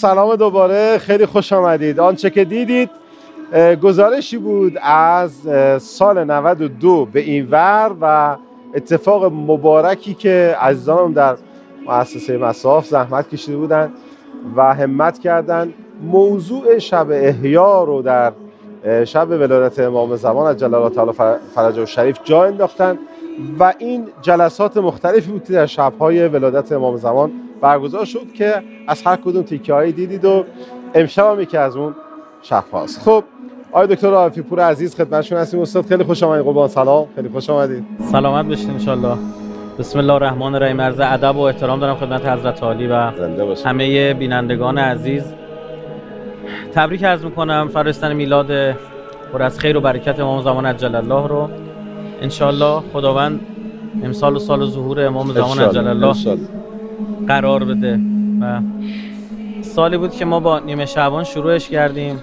سلام دوباره خیلی خوش آمدید. آنچه که دیدید گزارشی بود از سال 92 به این ور و اتفاق مبارکی که عزیزانم در مؤسسه مساف زحمت کشیده بودن و همت کردن. موضوع شب احیا رو در شب ولادت امام زمان از جلال الله تعالی فرجه و شریف جا انداختن و این جلسات مختلفی بود در شبهای ولادت امام زمان برگزار شد که از هر کدوم تیکه هایی دیدید و امشب هم یکی از اون شب هاست. خب آقای دکتر عافی پور عزیز خدمتشون هستیم. استاد خیلی خوش آمدید. قربان سلام. خیلی خوش آمدید. سلامت باشید ان بسم الله الرحمن الرحیم. عرض ادب و احترام دارم خدمت حضرت عالی و همه بینندگان عزیز. تبریک عرض می‌کنم. فرستن میلاد پر از خیر و برکت امام زمان عجل الله رو. ان خداوند امسال و سال ظهور امام زمان عجل الله قرار بده. و سالی بود که ما با نیمه شعبان شروعش کردیم.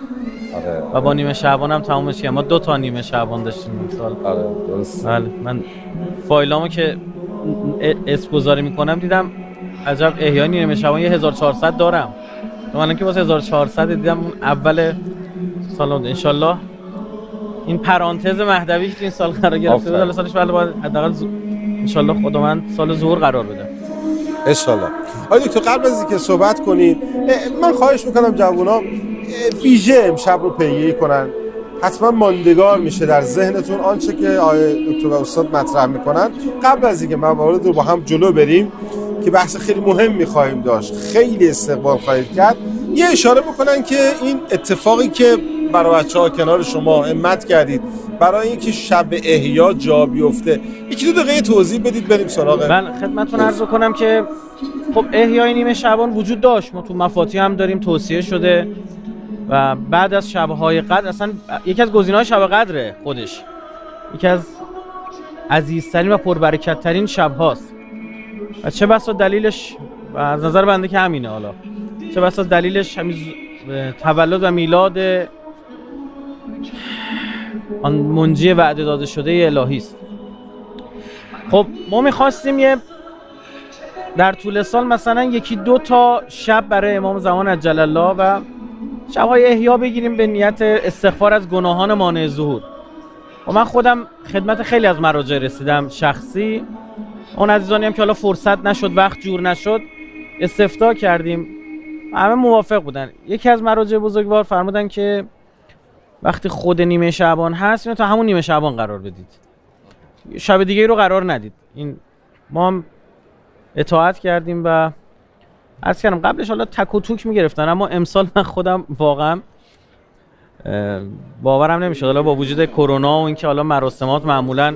آره. و با نیمه شعبان هم تمامش کردیم ما دو تا نیمه شعبان داشتیم این سال. آره بله من فایلامو که اسم گذاری می‌کنم دیدم عجب احیای نیمه شعبان یه 1400 دارم. من که واسه 1400 دیدم اون اول سال انشالله این پرانتز مهدوی که این سال قرار گرفته بود سالش بله باید حداقل انشالله خداوند سال ظهور قرار بده. انشالله آقای دکتر قبل از اینکه صحبت کنیم من خواهش می‌کنم جوونا ویژه امشب رو پیگیری کنن. حتما ماندگار میشه در ذهنتون آنچه که آقای دکتر و استاد مطرح می‌کنن. قبل از اینکه موارد رو با هم جلو بریم که بحث خیلی مهم می‌خواهیم داشت خیلی استقبال خواهید کرد یه اشاره بکنن که این اتفاقی که برای بچه ها کنار شما. امت کردید. برای اینکه شب احیا جا بیفته. یکی دو دقیقه توضیح بدید بریم سراغ. من خدمتتون عرض کنم که خب احیای نیمه شبان وجود داشت. ما تو مفاتی هم داریم توصیه شده. و بعد از شبهای قدر اصلا یکی از گزینه‌های شب قدره خودش. یکی از عزیزترین و پربرکتترین شب هاست و چه بسا دلیلش و از نظر بنده که همینه حالا. چه بسا دلیلش همین تولد و میلاد آن منجی وعده داده شده الهی است. خب ما می‌خواستیم یه در طول سال مثلا یکی دو تا شب برای امام زمان عجل الله و شبهای احیا بگیریم به نیت استغفار از گناهان مانع ظهور. و من خودم خدمت خیلی از مراجع رسیدم شخصی. اون عزیزانی هم که حالا فرصت نشد وقت جور نشد استفتا کردیم. همه موافق بودن. یکی از مراجع بزرگوار فرمودن که وقتی خود نیمه شعبان هست اینو تا همون نیمه شعبان قرار بدید. شب دیگه رو قرار ندید. این ما هم اطاعت کردیم و از کردم قبلش حالا تک و توک می‌گرفتن اما امسال من خودم واقعا باورم نمیشه حالا با وجود کرونا و اینکه حالا مراسمات معمولا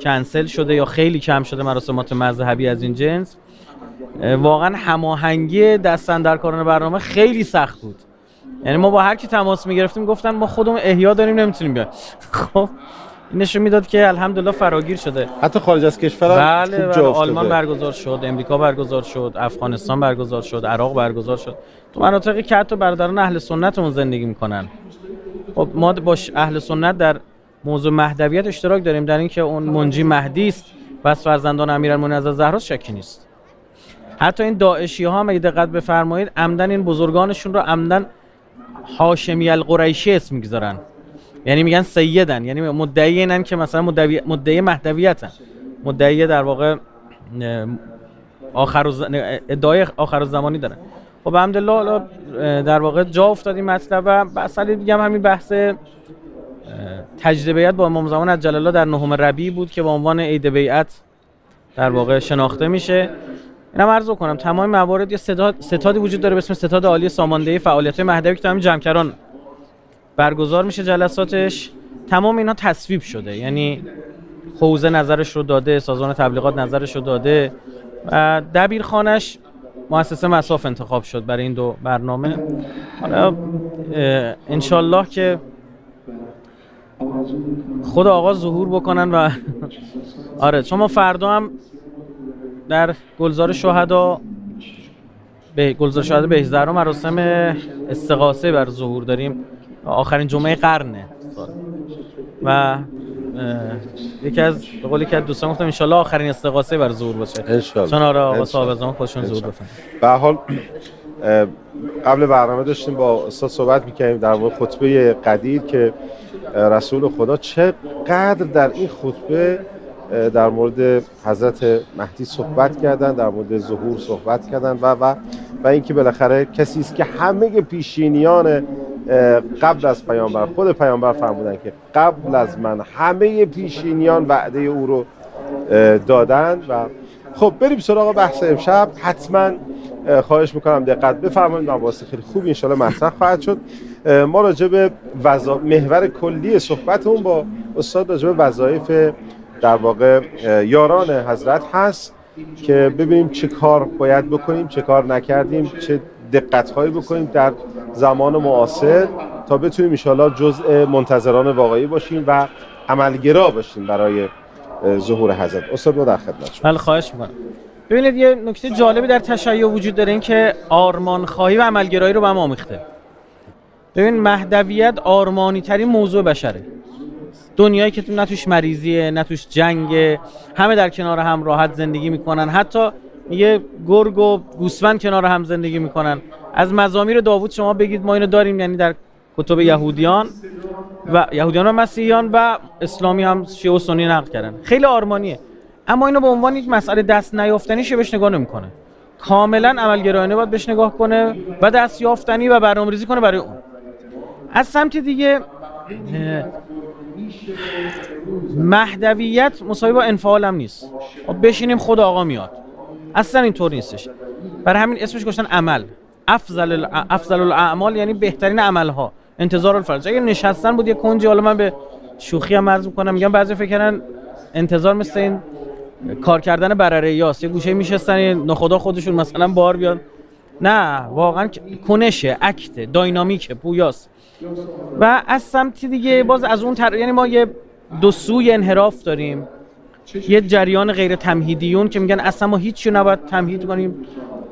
کنسل شده یا خیلی کم شده مراسمات مذهبی از این جنس واقعا هماهنگی دستن در کاران برنامه خیلی سخت بود. یعنی ما با هر کی تماس می‌گرفتیم گفتن ما خودمون احیا داریم نمی‌تونیم بیایم. خب این نشون می‌داد که الحمدلله فراگیر شده. حتی خارج از کشور بله, بله. آلمان برگزار شد امریکا برگزار شد افغانستان برگزار شد عراق برگزار شد. تو مناطقی که حتی برادران اهل سنتمون زندگی می‌کنن. خب ما با اهل سنت در موضوع مهدویت اشتراک داریم در اینکه اون منجی مهدی است و از فرزندان امیرالمومنین از زهرا شکی نیست. حتی این داعشی ها هم اگه دقت بفرمایید عمدن این بزرگانشون رو عمدن هاشمی القریشی اسم می‌گذارن. یعنی میگن سیدن. یعنی مدعی اینن که مثلا مدعی مدعی مهدویتن. مدعی در واقع آخر ادعای آخر زمانی دارن. خب الحمدلله در واقع جا افتاد این مطلب و مسئله دیگه هم همین بحث تجربیت با امام زمان از الله در نهم ربی بود که به عنوان عید بیعت در واقع شناخته میشه. اینم عرض کنم تمام موارد یه ستادی وجود داره به اسم ستاد عالی ساماندهی فعالیت مهدوی که تو همین جمکران برگزار میشه جلساتش. تمام اینا تصویب شده یعنی حوزه نظرش رو داده سازمان تبلیغات نظرش رو داده. و دبیرخانش مؤسسه مساف انتخاب شد برای این دو برنامه. حالا انشالله که خود آقا ظهور بکنن و آره شما فردا هم در گلزار شهدا به گلزار شهدا به رو مراسم استقاسه بر ظهور داریم. آخرین جمعه قرنه. و یکی از به قولی که دوستان گفتم ان آخرین استقاسه بر ظهور باشه. ان چون آره آقا صاحب زمان خودشون ظهور بفن به حال قبل برنامه داشتیم با استاد صحبت می‌کنیم در مورد خطبه قدیر که رسول خدا چقدر در این خطبه در مورد حضرت مهدی صحبت کردن در مورد ظهور صحبت کردن و و و اینکه بالاخره کسی است که همه پیشینیان قبل از پیامبر خود پیامبر فرمودن که قبل از من همه پیشینیان وعده او رو دادن و خب بریم سراغ بحث امشب. حتما خواهش می‌کنم دقت بفرمایید. مباحث خیلی خوب ان مطرح خواهد شد. ما راجع به وزا... محور کلی صحبتمون با استاد راجع به وظایف در واقع یاران حضرت هست که ببینیم چه کار باید بکنیم چه کار نکردیم چه دقت هایی بکنیم در زمان معاصر تا بتونیم ان جزء منتظران واقعی باشیم و عملگرا باشیم برای ظهور حضرت. استاد ما در خدمت بله خواهش می‌کنم. ببینید یه نکته جالبی در تشیع وجود داره این که آرمان خواهی و عملگرایی رو به هم آمیخته. ببین مهدویت آرمانی ترین موضوع بشره. دنیایی که نه توش مریضیه نه توش جنگه. همه در کنار هم راحت زندگی می‌کنن. حتی یه گرگ و گوسفند کنار هم زندگی می‌کنن. از مزامیر داوود شما بگید ما اینو داریم یعنی در کتب یهودیان و یهودیان و مسیحیان و اسلامی هم شیعه و سنی نقل کردن. خیلی آرمانیه. اما اینو به عنوان یک مسئله دست نیافتنی بهش نگاه نمی‌کنه. کاملا عملگرایانه باید بهش نگاه کنه و دست یافتنی و برنامه‌ریزی کنه برای اون. از سمت دیگه مهدویت مساوی با انفعال هم نیست. خب بشینیم خود آقا میاد. اصلا اینطور نیستش. برای همین اسمش گذاشتن عمل. افضل افضل الاعمال یعنی بهترین عمل ها انتظار الفرج. اگه نشستن بود یه کنجی حالا من به شوخی هم عرض می‌کنم. میگم بعضی فکر کردن انتظار مثل این کار کردن برره یاست یه گوشه میشستن نخدا خودشون مثلا بار بیان. نه واقعا کنشه اکت داینامیک پویاست و از سمتی دیگه باز از اون تر... یعنی ما یه دو سوی انحراف داریم. یه جریان غیر تمهیدیون که میگن اصلا ما هیچی نباید تمهید کنیم.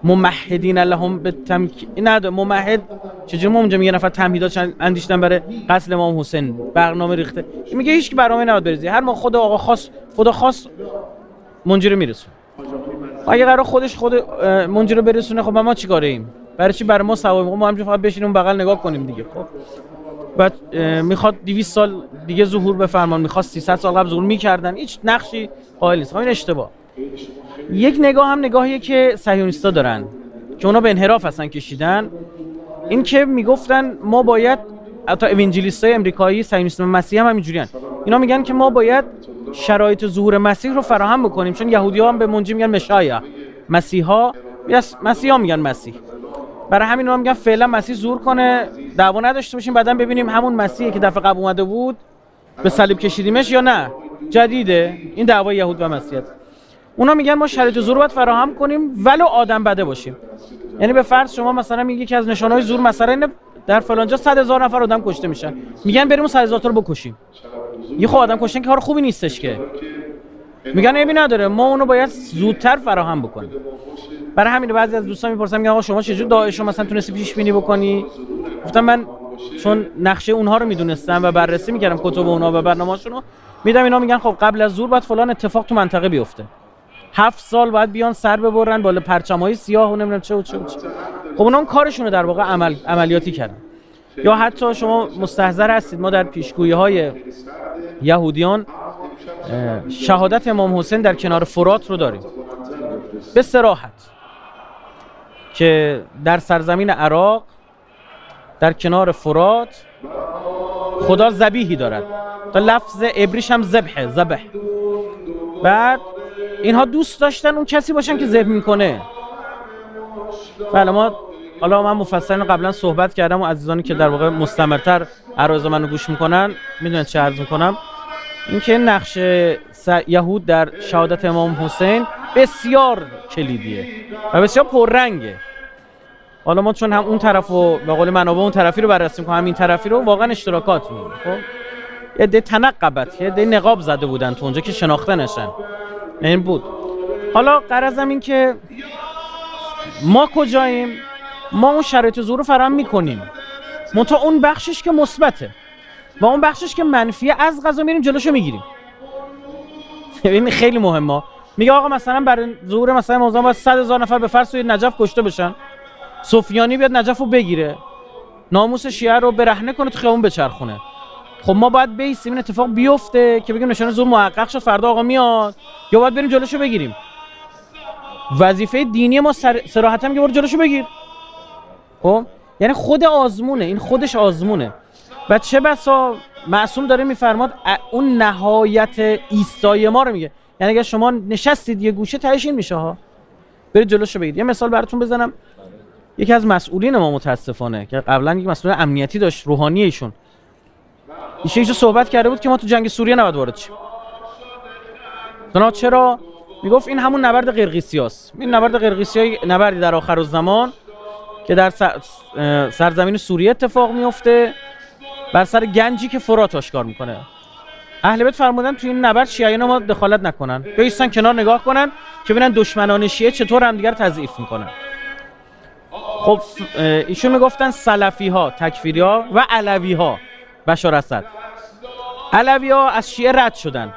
ممهدین لهم به تمک نه ممهد چجوری ما اونجا میگه نفر تمهیدات اندیشتن برای قتل امام حسین؟ برنامه ریخته. میگه هیچ کی برنامه نباید بریزی هر ما خدا آقا خاص خدا خاص منجی رو میرسون اگه قرار خودش خود منجی برسونه خب ما چیکاره ایم برای چی برای ما ثواب ما همینجوری فقط بشینیم بغل نگاه کنیم دیگه خب؟ و می‌خواد 200 سال دیگه ظهور بفرمان می‌خواد 300 سال قبل ظهور می‌کردن. هیچ نقشی قائل نیست. خب این اشتباه. یک نگاه هم نگاهیه که صهیونیستا دارن که اونا به انحراف هستن کشیدن. این که می‌گفتن ما باید حتی اوینجلیست های امریکایی صهیونیست مسیح هم همینجوریان اینا میگن که ما باید شرایط ظهور مسیح رو فراهم بکنیم چون یهودی ها هم به منجی میگن مشایا مسیحا مسیحا میگن مسیح. برای همین هم میگن فعلا مسیح زور کنه. دعوا نداشته باشیم بعدا ببینیم همون مسیحی که دفعه قبل اومده بود به صلیب کشیدیمش یا نه. جدیده. این دعوای یهود و مسیحیت. اونا میگن ما شرایط زور باید فراهم کنیم ولو آدم بده باشیم. یعنی به فرض شما مثلا میگی که از نشانهای زور مثلا اینه در فلانجا 100 هزار نفر آدم کشته میشن. میگن بریم اون 100 هزار تا رو بکشیم. یه خب آدم کشتن که کار خوبی نیستش که. میگن ایبی نداره. ما اونو باید زودتر فراهم بکنیم. برای همین بعضی از دوستان می‌پرسن میگن آقا شما چجور داعش رو مثلا تونستی پیش بینی بکنی؟ گفتم من چون نقشه اونها رو می‌دونستم و بررسی می‌کردم کتب اونها و برنامه‌هاشون رو میدم اینا میگن خب قبل از زور باید فلان اتفاق تو منطقه بیفته. هفت سال باید بیان سر ببرن بالا پرچمای سیاه و نمی‌دونم چه و چه و چه. خب اونا اون کارشون رو در واقع عمل عملیاتی کردن. یا حتی شما مستحضر هستید ما در پیشگویی های یهودیان شهادت امام حسین در کنار فرات رو داریم. به سراحت که در سرزمین عراق در کنار فرات خدا زبیهی دارد. تا لفظ ابریش هم زبحه زبح بعد اینها دوست داشتن اون کسی باشن که ذبح می‌کنه. بله ما حالا من مفصل قبلا صحبت کردم و عزیزانی که در واقع مستمرتر عرایز منو گوش می‌کنن می‌دونن چه عرض می‌کنم. اینکه نقش یهود در شهادت امام حسین بسیار کلیدیه و بسیار پررنگه. حالا ما چون هم اون طرف و به قول منابع اون طرفی رو بررسی می‌کنم همین طرفی رو واقعا اشتراکات می‌بینیم خب؟ یه ده تنقبت یه ده نقاب زده بودن تو اونجا که شناخته نشن این بود. حالا قرضم این که ما کجاییم؟ ما اون شرایط رو فراهم می‌کنیم. منتها اون بخشش که مثبته و اون بخشش که منفیه از غذا میریم جلوشو می‌گیریم. این خیلی مهمه. میگه آقا مثلا برای ظهور مثلا موضوع باید 100 هزار نفر به فرض توی نجف کشته بشن. سفیانی بیاد نجف رو بگیره. ناموس شیعه رو برهنه کنه تو خیابون بچرخونه. خب ما باید بیسیم این اتفاق بیفته که بگیم نشانه زور محقق شد فردا آقا میاد. یا باید بریم جلوشو بگیریم. وظیفه دینی ما سر... سراحت هم که برو جلوشو بگیر. خب؟ یعنی خود آزمونه این خودش آزمونه. و چه بسا؟ معصوم داره میفرماد اون نهایت ایستای ما رو میگه. یعنی اگر شما نشستید یه گوشه تهش این میشه ها. برید جلوشو بگید یه مثال براتون بزنم. یکی از مسئولین ما متاسفانه که قبلا یک مسئول امنیتی داشت روحانی ایشون. ایشون صحبت کرده بود که ما تو جنگ سوریه نباید وارد شیم. چرا؟ می‌گفت این همون نبرد قرقیسی این نبرد قرقیسی های نبردی در آخر الزمان که در سرزمین سوریه اتفاق میفته بر سر گنجی که فرات آشکار می‌کنه. اهل بیت فرمودن تو این نبرد شیعیان ما دخالت نکنن. بیستن کنار نگاه کنن که ببینن دشمنان شیعه چطور هم دیگر تضعیف می‌کنن. خب ایشون می‌گفتن سلفی ها تکفیری ها و علوی ها بشار اسد. علوی ها از شیعه رد شدن.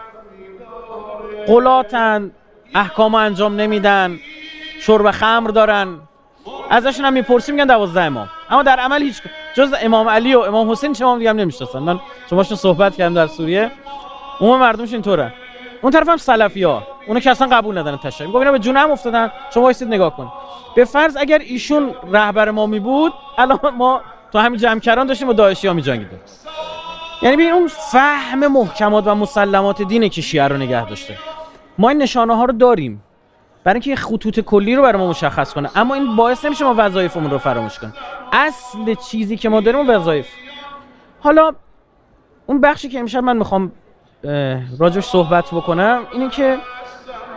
قلاتن احکام انجام نمیدن شرب خمر دارن. ازشون هم می‌پرسیم میگن دوازده امام. اما در عمل هیچ جز امام علی و امام حسین چه امام دیگه هم نمی‌شناسن. من شماشون صحبت کردم در سوریه. اون مردمش اینطوره. اون طرف هم سلفی ها اونا که اصلا قبول ندارن تشریع میگم اینا به جون هم افتادن. شما وایسید نگاه کن. به فرض اگر ایشون رهبر ما می بود الان ما تو همین جمع داشتیم و داعشی ها می یعنی ببین اون فهم محکمات و مسلمات دینه که شیعه رو نگه داشته. ما این نشانه ها رو داریم. برای اینکه خطوط کلی رو برای ما مشخص کنه. اما این باعث نمیشه ما وظایفمون رو فراموش کنیم. اصل چیزی که ما داریم وظایف. حالا اون بخشی که امشب من می‌خوام راجش صحبت بکنم. اینه که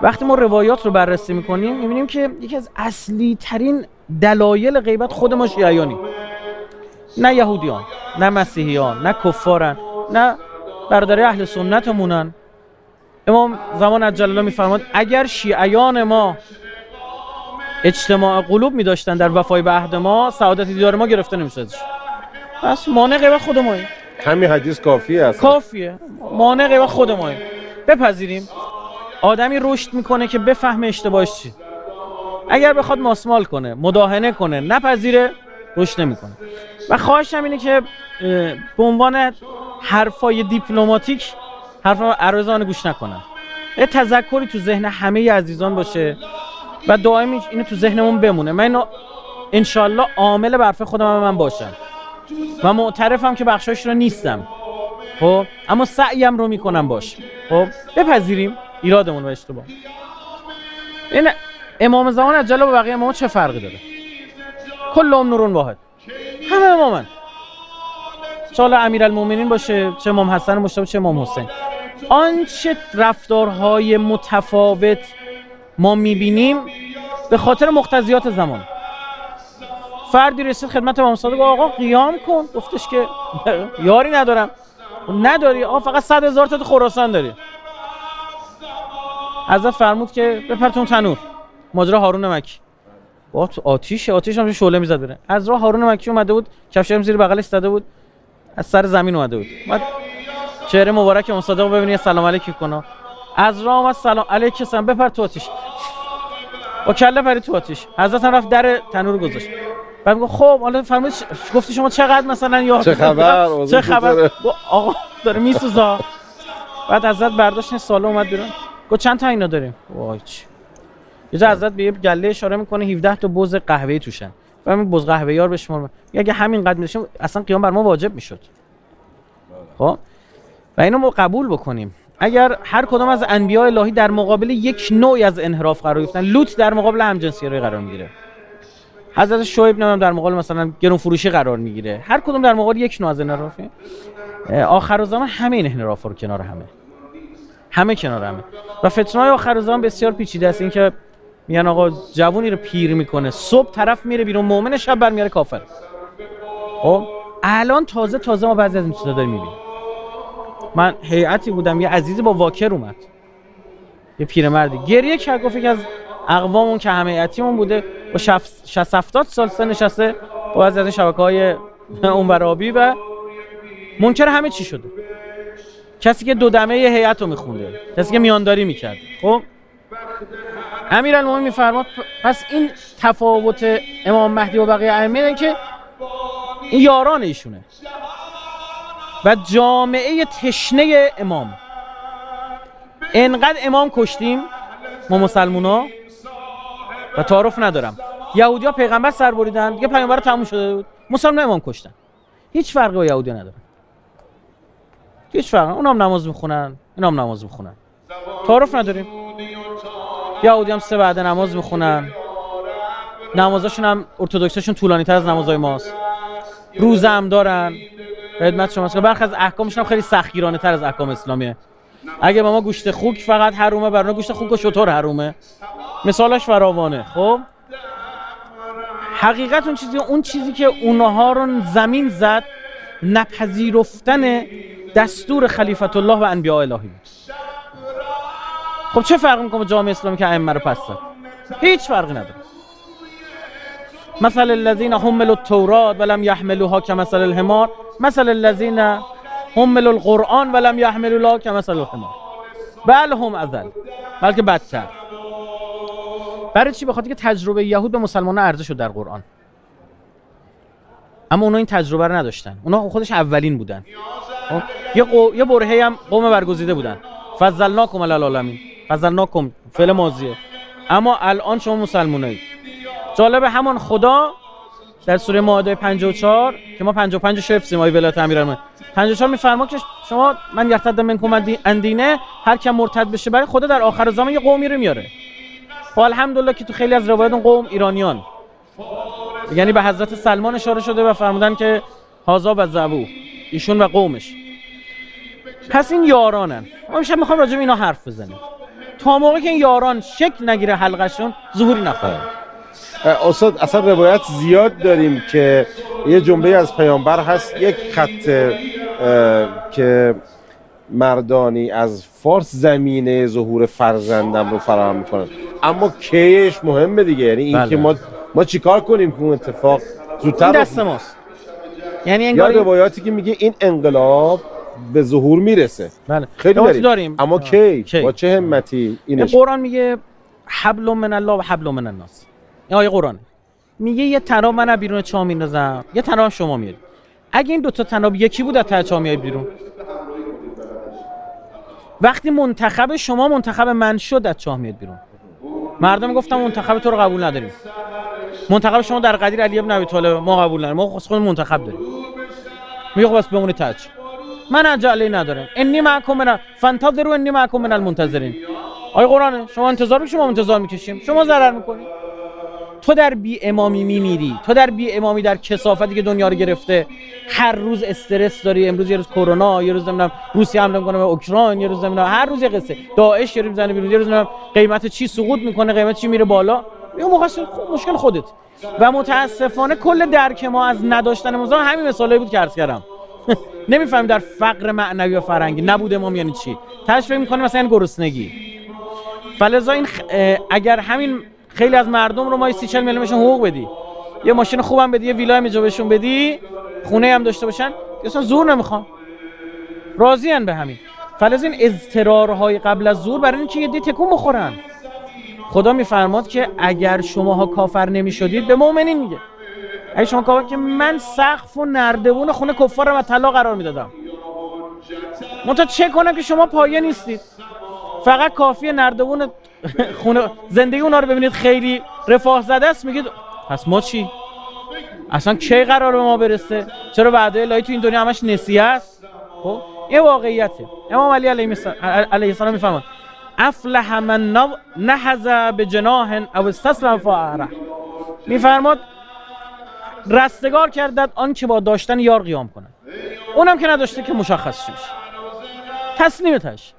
وقتی ما روایات رو بررسی می‌کنیم می‌بینیم که یکی از اصلی ترین دلایل غیبت خود ما شیعیانی. نه یهودیان نه مسیحیان نه کفارن نه برادر اهل سنتمونن. امام زمان عجل الله میفرماد اگر شیعیان ما اجتماع قلوب می داشتن در وفای به عهد ما سعادت دیدار ما گرفته نمی‌شد. پس مانع غیبت خود ماییم همین حدیث کافیه است کافیه. مانع غیبت خود ماییم بپذیریم. آدمی رشد می‌کنه که بفهمه اشتباهش چی. اگر بخواد ماسمال کنه مداهنه کنه نپذیره رشد نمی‌کنه. و خواهشم اینه که به عنوان حرفای دیپلماتیک حرف عرضان گوش نکنن. یه تذکری تو ذهن همه عزیزان باشه و دائمی اینو تو ذهنمون بمونه. من اینو انشالله عامل برف خودم من باشم. و معترفم که بخشاش رو نیستم. خب؟ اما سعیم رو می‌کنم باش. خب؟ بپذیریم. ایرادمون و اشتباه. این امام زمان عجله با بقیه امام چه فرقی داره؟ کل نورون واحد. همه امامن. چه حالا امیرالمومنین باشه چه امام حسن مشتبه چه امام حسین. آنچه رفتارهای متفاوت ما می‌بینیم به خاطر مقتضیات زمان. فردی رسید خدمت امام صادق. آقا قیام کن. گفتش که یاری ندارم. نداری؟ آقا فقط صد هزار تا خراسان داری. حضرت فرمود که بپرتون تنور. ماجرا هارون مکی. با آتیش آتیش هم شعله می‌زد بره. از راه هارون مکی اومده بود کفشم زیر بغلش زده بود. از سر زمین اومده بود. بعد چهره مبارک مصادق ببینی سلام علیکی کنه. از راه اومد سلام علیک سلام. بپر تو آتیش. با کله پری تو آتیش. حضرت هم رفت در تنور گذاشت. بعد میگه خب حالا فرمود گفتی شما چقدر مثلا یا چه خبر؟ چه خبر؟ آقا داره میسوزا بعد حضرت برداشت سال اومد بیرون. گفت چند تا اینا داریم؟ وای چی. یه حضرت به یه گله اشاره می‌کنه 17 تا بز قهوه توشن. و همین بز قهوه یار بشمار اگه همین قد میشیم اصلا قیام بر ما واجب می‌شد. خب؟ و اینو ما قبول بکنیم. اگر هر کدام از انبیاء الهی در مقابل یک نوعی از انحراف قرار گرفتن لوط در مقابل همجنسی قرار می‌گیره. حضرت شعیب نمیم در مقابل مثلا گرون فروشی قرار می‌گیره. هر کدوم در مقابل یک نوع از انحرافه آخر زمان همه این انحراف رو کنار همه. همه کنار همه. و فتنه آخر زمان بسیار پیچیده است. اینکه میگن آقا جوونی رو پیر می‌کنه. صبح طرف میره بیرون مؤمن شب برمیاره کافر. خب؟ الان تازه تازه ما بعضی از این چیزا داریم می‌بینیم. من هیئتی بودم یه عزیزی با واکر اومد. یه پیرمردی. گریه کرد گفت از اقوامون که همه هیئتیمون بوده با 60 70 سال سن نشسته با از این شبکه های اونورابی و منکر همه چی شده. کسی که دو دمه هیئت رو میخونده کسی که میانداری می‌کرد خب؟ امیرالمومنین میفرماد پس این تفاوت امام مهدی و بقیه ائمه که این یاران ایشونه و جامعه تشنه امام. انقدر امام کشتیم ما مسلمونا و تعارف ندارم. یهودی ها پیغمبر سر بریدن یه پیغمبر تموم شده بود. مسلمان امام کشتن. هیچ فرقی با یهودی ندارن هیچ فرقی. اونام نماز می‌خونن اینام نماز می‌خونن. تعارف نداریم. یهودی هم سه بعد نماز می‌خونن. نمازاشون هم ارتودکسشون طولانی تر از نمازهای ماست. روزه هم دارن. خدمت شما برخی از احکامشون هم خیلی سختگیرانه تر از احکام اسلامیه. اگه با ما گوشت خوک فقط حرومه برای گوشت خوک و شطور حرومه. مثالش فراوانه. خب؟ حقیقت اون چیزی اون چیزی که اونها رو زمین زد نپذیرفتن دستور خلیفت الله و انبیاء الهی بود. خب چه فرق می‌کنه جامعه اسلامی که ائمه رو پس هیچ فرقی نداره. مثل الذين حملوا التوراة ولم يحملوها كمثل الحمار مثل الذين حملوا القرآن ولم يحملوها كمثل الحمار. بل هم ازل بلکه بدتر. برای چی؟ بخاطر که تجربه یهود به مسلمان عرضه شد در قرآن. اما اونا این تجربه رو نداشتن. اونا خودش اولین بودن. خب؟ یه, قو... یه برهه هم قوم برگزیده بودن. فضلناکم علی فضلناکم فعل ماضیه. اما الان شما مسلمانید جالب همان خدا در سوره مائده 54 که ما 55 شفزیم آیه ولایت امیرالمومنین 54 میفرما که شما من یرتد منکم اندینه هر کی مرتد بشه برای خدا در آخر زمان یه قومی رو میاره. خب الحمدلله که تو خیلی از روایات اون قوم ایرانیان. یعنی به حضرت سلمان اشاره شده و فرمودن که هازا و زبو ایشون و قومش. پس این یارانن. ما میشه می‌خوام راجع به اینا حرف بزنیم. تا موقعی که این یاران شکل نگیره حلقشون ظهوری نخواهد استاد اصلا روایت زیاد داریم که یه جنبه از پیامبر هست. یک خط که مردانی از فارس زمینه ظهور فرزندم رو فراهم می‌کنن. اما کیش مهمه دیگه. یعنی این که بله. ما ما چیکار کنیم که اون اتفاق زودتر دست ماست. یعنی انگار یا روایاتی که میگه این انقلاب به ظهور می‌رسه. بله. خیلی داریم. داریم. اما کی؟, کی با چه همتی اینش؟ قرآن میگه حبل من الله و حبل من الناس. آیه قرآن میگه یه تناب من بیرون چاه میندازم. یه تناب شما میاد اگه این دوتا تناب یکی بود از ته چاه میاد بیرون. وقتی منتخب شما منتخب من شد از چاه میاد بیرون. مردم گفتم منتخب تو رو قبول نداریم. منتخب شما در قدیر علی ابن ابی طالب ما قبول نداریم. ما خود منتخب داریم. میگه خب بس بمونی تاج من عجله ندارم. انی معکم من فانتظروا انی معکم من المنتظرین. آی قرآن شما انتظار شما انتظار می‌کشیم. شما ضرر می‌کنید تو در بی امامی میمیری. تو در بی امامی در کسافتی که دنیا رو گرفته. هر روز استرس داری. امروز یه روز کرونا یه روز نمی‌دونم روسیه حمله می‌کنه به اوکراین یه روز نمی‌دونم هر روز یه قصه. داعش یه روز می‌زنه بیرون. یه روز نمی‌دونم قیمت چی سقوط می‌کنه قیمت چی میره بالا. یه موقع مشکل خودت. و متاسفانه کل درک ما از نداشتن موضوع همین مثالایی بود که عرض کردم. نمی‌فهمیم در فقر معنوی و فرنگی نبود امام یعنی چی. تشریح می‌کنه مثلا گرسنگی. فلزا این اگر همین خیلی از مردم رو ما 30 40 میلیونشون حقوق بدی. یه ماشین خوبم بدی یه ویلا اینجا بهشون بدی خونه هم داشته باشن. اصلا زور نمی‌خوان. راضی به همین. فلز این اضطرارهای قبل از زور برای اینکه یه دی تکون بخورن. خدا میفرماد که اگر شماها کافر نمی‌شدید به مؤمنین میگه. اگه شما کافر که من سقف و نردبون خونه کفار و طلا قرار می‌دادم. منتها چه کنم که شما پایه نیستید؟ فقط کافی نردبون خونه زندگی اونا رو ببینید خیلی رفاه زده است. میگید پس ما چی؟ اصلا کی قرار به ما برسه؟ چرا وعده الهی تو این دنیا همش نسیه است؟ خب این واقعیته. امام علی علیه السلام می‌فهمد افلح من نحز به جناح او استسلم فاعره. میفرماد رستگار کردد آن که با داشتن یار قیام کنه اونم که نداشته که مشخص شش تسلیمتش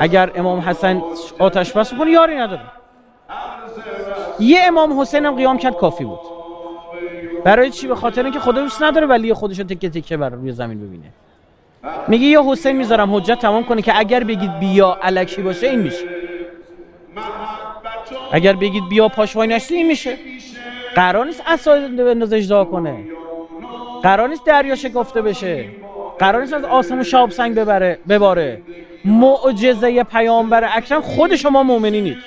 اگر امام حسن آتش بس کنه یاری نداره. یه امام حسین هم قیام کرد کافی بود. برای چی؟ به خاطر اینکه خدا دوست نداره ولی خودش رو تکه تکه بر روی زمین ببینه. میگه یه حسین می‌ذارم حجت تمام کنه که اگر بگید بیا الکی باشه این میشه. اگر بگید بیا پاشوای نشتی این میشه. قرار نیست اساید به اجدا کنه. قرار نیست دریا شکفته بشه. قرار نیست از آسمون شاب سنگ ببره بباره. معجزه پیامبر اکرم خود شما مؤمنینید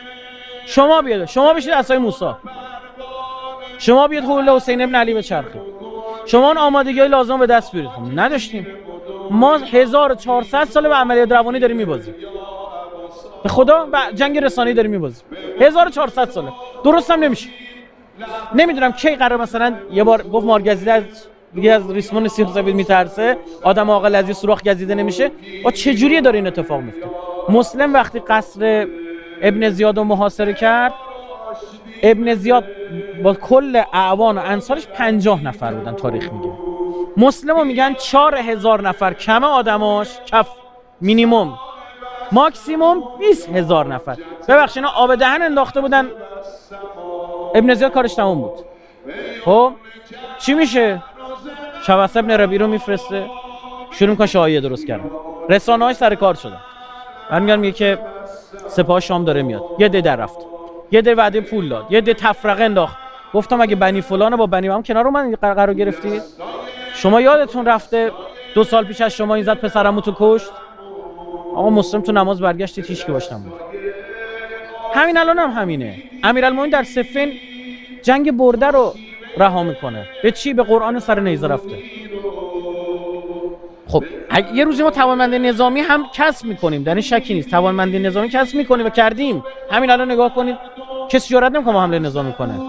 شما بیاد شما بشید اسای موسی. شما بیاد حول حسین ابن علی به چرخه شما اون آمادگی لازم به دست بیارید. خب نداشتیم. ما 1400 سال به عملیات روانی داریم میبازیم. به خدا جنگ رسانه‌ای داریم میبازیم. 1400 ساله. درست هم نمیشه. نمی‌دونم کی قرار مثلا یه بار گفت مارگزیده دیگه از ریسمون سیخ سفید میترسه؟ آدم عاقل از یه سوراخ گزیده نمیشه؟ با چه جوریه داره این اتفاق میفته؟ مسلم وقتی قصر ابن زیاد رو محاصره کرد ابن زیاد با کل اعوان و انصارش پنجاه نفر بودن تاریخ میگه. مسلم میگن چهار هزار نفر کم آدماش؟ کف مینیموم. ماکسیموم 20 هزار نفر. ببخشید اینا آب دهن انداخته بودن. ابن زیاد کارش تموم بود. خب؟ چی میشه؟ شبست ابن ربی رو میفرسته. شروع می‌کنه شایعه درست کردن. رسانه های سر کار شدن. من میگم میگه که سپاه شام داره میاد. یه ده در رفت. یه ده وعده پول داد. یه ده تفرقه انداخت. گفتم اگه بنی فلان با بنی هم کنار من قرار گرفتید شما یادتون رفته دو سال پیش از شما این زد پسرمو تو کشت؟ آقا مسلم تو نماز برگشتید هیچ که باشتم بود همین الان هم همینه. امیرالمومنین در سفین جنگ برده رو رها می‌کنه. به چی؟ به قرآن سر نیزه رفته. خب یه روزی ما توانمندی نظامی هم کسب می‌کنیم. در این شکی نیست. توانمندی نظامی کسب می‌کنیم و کردیم. همین الان نگاه کنید. کسی جرئت نمی‌کنه حمله نظامی کنه.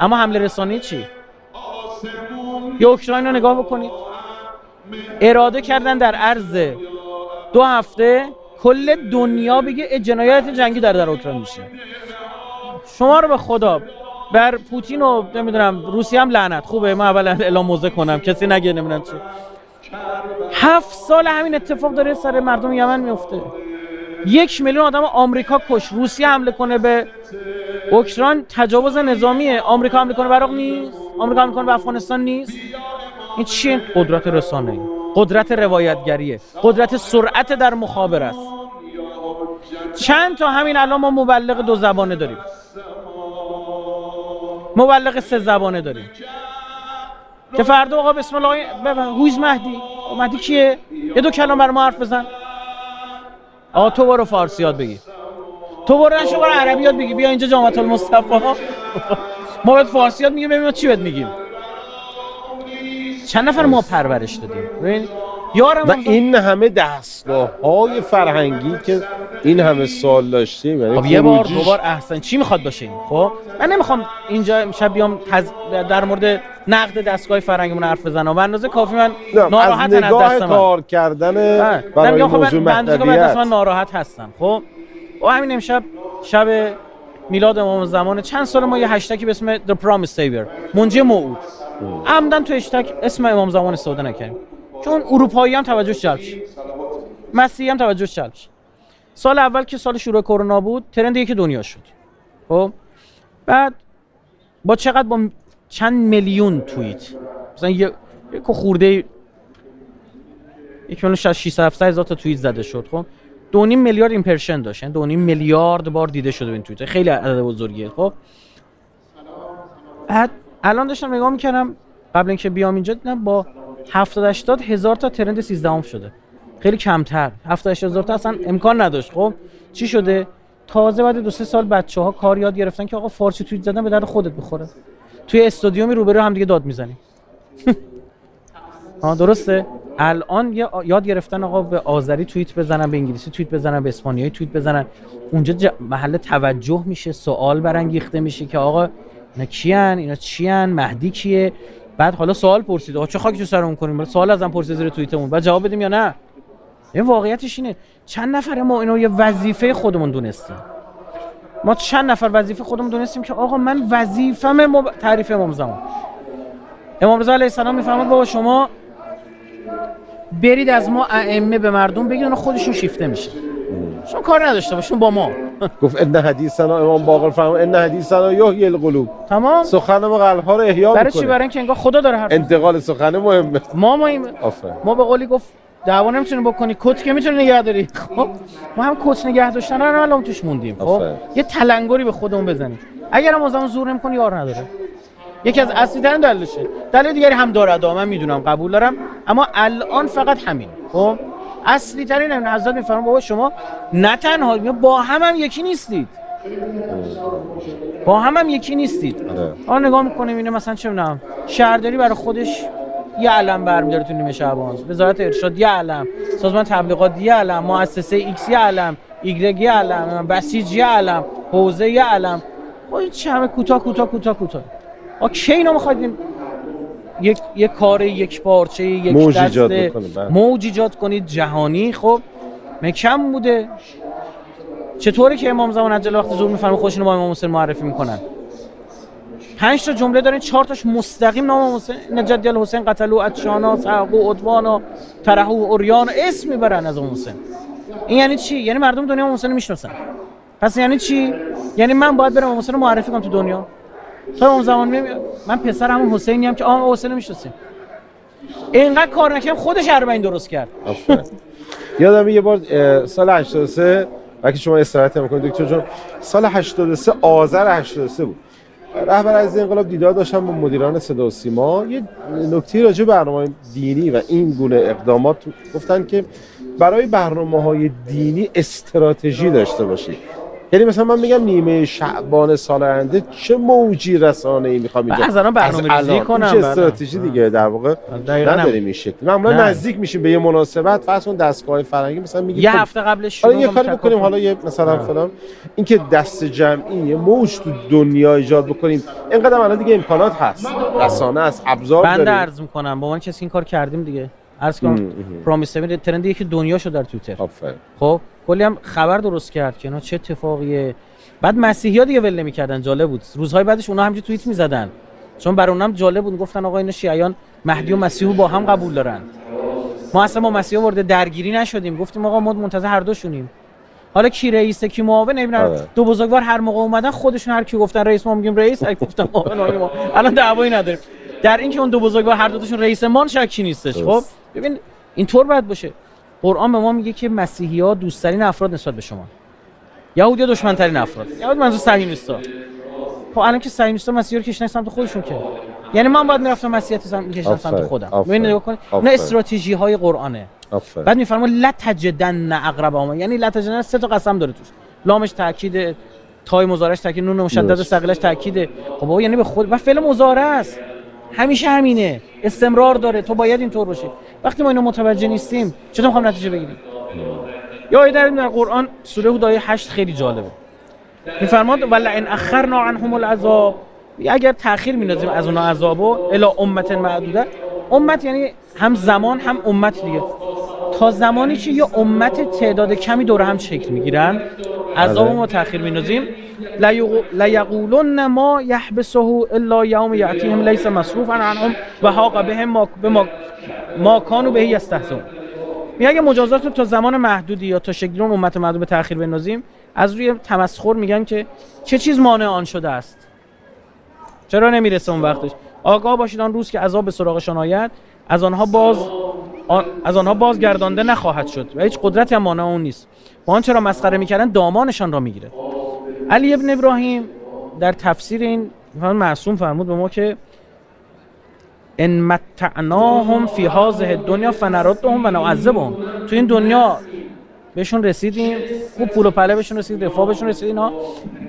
اما حمله رسانه‌ای چی؟ یا اوکراین رو نگاه بکنید. اراده کردن در عرض دو هفته کل دنیا بگه جنایت جنگی در در اوکراین میشه. شما رو به خدا بر پوتین و نمی‌دونم روسیه هم لعنت. خوبه من اولا اعلام موزه کنم. کسی نگه نمی‌دونم چی. هفت سال همین اتفاق داره سر مردم یمن میفته یک میلیون آدم آمریکا کش. روسیه حمله کنه به اوکراین. تجاوز نظامیه. آمریکا حمله کنه عراق نیست. آمریکا حمله کنه به افغانستان نیست. این چیه؟ قدرت رسانه قدرت روایتگریه. قدرت سرعت در مخابر است. چند تا همین الان ما مبلغ دو زبانه داریم. مبلغ سه زبانه داریم. که فردا آقا بسم الله هویز مهدی. مهدی کیه؟ یه دو کلام بر ما حرف بزن. آقا تو برو فارسی بگی تو برو نشو برو عربی بگی بیا اینجا جامعه المصطفى ما باید فارسی یاد میگیم ببینیم چی باید میگیم. چند نفر ما پرورش دادیم؟ و این همه دستگاه های فرهنگی که این همه سال داشتیم یعنی خب یه بار دو بار احسن. چی می‌خواد باشه خب؟ من نمی‌خوام اینجا شب بیام تز... در مورد نقد دستگاه فرهنگیمون حرف بزنم. و اندازه کافی من ناراحت از دست من. کار کردن برای خب موضوع محتویت من ناراحت هستم. خب؟ و همین امشب شب میلاد امام زمان چند سال ما یه هشتکی به اسم The Promise Savior. منجی موعود. عمدن تو هشتگ اسم امام زمان استفاده نکردیم. چون اروپایی هم توجهش جلب شد مسیحی هم توجهش جلب شد سال اول که سال شروع کرونا بود ترند یکی دنیا شد. خب؟ بعد با چقدر با چند میلیون توییت. مثلا یک خورده یک میلیون 600 هزار تا توییت زده شد خب؟ دو نیم میلیارد ایمپرشن داشت. یعنی دو نیم میلیارد بار دیده شده این توییت. خیلی عدد بزرگیه خب؟ بعد الان داشتم نگاه می‌کردم. قبل اینکه بیام اینجا دیدم با 70 80 هزار تا ترند 13 هم شده. خیلی کمتر. 70 80 هزار تا اصلا امکان نداشت. خب چی شده؟ تازه بعد دو سه سال بچه ها کار یاد گرفتن که آقا فارسی توییت زدن به درد خودت بخوره. توی استادیومی روبرو هم دیگه داد می‌زنی. ها درسته. الان یاد گرفتن آقا به آذری توییت بزنن به انگلیسی توییت بزنن به اسپانیایی توییت بزنن. اونجا محل توجه میشه سوال برانگیخته میشه که آقا اینا کیان؟ اینا چیان؟ مهدی کیه؟ بعد حالا سوال پرسید. آقا چه خاکی تو سرمون کنیم؟ سوال ازم پرسید زیر توییتمون. بعد جواب بدیم یا نه؟ این واقعیتش اینه. چند نفر ما اینو یه وظیفه خودمون دونستیم. ما چند نفر وظیفه خودمون دونستیم که آقا من وظیفم مب... تعریف امام زمان امام رضا علیه السلام می‌فهمد بابا شما برید از ما ائمه به مردم بگید خودشون شیفته میشه شما کار نداشته باشون با ما. گفت ان حدیثنا امام باقر فرما ان حدیثنا یحیی القلوب. تمام؟ سخن ما قلب ها رو احیا برای چی؟ برای اینکه انگار خدا داره حرف انتقال سخن مهمه ما ما این... ما به قولی گفت دعوا نمی‌تونی بکنی. کت که می‌تونی نگه داری. خب ما هم کت نگه داشتن رو الان توش موندیم. خب یه تلنگری به خودمون بزنیم. اگر هم زمان زور نمی‌کنی یار نداره. یکی از اصلی ترین دلیلشه دلیل دیگری هم داره من می‌دونم قبول دارم. اما الان فقط همین. خب اصلی ترین این حضرت میفرمان بابا شما نه تنها با هم هم یکی نیستید. با هم هم یکی نیستید. آره. حالا نگاه می‌کنیم اینه مثلا چه می‌دونم شهرداری برای خودش یه علم برمیداره تو نیمه شعبان وزارت ارشاد یه علم سازمان تبلیغات یه علم مؤسسه ایکس یه علم ایگرگ یه علم بسیج یه علم حوزه یه علم. خب چه همه کوتاه کوتاه کوتاه کوتاه. آ کی اینو می‌خواید یک یک کار یک پارچه یک موج دسته ایجاد بله. موج ایجاد کنید جهانی. خب مکم بوده. چطوره که امام زمان عجل وقت ظهور میفرمه خودشونو با امام حسین معرفی می‌کنن؟ پنج تا جمله دارین چهار تاش مستقیم نام امام حسین نجد الحسین قتلوا اتشانا سعقوا عدوانا ترحوا اوریان اسم می‌برن از امام حسین. این یعنی چی؟ یعنی مردم دنیا امام حسین می‌شناسن. پس یعنی چی؟ یعنی من باید برم امام حسین معرفی کنم تو دنیا؟ تا اون زمان میاد من پسر همون حسینی هم که آقا حسین می‌شناسیم. اینقدر کار نکردم خودش اربعین درست کرد. یادم یه بار سال 83 وقتی شما استراحت می‌کنید دکتر جان سال 83 آذر 83 بود. رهبر از انقلاب دیدار داشتم با مدیران صدا و سیما. یه نکته راجع برنامه دینی و این گونه اقدامات گفتن که برای برنامه های دینی استراتژی داشته باشید. یعنی مثلا من میگم نیمه شعبان سال آینده چه موجی رسانه ای می‌خوام اینجا؟ از الان برنامه‌ریزی از الان. کنم، چه. استراتژی دیگه در واقع. نداریم این شکل. معمولا نه. نزدیک میشیم به یه مناسبت. فرض کن دستگاه فرنگی مثلا میگیم یه خب، هفته قبلش حالا شروع یه کاری بکنیم. حالا یه مثلا. فلان. اینکه دست جمعی یه موج تو دنیا ایجاد بکنیم. اینقدر الان دیگه امکانات هست. رسانه هست. ابزار بنده داریم. عرض می‌کنم. با عنوان کسی این کار کردیم دیگه. عرض کنم. ام. پرامیس ترند یکی دنیا شد در توییتر. خب؟ کلی هم خبر درست کرد که اینا چه اتفاقیه. بعد مسیحی ها دیگه ول نمی‌کردن جالب بود. روزهای بعدش اونا همینجوری توییت می‌زدن. چون برای اونم جالب بود گفتن آقا اینا شیعیان مهدی و مسیحو با هم قبول دارن. ما اصلا با مسیحا وارد درگیری نشدیم. گفتیم آقا ما منتظر هر دوشونیم. حالا کی رئیسه کی معاون نمی‌دونم. آره. دو بزرگوار هر موقع اومدن خودشون هر کی گفتن رئیس ما میگیم رئیس. اگه گفتن معاون ما. الان دعوایی نداریم. در اینکه اون دو بزرگوار هر دوتاشون رئیس ما شکی نیستش. خب. ببین اینطور باید باشه. قرآن به ما میگه که مسیحی ها دوستترین افراد نسبت به شما. یهودی دشمنترین افراد. یهود منظور صهیونیستا خب الان که صهیونیستا مسیحی رو کشیدن سمت خودشون که. یعنی من باید می‌رفتم مسیحیت سمت میکشیدم سمت خودم. ببین نگاه کنید اینا. استراتژی های قرآنه. آفرین. بعد میفرما لا تجدن اقربهم یعنی لا تجدن سه تا قسم داره توش. لامش تاکید تای مضارعش تاکید نون مشدد. ثقیلش تاکید خب بابا یعنی به خود و فعل مضارع است. همیشه همینه. استمرار داره. تو باید اینطور باشی. وقتی ما اینو متوجه نیستیم چطور می‌خوام نتیجه بگیریم؟ یا آیه در قرآن سوره هود آیه 8 خیلی جالبه. میفرماد ولا ان اخرنا عنهم العذاب. اگر تاخیر میندازیم از اونها عذابو الی امت معدوده. امت یعنی هم زمان هم امت دیگه. تا زمانی که یه امت تعداد کمی دور هم شکل می‌گیرن؟ عذاب بله. ما تاخیر میندازیم. لیقولن ما یحبسه الا یوم یاتیهم لیس مصروفا عنهم و حاق بهم ما بما ما کانوا به یستهزئون. میگه اگه مجازات رو تا زمان محدودی یا تا شکلی اون امت محدود به تاخیر بندازیم از روی تمسخر میگن که چه چیز مانع آن شده است؟ چرا نمی‌رسه اون وقتش؟ آگاه باشید آن روز که عذاب به سراغشان آید. از آنها باز آن- از آنها بازگردانده نخواهد شد و هیچ قدرتی هم مانع اون نیست. و آنچه را مسخره می‌کردن دامانشان را می‌گیره علی ابن ابراهیم در تفسیر این معصوم فرمود به ما که ان متعناهم فی هذه الدنیا فنردهم و نعذبهم. تو این دنیا بهشون رسیدیم خوب پول و پله بهشون رسید رفاه بهشون رسید اینا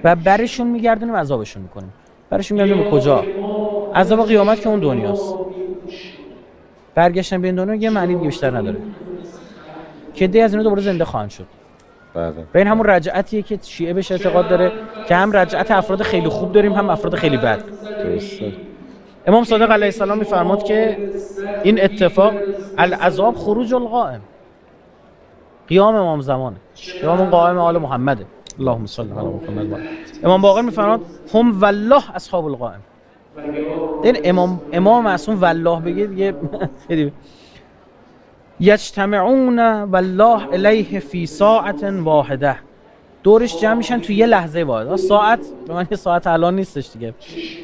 و برشون میگردونیم عذابشون می‌کنیم. برشون میگردونیم کجا؟ عذاب قیامت که اون دنیاست. برگشتن به این دنیا یه معنی دیگه بیشتر نداره. که دی از اینا دوباره زنده خواهند شد. بله. این همون رجعتیه که شیعه بهش اعتقاد داره که هم رجعت افراد خیلی خوب داریم هم افراد خیلی بد. درسته. امام صادق علیه السلام میفرماد که این اتفاق العذاب خروج القائم. قیام امام زمانه قیام قائم آل محمده اللهم صل علی محمد. امام باقر میفرماد هم والله اصحاب القائم. این امام امام معصوم والله بگه دیگه یجتمعون والله الیه فی ساعت واحده. دورش جمع میشن تو یه لحظه واحد ساعت به من ساعت الان نیستش دیگه.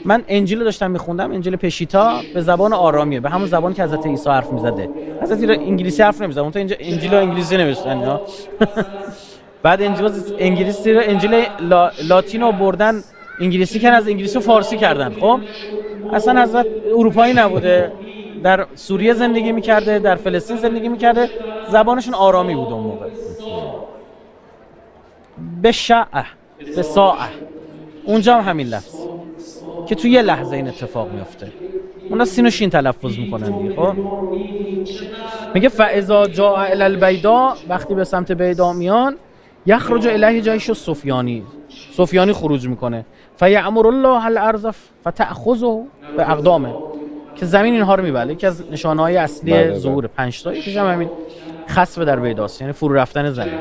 من انجیل داشتم میخوندم انجیل پشیتا به زبان آرامیه به همون زبان که حضرت عیسی حرف می‌زده. حضرت انگلیسی حرف نمی‌زده اون تو اینجا انجیل رو انگلیسی نوشتن بعد انجیل انگلیسی رو انجیل لا... لاتین رو بردن انگلیسی کردن از انگلیسی رو فارسی کردن. خب؟ اصلا حضرت اروپایی نبوده. در سوریه زندگی می‌کرده در فلسطین زندگی می‌کرده. زبانشون آرامی بود اون موقع. به شعه به ساعه. اونجا هم همین لفظ. که تو یه لحظه این اتفاق میفته اونا سین و شین تلفظ می‌کنن دیگه خب؟ میگه جاء الى البیدا وقتی به سمت بیدا میان یخرج الیه جایش سفیانی سفیانی خروج می‌کنه. فیعمر الله الارض فتاخذه به اقدامه. که زمین اینها رو میبله. یکی از نشانه های اصلی بله، بله. ظهور پنج تا. یکیش هم همین خسف در بیداست یعنی فرو رفتن زمین.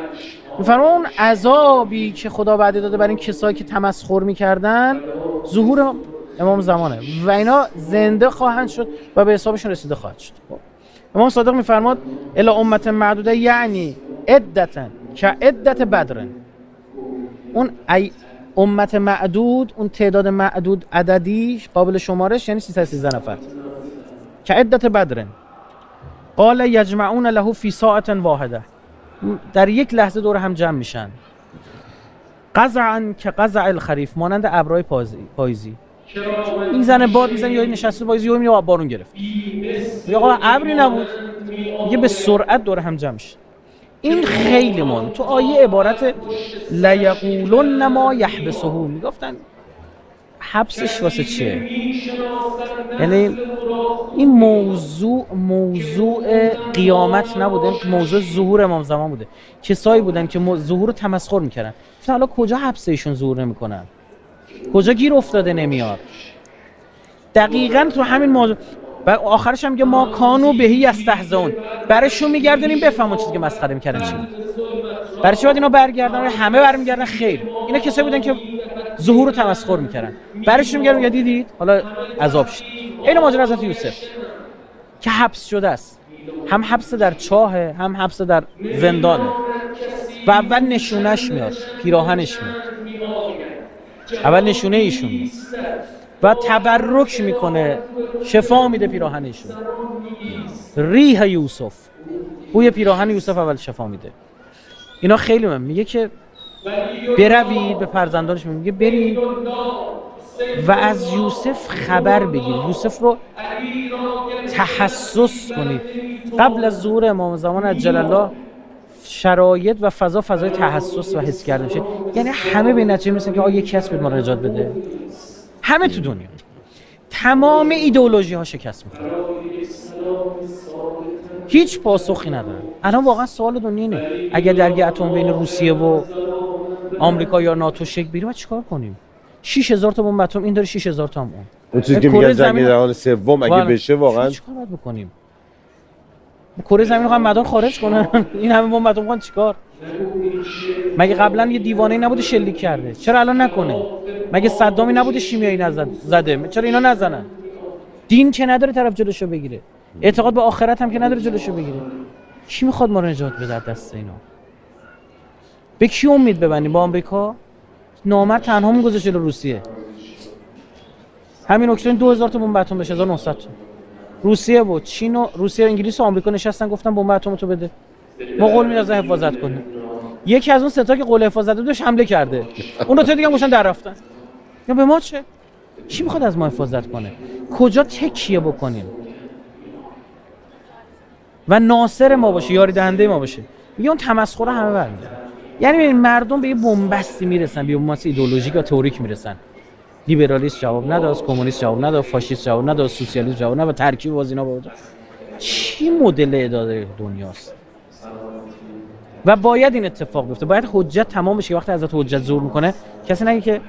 میفرما اون عذابی که خدا وعده داده برای این کسایی که تمسخر می‌کردن ظهور امام زمانه. و اینا زنده خواهند شد و به حسابشون رسیده خواهد شد. خب. امام صادق میفرماد الا امت معدوده یعنی عدتا که عدت بدرن. اون ای امت معدود اون تعداد معدود عددی قابل شمارش یعنی 313 نفر. که عدت بدرن. قال یجمعون له فی ساعت واحده. در یک لحظه دور هم جمع میشن. قزعا که قزع الخریف مانند ابرای پاییزی. می‌زنه باد می‌زنه یا نشسته پاییزی یا بارون گرفت. یا ابری نبود. یه به سرعت دور هم جمع میشه. این خیلی مهم. تو آیه عبارت لیقولن ما یحبسه می‌گفتن حبسش واسه چیه؟ یعنی این موضوع موضوع قیامت نبوده موضوع ظهور امام زمان بوده. کسایی بودن که ظهور رو تمسخر می‌کردن. حالا کجا حبس ایشون ظهور نمی‌کنن؟ کجا گیر افتاده نمیاد؟ دقیقا تو همین موضوع و آخرش هم میگه ما کانو بهی استهزون برایشون میگردونیم؟ بفهمون چیزی که مسخره می‌کردن چی برای چی باید اینا برگردن؟ همه برمیگردن خیر. اینا کسایی بودن که ظهور رو تمسخر می‌کردن. برایشون میگردن؟ یا دیدید؟ حالا عذاب شد. این ماجرا حضرت یوسف. که حبس شده است. هم حبس در چاهه هم حبس در زندانه. و اول نشونش میاد پیراهنش میاد. اول نشونه ایشون میاد. و تبرک می‌کنه. شفا میده پیراهنشون ریح یوسف. بوی پیراهن یوسف اول شفا میده. اینا خیلی من میگه که بروید به فرزندانش. میگه برید و از یوسف خبر بگیر. یوسف رو تحسس کنید. قبل از ظهور امام زمان عجل الله شرایط و فضا فضای تحسس و حس کرده میشه. یعنی همه به نتیجه می‌رسن که آ یکی هست ما نجات بده. همه تو دنیا. تمام ایدئولوژی ها شکست می‌خوره هیچ پاسخی نداره الان واقعا سوال دنیا اینه. اگر درگه اتم بین روسیه و آمریکا یا ناتو شک بگیره چیکار کنیم؟ 6000 تا بمب اتم این داره 6000 تا هم اون. اون چیزی که میگن جنگ جهانی سوم اگه. بشه واقعا چیکار باید بکنیم؟ کره زمین رو مدار خارج کنن. این همه بمب اتم چیکار؟ مگه قبلا یه دیوانه نبوده شلیک کرده؟ چرا الان نکنه؟ مگه صدامی نبوده شیمیایی نزد زده؟ چرا اینا نزنن؟ دین که نداره طرف جلوشو بگیره. اعتقاد به آخرت هم که نداره جلوشو بگیره. کی می‌خواد ما رو نجات بده دست اینا؟ به کی امید ببندیم؟ با آمریکا؟ نامر تنها مون گذاشته روسیه. همین اکتبر 2000 تا بمب اتم بشه 1900 تا. روسیه و چین و روسیه و انگلیس و آمریکا نشستن گفتن بمب اتم تو بده. ما قول میدازن حفاظت کنیم یکی از اون ستا که قول حفاظت دادش حمله کرده. اون تا دیگه گوشن در رفتن. یا به ما چه؟ کی می‌خواد از ما حفاظت کنه؟ کجا تکیه بکنیم؟ و ناصر ما باشه یاری دهنده ما باشه. میگه اون تمسخر همه برمیداره یعنی مردم به یه بنبستی می‌رسن به بنبست ایدئولوژیک و تئوریک می‌رسن. لیبرالیسم جواب نداد کمونیست جواب نداد فاشیست جواب نداد سوسیالیسم جواب نداد ترکیب باز اینا بود چی مدل اداره دنیاست؟ و باید این اتفاق بیفته. باید حجت تمام بشه وقتی ازت حجت زور می‌کنه کسی نگه که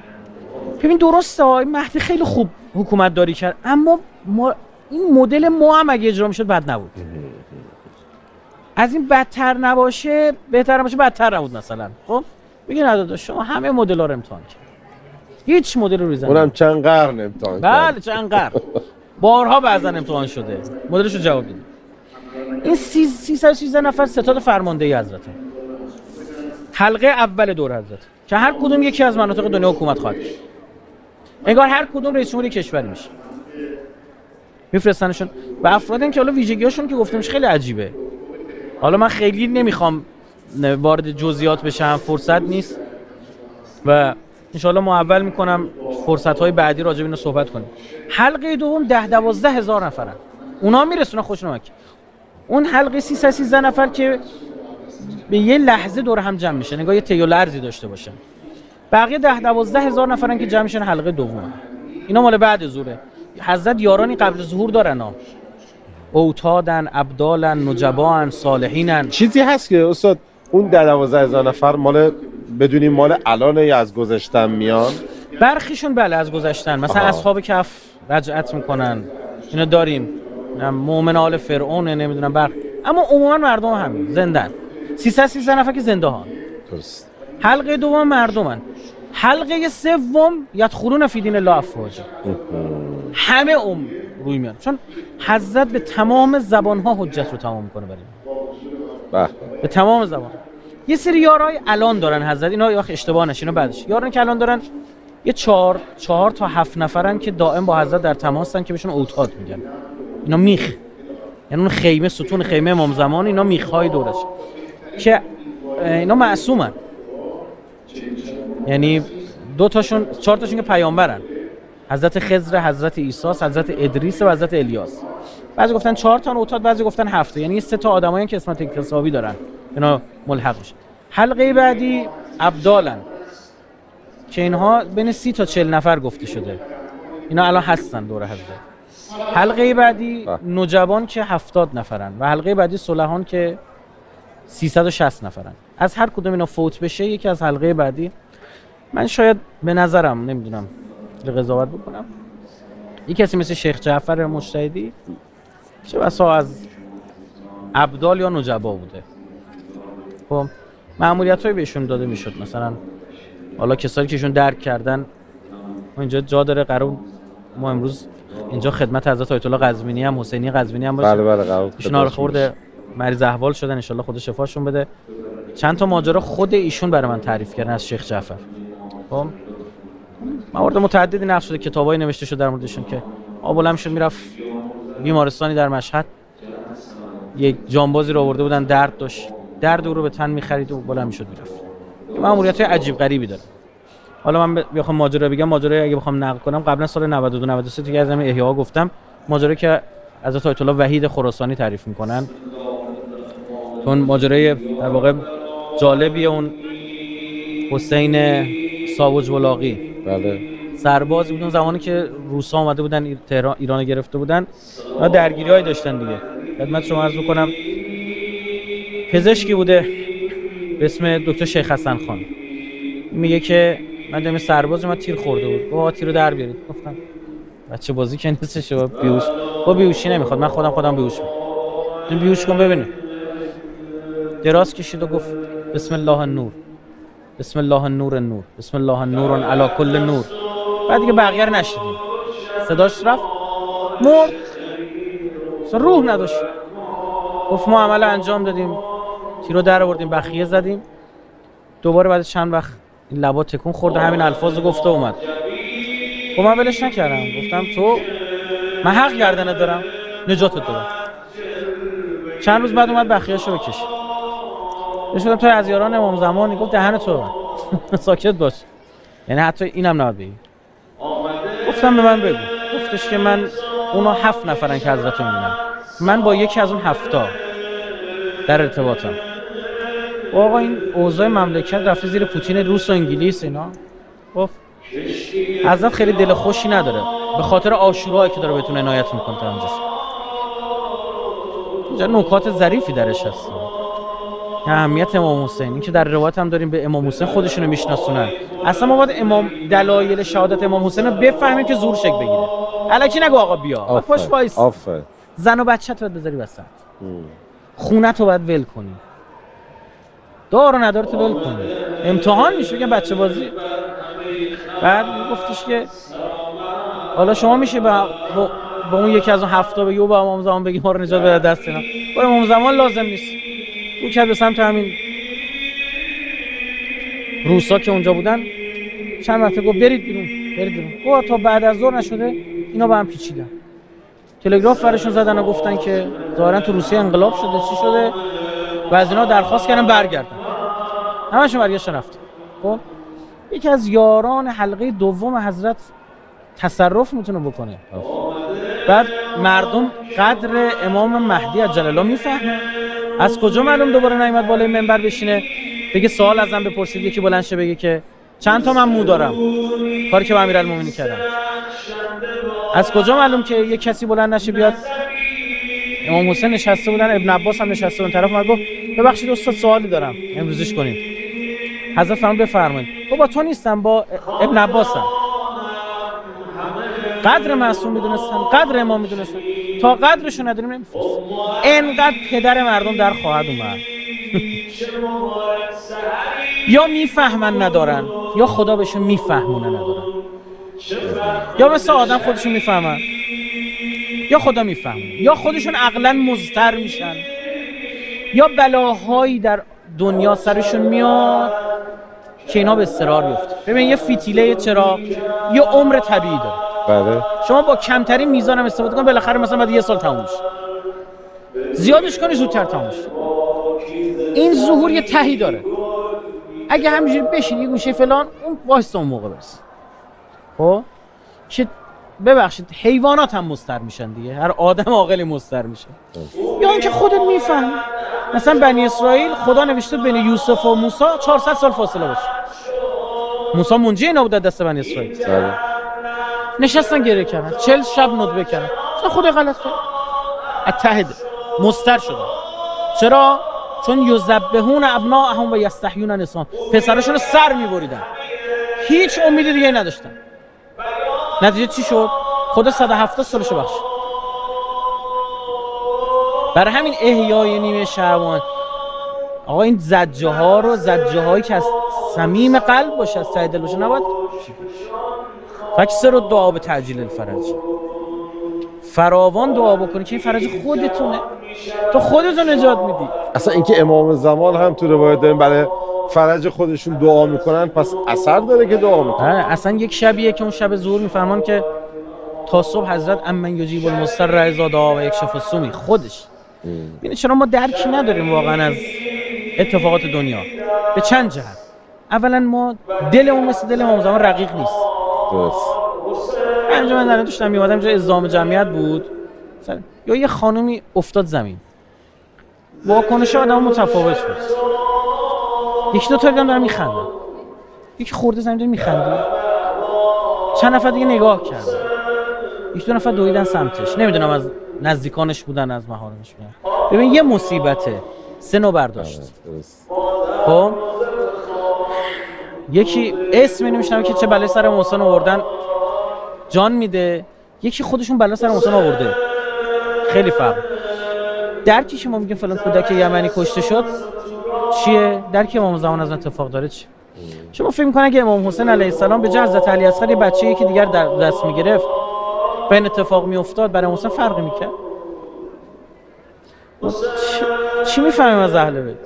ببین درسته این مهدی خیلی خوب حکومت داری کرد اما ما این مدل ما هم اگه اجرا می‌شد بد نبود. از این بدتر نباشه بهتر باشه بدتر نبود مثلا. خب؟ میگه نداده شما همه مدل ها رو امتحان کرد هیچ مدل رو ریزن اونم چند قرن امتحان بله چند قرن. بارها بعضا امتحان شده. مدلش رو جواب بده این 313 نفر ستاد فرمانده ای حضرت. حلقه اول دور حضرت. که هر کدوم یکی از مناطق دنیا حکومت خواهد انگار هر کدوم رئیس جمهوری کشوری میشه. میفرستنشون. و افراد که حالا ویژگیاشون که گفتم خیلی عجیبه. حالا من خیلی نمی‌خوام وارد جزئیات بشم فرصت نیست. و انشاءالله ما اول می‌کنم فرصت های بعدی راجع به اینو صحبت کنیم. حلقه دوم ده دوازده هزار نفرن. اونا میرسونن خوش نمک اون حلقه 313 نفر که به یه لحظه دور هم جمع میشه نگاه یه تیو لرزی داشته باشه بقیه ده دوازده هزار نفرن که جمعشن حلقه دوم. اینا مال بعد زوره حضرت یارانی قبل ظهور دارن ها. اوتادن ابدالن نجبان صالحینن. چیزی هست که استاد اون ده دوازده هزار نفر مال بدونیم مال الان یا از گذشتن میان؟ برخیشون بله از گذشتن. مثلا آها. اصحاب کف رجعت می‌کنن. اینا داریم. مؤمن آل فرعون نمی‌دونم بر اما عموما مردم همین زندن 300 300 نفر که زنده ها درست. حلقه دوم مردمن. حلقه سوم یدخلون فی دین الله افواجا همه ام روی میان. چون حضرت به تمام زبان ها حجت رو تمام کنه برای. به. تمام زبان. یه سری یارای الان دارن حضرت. اینا یا اشتباه نشینو بعدش. یاران که الان دارن یه چهار چهار تا هفت نفرن که دائم با حضرت در تماسن که بهشون اوتاد میگن اینا میخ یعنی اون خیمه ستون خیمه امام زمان اینا میخهای دورش. که اینا معصومن. یعنی دو تاشون چهار تاشون که پیامبرن. حضرت خضر حضرت عیسی حضرت ادریس و حضرت الیاس. بعضی گفتن چهار تا اوتاد بعضی گفتن هفت یعنی سه تا آدمایی که اسمت اکتسابی دارن. اینا ملحق میشه حلقه بعدی ابدالن. که اینها بین سی تا چل نفر گفته شده. اینا الان هستن دور حضرت. حلقه بعدی بله. نجبان که هفتاد نفرن و حلقه بعدی صلحان که 360 نفرن. از هر کدوم اینا فوت بشه یکی از حلقه بعدی. من شاید به نظرم نمی‌دونم قضاوت بکنم. یکی کسی مثل شیخ جعفر مجتهدی چه بسا از عبدال یا نجبا بوده. خب معمولیت های بهشون داده می‌شد. مثلا حالا کسایی که ایشون درک کردن اینجا جا داره قرار ما امروز اینجا خدمت حضرت آیت الله قزوینی هم حسینی قزوینی هم باشه. بله بله قرار ایشون خورده مریض احوال شدن ان خود شفاشون بده. چند تا ماجرا خود ایشون برای من تعریف کردن از شیخ جعفر. خب؟ موارد متعددی نقل شده کتابایی نوشته شده در موردشون که آبولم شد می‌رفت بیمارستانی در مشهد. یک جانبازی رو آورده بودن درد داشت. درد او رو به تن می‌خرید و بلند می‌شد می‌رفت. ماموریت عجیب غریبی داره. حالا من بخوام ماجرا بگم ماجرا اگه بخوام نقل کنم قبلا سال 92 93 دیگه از همین احیا گفتم ماجرا که از آیت الله وحید خراسانی تعریف می‌کنن. چون ماجرای در واقع جالبی اون حسین ساوج ولاقی بله. سربازی بود اون زمانی که روسا آمده بودن تهران ایران گرفته بودن. و درگیری های داشتن دیگه. خدمت شما عرض بکنم پزشکی بوده به اسم دکتر شیخ حسن خان. میگه که من دم سرباز من تیر خورده بود. با تیر رو در بیارید. گفتم بچه بازی که نیستش با بیوش با بیوشی نمی‌خواد. من خودم خودم بیوش می‌کنم. بیوش کن ببینه دراز کشید و گفت بسم الله النور. بسم الله النور النور. بسم الله النور علی کل نور. بعد دیگه بقیه رو صداش رفت. مرد. روح نداشت. گفت ما عمل انجام دادیم. تیرو در آوردیم بخیه زدیم. دوباره بعد چند وقت این لبا تکون خورده همین الفاظ گفته اومد. خب من ولش نکردم. گفتم تو من حق گردنه دارم نجاتت دارم چند روز بعد اومد بخیهشو بکش. شدم تو از یاران امام زمانی گفت دهن تو ساکت باش. یعنی حتی اینم نباید بگی. گفتم به من بگو. گفتش که من اونا هفت نفرن که حضرت می‌بینم من با یکی از اون هفتا در ارتباطم. و آقا این اوضاع مملکت رفته زیر پوتین روس و انگلیس اینا. گفت حضرت خیلی دل خوشی نداره. به خاطر آشورایی که داره بهتون عنایت می‌کنه تا اینجا نکات ظریفی درش هست. اهمیت امام حسین. این که در روایت هم داریم به امام حسین خودشون رو میشناسونن. اصلا ما باید امام دلایل شهادت امام حسین رو بفهمیم که زور شک بگیره. الکی نگو آقا بیا. پاش وایس زن و بچه تو باید بذاری وسط. خونه تو باید ول کنی. دار و ندار تو ول کنی. امتحان میشه بگم بچه بازی. بعد گفتش که حالا شما میشه با, با, اون یکی از اون هفته بگی و با امام زمان بگی ما رو نجات بده دست اینا با امام زمان لازم نیست. او کرد به سمت همین روسا که اونجا بودن چند وقته گفت برید بیرون برید بیرون. تا بعد از ظهر نشده اینا با هم پیچیدن. تلگراف فرشون زدن و گفتن که ظاهرا تو روسیه انقلاب شده چی شده؟ و از اینا درخواست کردن برگردن. همشون برگشتن رفتن خب؟ یکی از یاران حلقه دوم حضرت تصرف می‌تونه بکنه. بعد مردم قدر امام مهدی از جلالا می‌فهمه. از کجا معلوم دوباره نیومد بالای منبر بشینه؟ بگه سوال ازم بپرسید یکی بلند شه بگه که چند تا من مو دارم؟ کاری که با امیرالمومنین کردم. از کجا معلوم که یه کسی بلند نشه بیاد؟ امام حسین نشسته بودن ابن عباس هم نشسته بودن. طرف اومد گفت ببخشید استاد سوالی دارم. امروزش کنیم حضرت فرمان بفرمایید. با تو نیستم با ابن عباسم. قدر معصوم می‌دونستم قدر امام می‌دونستم. تا قدرشو نداریم نمیفرست انقدر پدر مردم در خواهد اومد. یا می‌فهمن ندارن یا خدا بهشون میفهمونه ندارن. یا مثل آدم خودشون می‌فهمن یا خدا میفهمونه. یا خودشون عقلا مزتر میشن. یا بلاهایی در دنیا سرشون میاد که اینا به استرار بیفته. ببین یه فیتیله چرا یه عمر طبیعی داره. بله. شما با کمترین میزان هم استفاده کن بالاخره مثلا بعد یه سال تموم زیادش کنی زودتر تموم این ظهور یه تهی داره. اگه همینجوری بشین یه گوشه فلان اون واسه اون موقع بس خب؟ که ببخشید حیوانات هم مستر میشن دیگه. هر آدم عاقلی مستر میشه. یا اینکه خودت میفهم مثلا بنی اسرائیل خدا نوشته بین یوسف و موسی 400 سال فاصله باشه. موسی منجی اینا بود دست بنی اسرائیل. بله. نشستن گریه کردن. 40 شب ندبه کردن خدا غلط کرد؟ اتحد. مستر شده چرا؟ چون یذبحون ابناءهم و یستحیون نسان پسرشون رو سر میبریدن. هیچ امیدی دیگه نداشتن. نتیجه چی شد؟ خدا 170 سالشو بخشید. برای همین احیای نیمه شعبان. آقا این زجه ها رو زجه هایی که از صمیم قلب باشه از ته دل باشه نباید فکسر رو دعا به تعجیل الفرج. فراوان دعا بکنی که این فرج خودتونه. تو خودتو نجات میدی. اصلا اینکه امام زمان هم تو روایت داریم برای فرج خودشون دعا می‌کنن پس اثر داره که دعا می‌کنن. اصلا یک شبیه که اون شب ظهور میفرمان که تا صبح حضرت امن یجیب المستر رضا دعا و یک شف سومی خودش. ببین چرا ما درکی نداریم واقعا از اتفاقات دنیا. به چند جهت؟ اولا ما دلمون مثل دل امام زمان رقیق نیست. درست. اینجا من داشتم میومدم جای ازدام جمعیت بود. یا یه خانومی افتاد زمین. واکنش آدم متفاوت بود. یکی دو تا دیدم دارم میخندن. یکی خورده زمین داره میخنده. چند نفر دیگه نگاه کردن. یکی دو نفر دویدن سمتش. نمی‌دونم از نزدیکانش بودن از محارمش بودن. ببین یه مصیبته. سه برداشت. خب؟ یکی اسم نمیشنم که چه بلای سر محسن آوردن. جان میده. یکی خودشون بلا سر محسن آورده. خیلی فرق درکی که ما میگیم فلان کودک یمنی کشته شد چیه؟ درک امام زمان از اتفاق داره چی؟ شما فکر می‌کنه که امام حسین علیه السلام به جه حضرت علی اصغر یه بچه یکی دیگر در دست می‌گرفت و این اتفاق میافتاد برای حسین فرقی می‌کرد؟ چی می‌فهمیم از اهل بیت؟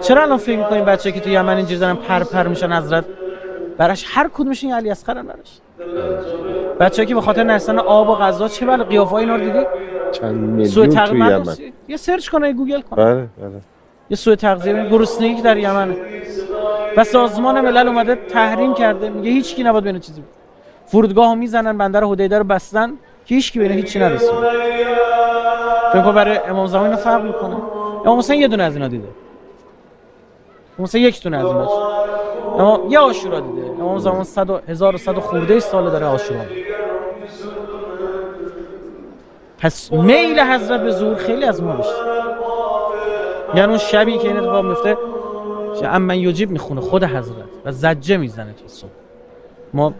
چرا الان فکر می‌کنیم بچه که تو یمن اینجوری دارن پر پر میشن حضرت براش هر کدومش این علی اصغر براش؟ بچه‌ای که به خاطر نرسن آب و غذا چه بله قیافه اینا رو دیدی؟ چند میلیون تو یمن. یه search کنه گوگل کن. بله بله. یه سوء تغذیه گرسنگی که در یمن و سازمان ملل اومده تحریم کرده میگه هیچ کی نباید بین چیزی فرودگاه می‌زنن بندر هدیده رو بستن. که هیچ کی بین هیچی نرسید فکر برای امام زمان اینو فرق می‌کنه. امام حسین یه دونه از اینا دیده. مثلا یک دونه از اینا اما یه آشورا دیده. امام زمان 100 1100 خورده سال داره آشورا پس میل حضرت به ظهور خیلی از ما بیشتر. یعنی اون شبی که این اتفاق میفته که امن یجیب می‌خونه خود حضرت. و زجه می‌زنه تو صبح. ما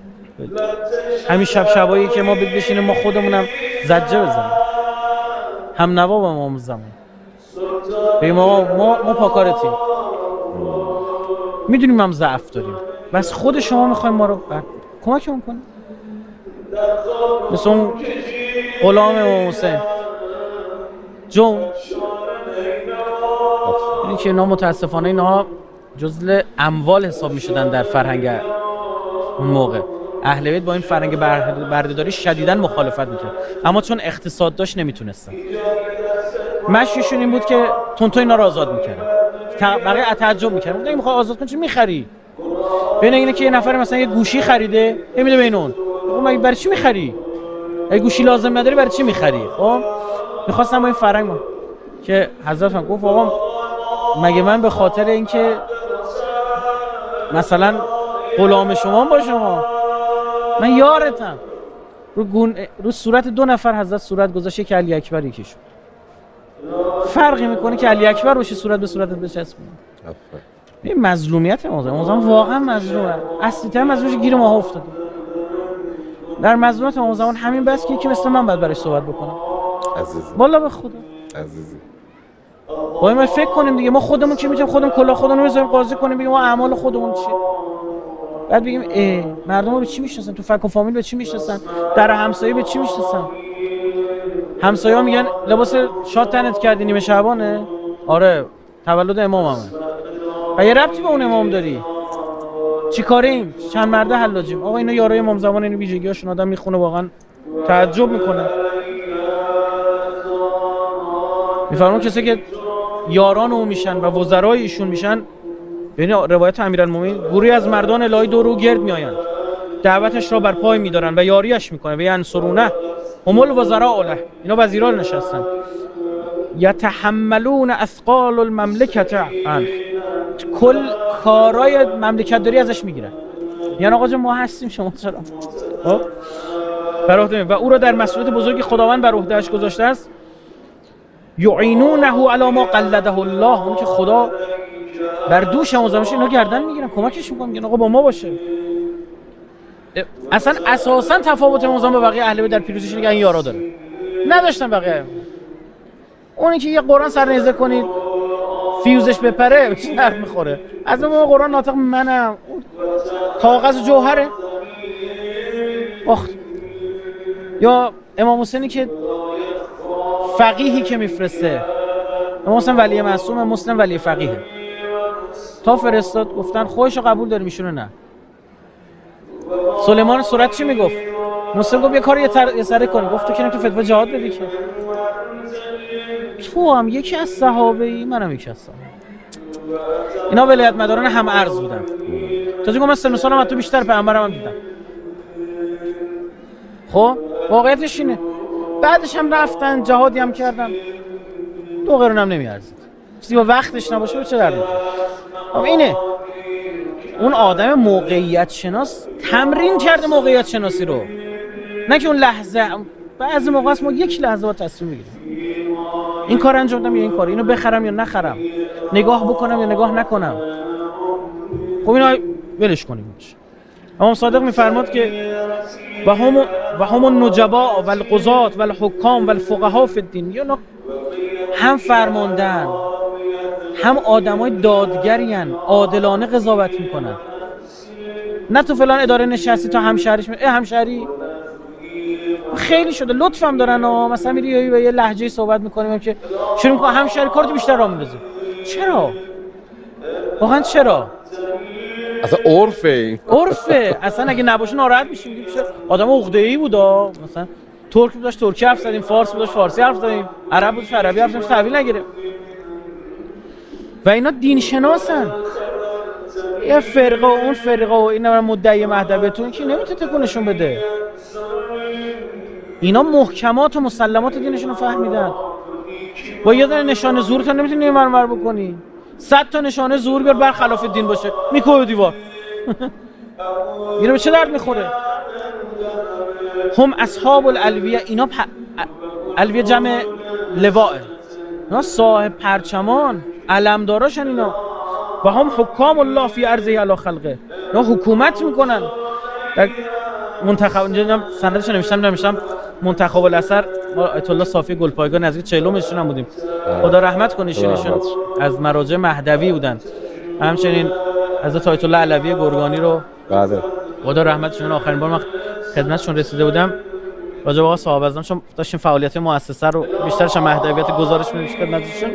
همین شب شبایی که ما بشینیم ما خودمونم زجه بزنیم. هم نوا با امام زمان. به ما ما ما پاکارتیم. می‌دونیم هم ضعف داریم. بس خود شما می‌خوایم ما رو کمکمون کنیم. مثل اون غلام امام حسین. جون. این که اینا متاسفانه اینا جزل اموال حساب می‌شدن در فرهنگ اون موقع. اهل بیت با این فرهنگ بردهداری شدیدا مخالفت می‌کرد. اما چون اقتصاد داشت نمی‌تونستن. مشیشون این بود که تونتو اینا رو آزاد می‌کردن بقیه تعجب می‌کردن میگه می‌خوای آزاد کنی چی می‌خری؟ بین اینه که یه نفر مثلا یه گوشی خریده نمیده بین اون. مگه برای چی می‌خری؟ اگه گوشی لازم نداری برای چی می‌خری؟ خب؟ می‌خواستم با این فرهنگ ما که حضرت گفت آقا مگه من به خاطر اینکه مثلا غلام شما با شما من یارتم. رو, گون... رو صورت دو نفر حضرت صورت گذاشته که علی اکبر یکیشون فرقی می‌کنه که علی اکبر روش صورت به صورت بچسبونه. این مظلومیت امام زمان واقعا مظلومه. اصلی تر مظلومش گیر ماه افتاده. در مظلومیت امام زمان همین بس که یکی مثل من باید برای صحبت بکنم عزیزی والا به خدا. عزیزی باید ما فکر کنیم دیگه. ما خودمون چی می‌تونیم خودمون کلا خودمون رو بذاریم قاضی کنیم بگیم ما اعمال خودمون چیه. بعد بگیم ای مردم رو به چی می‌شناسن؟ تو فک و فامیل به چی می‌شناسن؟ در همسایه به چی می‌شناسن؟ همسایه ها میگن لباس شاد تنت کردی نیمه شعبانه آره تولد امام همه و یه ربطی به اون امام داری. چی کاریم؟ چند مرده حلاجیم. آقا اینا یارای امام زمان این ویژگی هاشون آدم می‌خونه واقعا تعجب می‌کنه میفرمون کسی که یاران او میشن و وزرای ایشون میشن ببین روایت امیرالمومنین گروهی از مردان الهی دور او گرد میآیند. دعوتش را بر پای میدارن و یاریش می‌کنه و ینصرونه هم الوزراء له. اینا وزیران نشستن. یتحملون اثقال المملکت عن کل کارای مملکت داری ازش می‌گیرن. یعنی آقا ما هستیم شما چرا؟ خب؟ بر و او را در مسئولیت بزرگی خداوند بر عهدهش گذاشته است. یعینونه علی ما قلده الله اون که خدا بر دوش هم اینا گردن می‌گیرن. کمکش می‌کنن میگن آقا با ما باشه. اصلا اساسا تفاوت امام با بقیه اهل در پیروزیش اینه این یارا داره. نداشتن بقیه. اونی که یه قرآن سر کنید فیوزش بپره درد می‌خوره. از اون قرآن ناطق منم. کاغذ جوهره. آخ یا امام حسینی که فقیهی که میفرسته. امام حسین ولی معصوم مسلم ولی فقیه تا فرستاد گفتن خودش قبول داری میشونه نه. سلیمان صورت چی می‌گفت؟ مسلم گفت یه کار یه, سره کنی گفت تو که تو فتوا جهاد بدی که. تو هم یکی از صحابه ای منم یکی از صحابه اینا ولایت مداران هم ارز بودن. تا گفت من سن سالم تو بیشتر پیامبرم هم دیدم. خب واقعیتش اینه. بعدش هم رفتن جهادی هم کردن. دو قرون هم نمیارزید. چیزی با وقتش نباشه به چه درد اما اینه. اون آدم موقعیت شناس تمرین کرده موقعیت شناسی رو. نه که اون لحظه بعضی موقع است ما یک لحظه با تصمیم می‌گیریم این کار انجام بدم یا این کار؟ اینو بخرم یا نخرم؟ نگاه بکنم یا نگاه نکنم؟ خب اینا ولش کنیم. امام صادق میفرماد که و هم و هم النجبا و القضات و الحکام و الفقها فی الدین هم فرماندن. هم آدمای دادگرین عادلانه قضاوت می‌کنن. نه تو فلان اداره نشستی تا همشهریش اه همشهری؟ خیلی شده لطفم دارن و مثلا میری به یه لحجه صحبت می‌کنیم که شروع می‌کنه همشهری کارتو بیشتر راه میندازه. چرا؟ واقعا چرا؟ اصلا عرفه. عرفه. اصلا اگه نباشه ناراحت میشیم آدم عقده ای بودا مثلا ترک بود داشت ترکی حرف زدیم فارس بود داشت فارسی حرف زدیم. عرب بود عربی حرف زدیم تحویل نگیره و اینا دین شناسن. یه فرقه و اون فرقه و اینا مدعی مهدبتون که نمی‌تونه تکونشون بده. اینا محکمات و مسلمات دینشون رو فهمیدن. با یه دونه نشانه زور تا نمی‌تونی مرمر بکنی. صد تا نشانه زور بیار برخلاف دین باشه. میکوه دیوار. اینو به چه درد می‌خوره؟ هم اصحاب الالویه اینا پ... الویه جمع لواه اینا صاحب پرچمان. علمداراشن اینا. و هم حکام الله فی ارضه علی خلقه. اینا حکومت می‌کنن. در منتخب اینجا سندش نمیشتم نمیشتم منتخب الاثر. آیت الله صافی گلپایگاه نزدیک 40 هم بودیم. خدا رحمت کنه ایشون از مراجع مهدوی بودن. همچنین از آیت الله علوی گرگانی رو بله. خدا رحمتشون آخرین بار من خدمتشون رسیده بودم. راجع به آقا صاحب چون داشتیم فعالیت مؤسسه رو بیشترش مهدویت گزارش میدیم. خدمتشون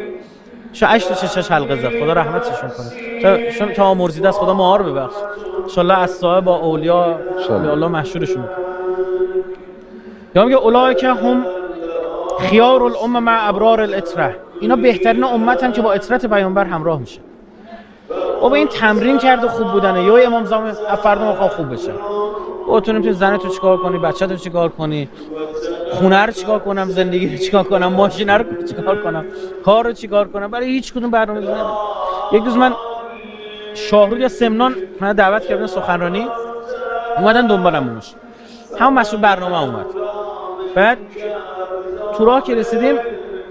شو هشت تا شش حلقه زد خدا رحمتشون کنه. تا تا مرزیده از خدا مهار ببخش. ان از صاحب با اولیا الله مشهورشون یا میگه اولای که هم خیار الامه مع ابرار الاطره. اینا بهترین امتن که با اطرت پیامبر همراه میشه. او به این تمرین کرده خوب بودنه. یا امام زمان فردا خوب بشه. او تو نمی‌تونی زن تو چیکار کنی بچه تو چیکار کنی؟ خونه رو چیکار کنم زندگی رو چیکار کنم ماشین رو چیکار کنم؟ کار رو چیکار کنم؟ برای هیچ کدوم برنامه یک روز من شاهرود یا سمنان من دعوت کردن سخنرانی اومدن دنبالم اونش همون مسئول برنامه اومد. بعد تو راه که رسیدیم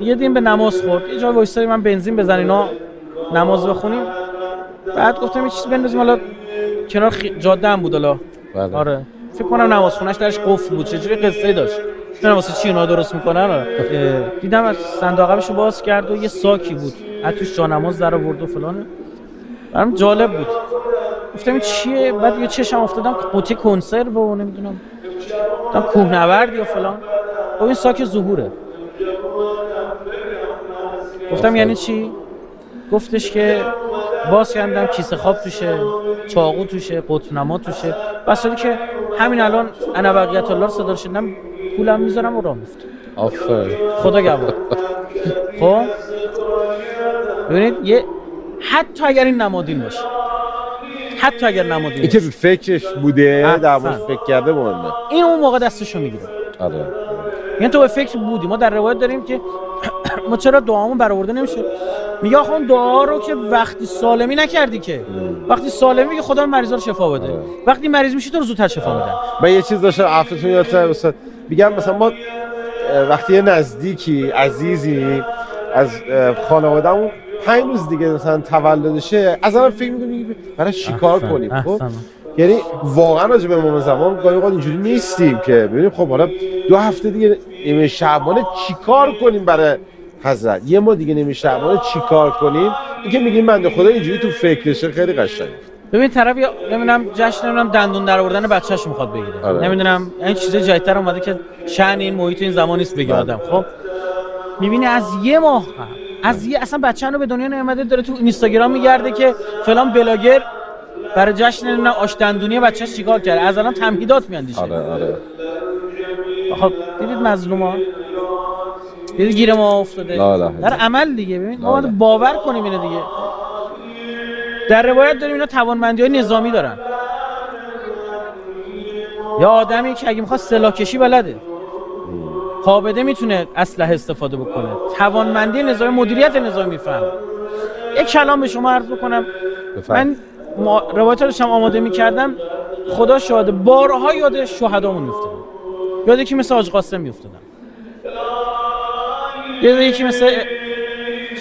یه دیم به نماز خورد. یه جای وایسادیم من بنزین بزن اینا نماز بخونیم. بعد گفتم یه چیزی حالا کنار خی... جاده هم بود حالا. بله. آره. فکر کنم نماز خونش درش قفل بود. چجوری قصه داشت؟ نه واسه چی اونا درست می‌کنن؟ آره. دیدم از صندوق باز کرد و یه ساکی بود. از توش جانماز در آورد و فلان برام جالب بود. گفتم چیه؟ بعد یه چشم افتادم قوطی کنسرو و نمی‌دونم. گفتم کوهنورد یا فلان. خب این ساک ظهوره. گفتم یعنی چی؟ گفتش که باز کردم کیسه خواب توشه چاقو توشه قطنما توشه. بس که همین الان انا بقیت الله صدا شدم پولم می‌ذارم و راه میفتم آفرین. خدا گواه خب؟ ببینید یه حتی اگر این نمادین باشه. حتی اگر نمادین این که فکرش بوده در فکر کرده مهمه. این اون موقع دستشو می‌گیره. آره. یعنی تو به فکر بودی. ما در روایت داریم که ما چرا دعامون برآورده نمیشه؟ میگه آخه اون دعا رو که وقتی سالمی نکردی که. وقتی سالمی میگه خدا مریضا رو شفا بده. آره. وقتی مریض میشی تو رو زودتر شفا میدن. من یه چیز داشتم عفتون یادتونه استاد میگم مثلا ما وقتی یه نزدیکی عزیزی از خانوادهمون پنج روز دیگه مثلا تولدشه از الان فکر می‌کنیم برای چیکار احسن، کنیم خب. یعنی واقعا راجع به امام زمان گاهی اوقات اینجوری نیستیم که. ببینیم خب حالا دو هفته دیگه شعبانه چیکار کنیم برای حضرت. یه ما دیگه نیمه شعبانه چیکار کنیم؟ اینکه میگیم بنده خدا اینجوری تو فکرشه خیلی قشنگ. ببین طرف یا نمی‌دونم جشن نمی‌دونم دندون در آوردن بچه‌ش می‌خواد بگیره. آره. نمی‌دونم این چیز جدیدتر اومده که شأن این محیط این زمان نیست بگه بله. آدم. خب می‌بینی از یه ماه قبل، از یه اصلا بچه رو به دنیا نیومده داره تو اینستاگرام میگرده که فلان بلاگر برای جشن نمی‌دونم آش دندونی بچه‌ش چیکار کرده؟ از الان تمهیدات میاندیشه. آره آره. خب دیدید مظلوما دیدید گیر ما افتاده. لا الا در عمل دیگه. ببین ما لا باید. باور کنیم اینو دیگه. در روایت داریم اینا توانمندی های نظامی دارن. یا آدمی که اگه می‌خواد سلاح کشی بلده. قابده می‌تونه اسلحه استفاده بکنه. توانمندی نظامی مدیریت نظامی می‌فهمه یک کلام به شما عرض بکنم. بفرمایید. من روایت رو داشتم آماده می‌کردم. خدا شاهده بارها یاد شهدامون میفتادم یاد یکی مثل حاج قاسم میافتادم یاد یکی مثل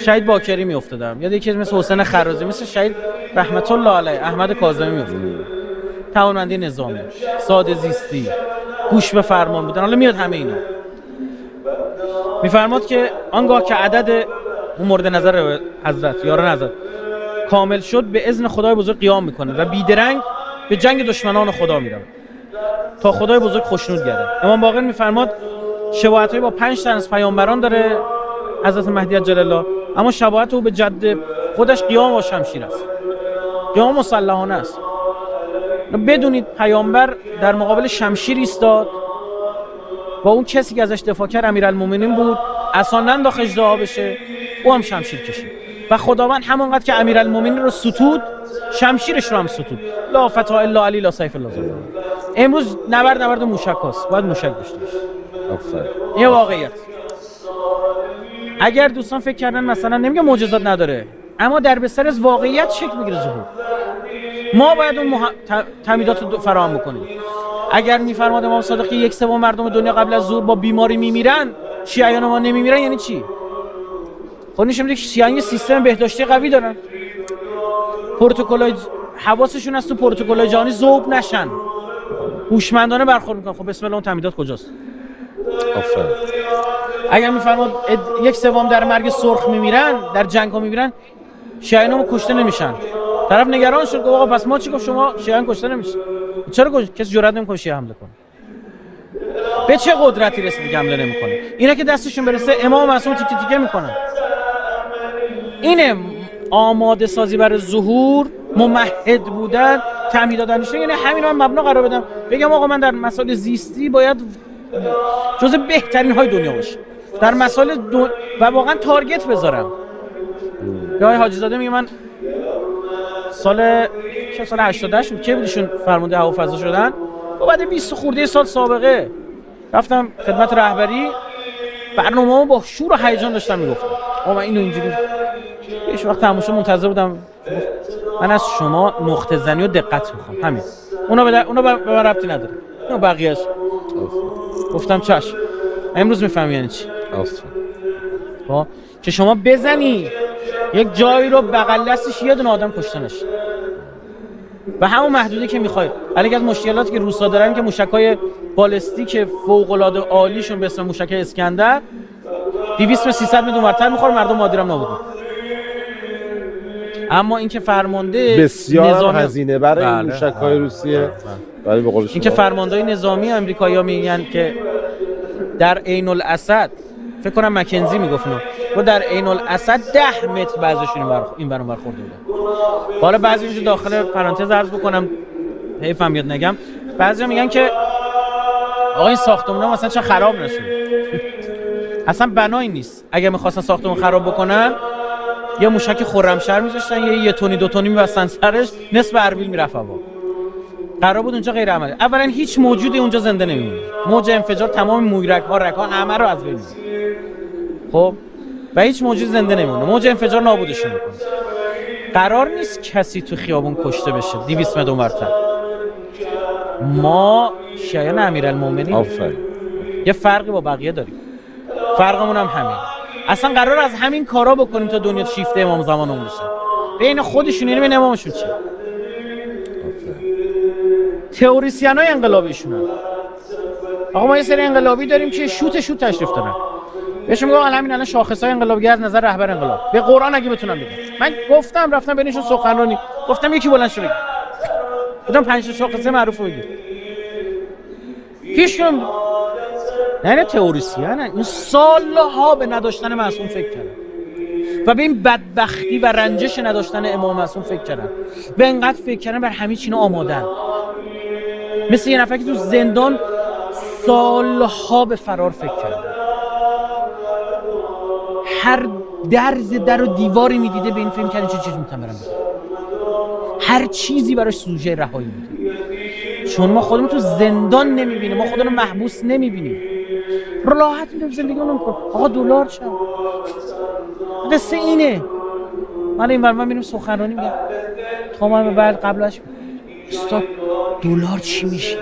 شهید باکری میافتادم. یاد یکی مثل حسین خرازی مثل شهید رحمت الله علیه احمد کاظمی میافتادم توانمندی نظامی ساده زیستی گوش به فرمان بودن. حالا میاد همه اینا. میفرماد که آنگاه که عدد اون مورد نظر حضرت یاران حضرت کامل شد به اذن خدای بزرگ قیام می‌کنه و بیدرنگ به جنگ دشمنان خدا میره تا خدای بزرگ خوشنود گرده امام باقر میفرماد شباهت با پنج تن از پیامبران داره حضرت مهدی جل الله اما شباهت او به جد خودش قیام و شمشیر است. قیام مسلحانه است. بدونید پیامبر در مقابل شمشیر ایستاد با اون کسی که ازش دفاع کرد امیرالمومنین بود اصلا ننداخت اجدها بشه او هم شمشیر کشید. و خداوند همانقدر که امیرالمومنین رو ستود شمشیرش رو هم ستود. لا فتا الا علی لا سیف ظفر امروز نبرد نبرد موشک هست باید موشک داشته آفرین. این واقعیت. اگر دوستان فکر کردن مثلا نمیگه معجزات نداره اما در بستر از واقعیت شکل می‌گیره ظهور. ما باید اون مح... تمیدات رو فراهم بکنیم. اگر میفرماد امام صادق که یک سوم مردم دنیا قبل از ظهور با بیماری میمیرن شیعیان ما نمیمیرن یعنی چی؟ خب نشون که شیعیان سیستم بهداشتی قوی دارن. پروتکلای ج- حواسشون از تو پروتکلای جهانی ذوب نشن. هوشمندانه برخورد می‌کنن. خب بسم الله اون تمیدات کجاست. اگر میفرماد اد- یک سوم در مرگ سرخ میمیرن در جنگ ها میمیرن شیعیان کشته نمیشن. طرف نگران شد گفت آقا پس ما چی گفت؟ شما شیعیان کشته نمیشن چرا کش... کسی جرئت نمی‌کنه شیعه حمله کنه. به چه قدرتی رسیده که حمله نمی‌کنه؟ اینا که دستشون برسه امام معصوم تیکه تیکه می‌کنن. اینه آماده سازی برای ظهور ممهد بودن تعمید دادن یعنی همین رو مبنا قرار بدم. بگم آقا من در مسائل زیستی باید جز بهترین های دنیا باشه. در مسائل دو... و واقعا تارگت بذارم. یا آقای حاجی زاده میگه من سال چه سال؟ 88 بود. که بودیشون فرمانده هوافضا شدن؟ و بعد 20 خورده سال سابقه. رفتم خدمت رهبری. برنامه با شور و هیجان داشتم می‌گفتم. آقا من اینو اینجوری یه وقت تماشا منتظر بودم. من از شما نقطه زنی و دقت می‌خوام. همین. اونا به اونا به ربطی نداره. اون بقیه‌اش. گفتم چشم. امروز می‌فهمی یعنی چی؟ خب که شما بزنی یک جایی رو بغل دستش یه دونه آدم کشتنش. و همون محدوده که می‌خواید ولی از مشکلاتی که روسا دارن که موشکای بالستیک فوق العاده عالیشون به اسم موشک اسکندر 200 و 300 میلیون ورتر می‌خوره مردم مادیرم نبود اما اینکه فرمانده بسیار نظامی... هزینه برای بله. موشک‌های روسیه. بله. ولی به قول اینکه فرماندهای نظامی آمریکایی‌ها میگن که در عین الاسد فکر کنم مکنزی می‌گفت و در عین الاسد 10 متر بعضیشون این بر این برون برخورده بوده. حالا بعضی اینجا داخل پرانتز عرض بکنم. حیفم یاد نگم. بعضی میگن که آقا این ساختمون مثلا چه خراب نشد اصلا بنایی نیست. اگه می‌خواستن ساختمون خراب بکنن یه موشک خرمشهر میذاشتن یه یه تونی دو تونی میبستن سرش نصف اربیل می‌رفت هوا. قرار بود اونجا غیر عملی. اولا هیچ موجودی اونجا زنده نمیمونه. موج انفجار تمام مویرک ها رک ها همه رو از بین خب؟ و هیچ موجود زنده نمیمونه. موج انفجار نابودشون می‌کنه. قرار نیست کسی تو خیابون کشته بشه. 200 متر اونورتر ما شایان امیرالمومنین یه فرقی با بقیه داریم. فرقمون هم همین. اصلا قرار از همین کارا بکنیم تا دنیا شیفته امام زمانمون بشه. بین خودشون یعنی بین امامشون چی تئوریسین های انقلابیشون. آقا ما یه سری انقلابی داریم که شوت شوت تشریف دارن. بهشون میگم همین الان شاخص های انقلابی از نظر رهبر انقلاب. به قرآن اگه بتونم بگم. من گفتم رفتم بینشون سخنرانی. گفتم یکی بلند شو بگم بودم پنج شاخصه معروف بگیر. هیچ نه نه تئوریسین این سالها به نداشتن معصوم فکر کردن. و به این بدبختی و رنجش نداشتن امام معصوم فکر کردن. به انقدر فکر کردن بر همه چینا آمادن. مثل یه نفر که تو زندان سالها به فرار فکر کرده هر درز در و دیواری می‌دیده به این فیلم کرده چه چیز می‌تونم برم هر چیزی براش سوژه رهایی بوده چون ما خودمون تو زندان نمی‌بینیم ما خودمون محبوس نمی‌بینیم. راحت می‌دونم زندگی اونم کن آقا دلار چند قصه اینه. من این من میرم سخنرانی میگم. تا من بعد قبلش استاد دلار چی میشه؟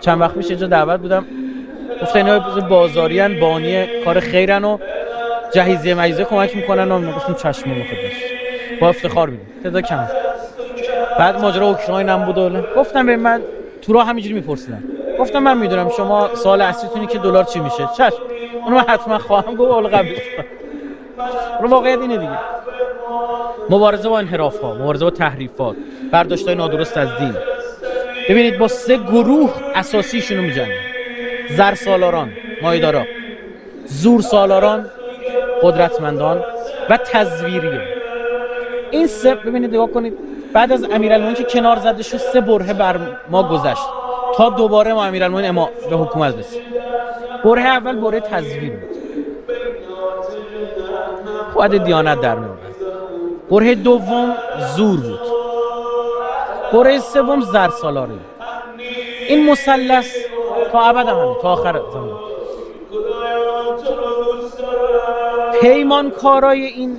چند وقت میشه اینجا دعوت بودم. گفته اینا بازاریان بانی کار خیرن و جهیزیه مجیزه کمک می‌کنن و گفتم چشم ما با افتخار میدیم تعداد کم. بعد ماجرا اوکراین هم بود گفتم به من تو راه همینجوری میپرسیدم گفتم من می‌دونم شما سال اصلیتونی که دلار چی میشه. چش. اونو من حتما خواهم گفت اول قبل. رو واقعیت اینه دیگه. مبارزه با انحراف ها مبارزه با تحریفات برداشت های نادرست از دین. ببینید با سه گروه اساسیشون رو میجنگن. زر سالاران مایدارا. زور سالاران قدرتمندان و تزویری این سه ببینید نگاه کنید. بعد از امیرالمومنین که کنار زده شد سه برهه بر ما گذشت. تا دوباره ما امیرالمومنین اما به حکومت رسید. برهه اول برهه تزویر بود. خود دیانت در میاد برهه دوم زور بود. برهه سوم زرسالاری این مثلث تا ابد هم تا آخر زمان. پیمان کارای این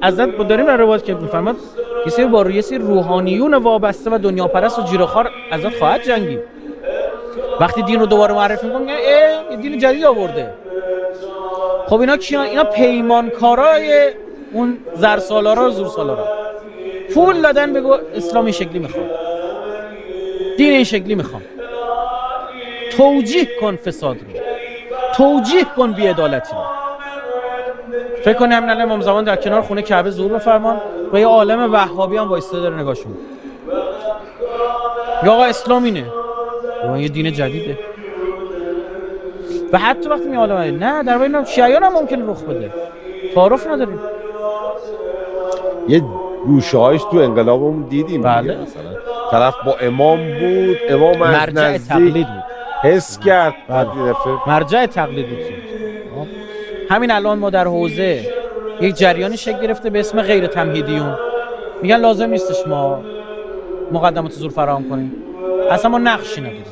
ازت داریم در روایت که میفرماد کسی با رویسی روحانیون وابسته و دنیا پرست و جیرخوار ازت خواهد جنگید. وقتی دین رو دوباره معرفی می‌کنه ای دین جدید آورده. خب اینا کیان؟ اینا پیمانکارای اون زرسالارا و زورسالارا. پول دادن بگو اسلام این شکلی می‌خوام دین این شکلی می‌خوام توجیه کن فساد رو. توجیه کن بیعدالتی رو. فکر کنی همین امام زمان در کنار خونه کعبه ظهور بفرمان و یه عالم وهابی هم وایسته داره نگاهشون. یا آقا اسلام اینه. یه دین جدیده. و حتی وقتی می عالم نه در بین شیعیان هم ممکن رخ بده. تعارف نداریم. یه گوشه هایش تو انقلابمون دیدیم بله. طرف با امام بود امام از مرجع تقلید بود. حس کرد. بله. مرجع تقلید بود. همین الان ما در حوزه یک جریانی شکل گرفته به اسم غیر تمهیدیون. میگن لازم نیستش ما مقدمات زور فراهم کنیم. اصلا ما نقشی نداریم.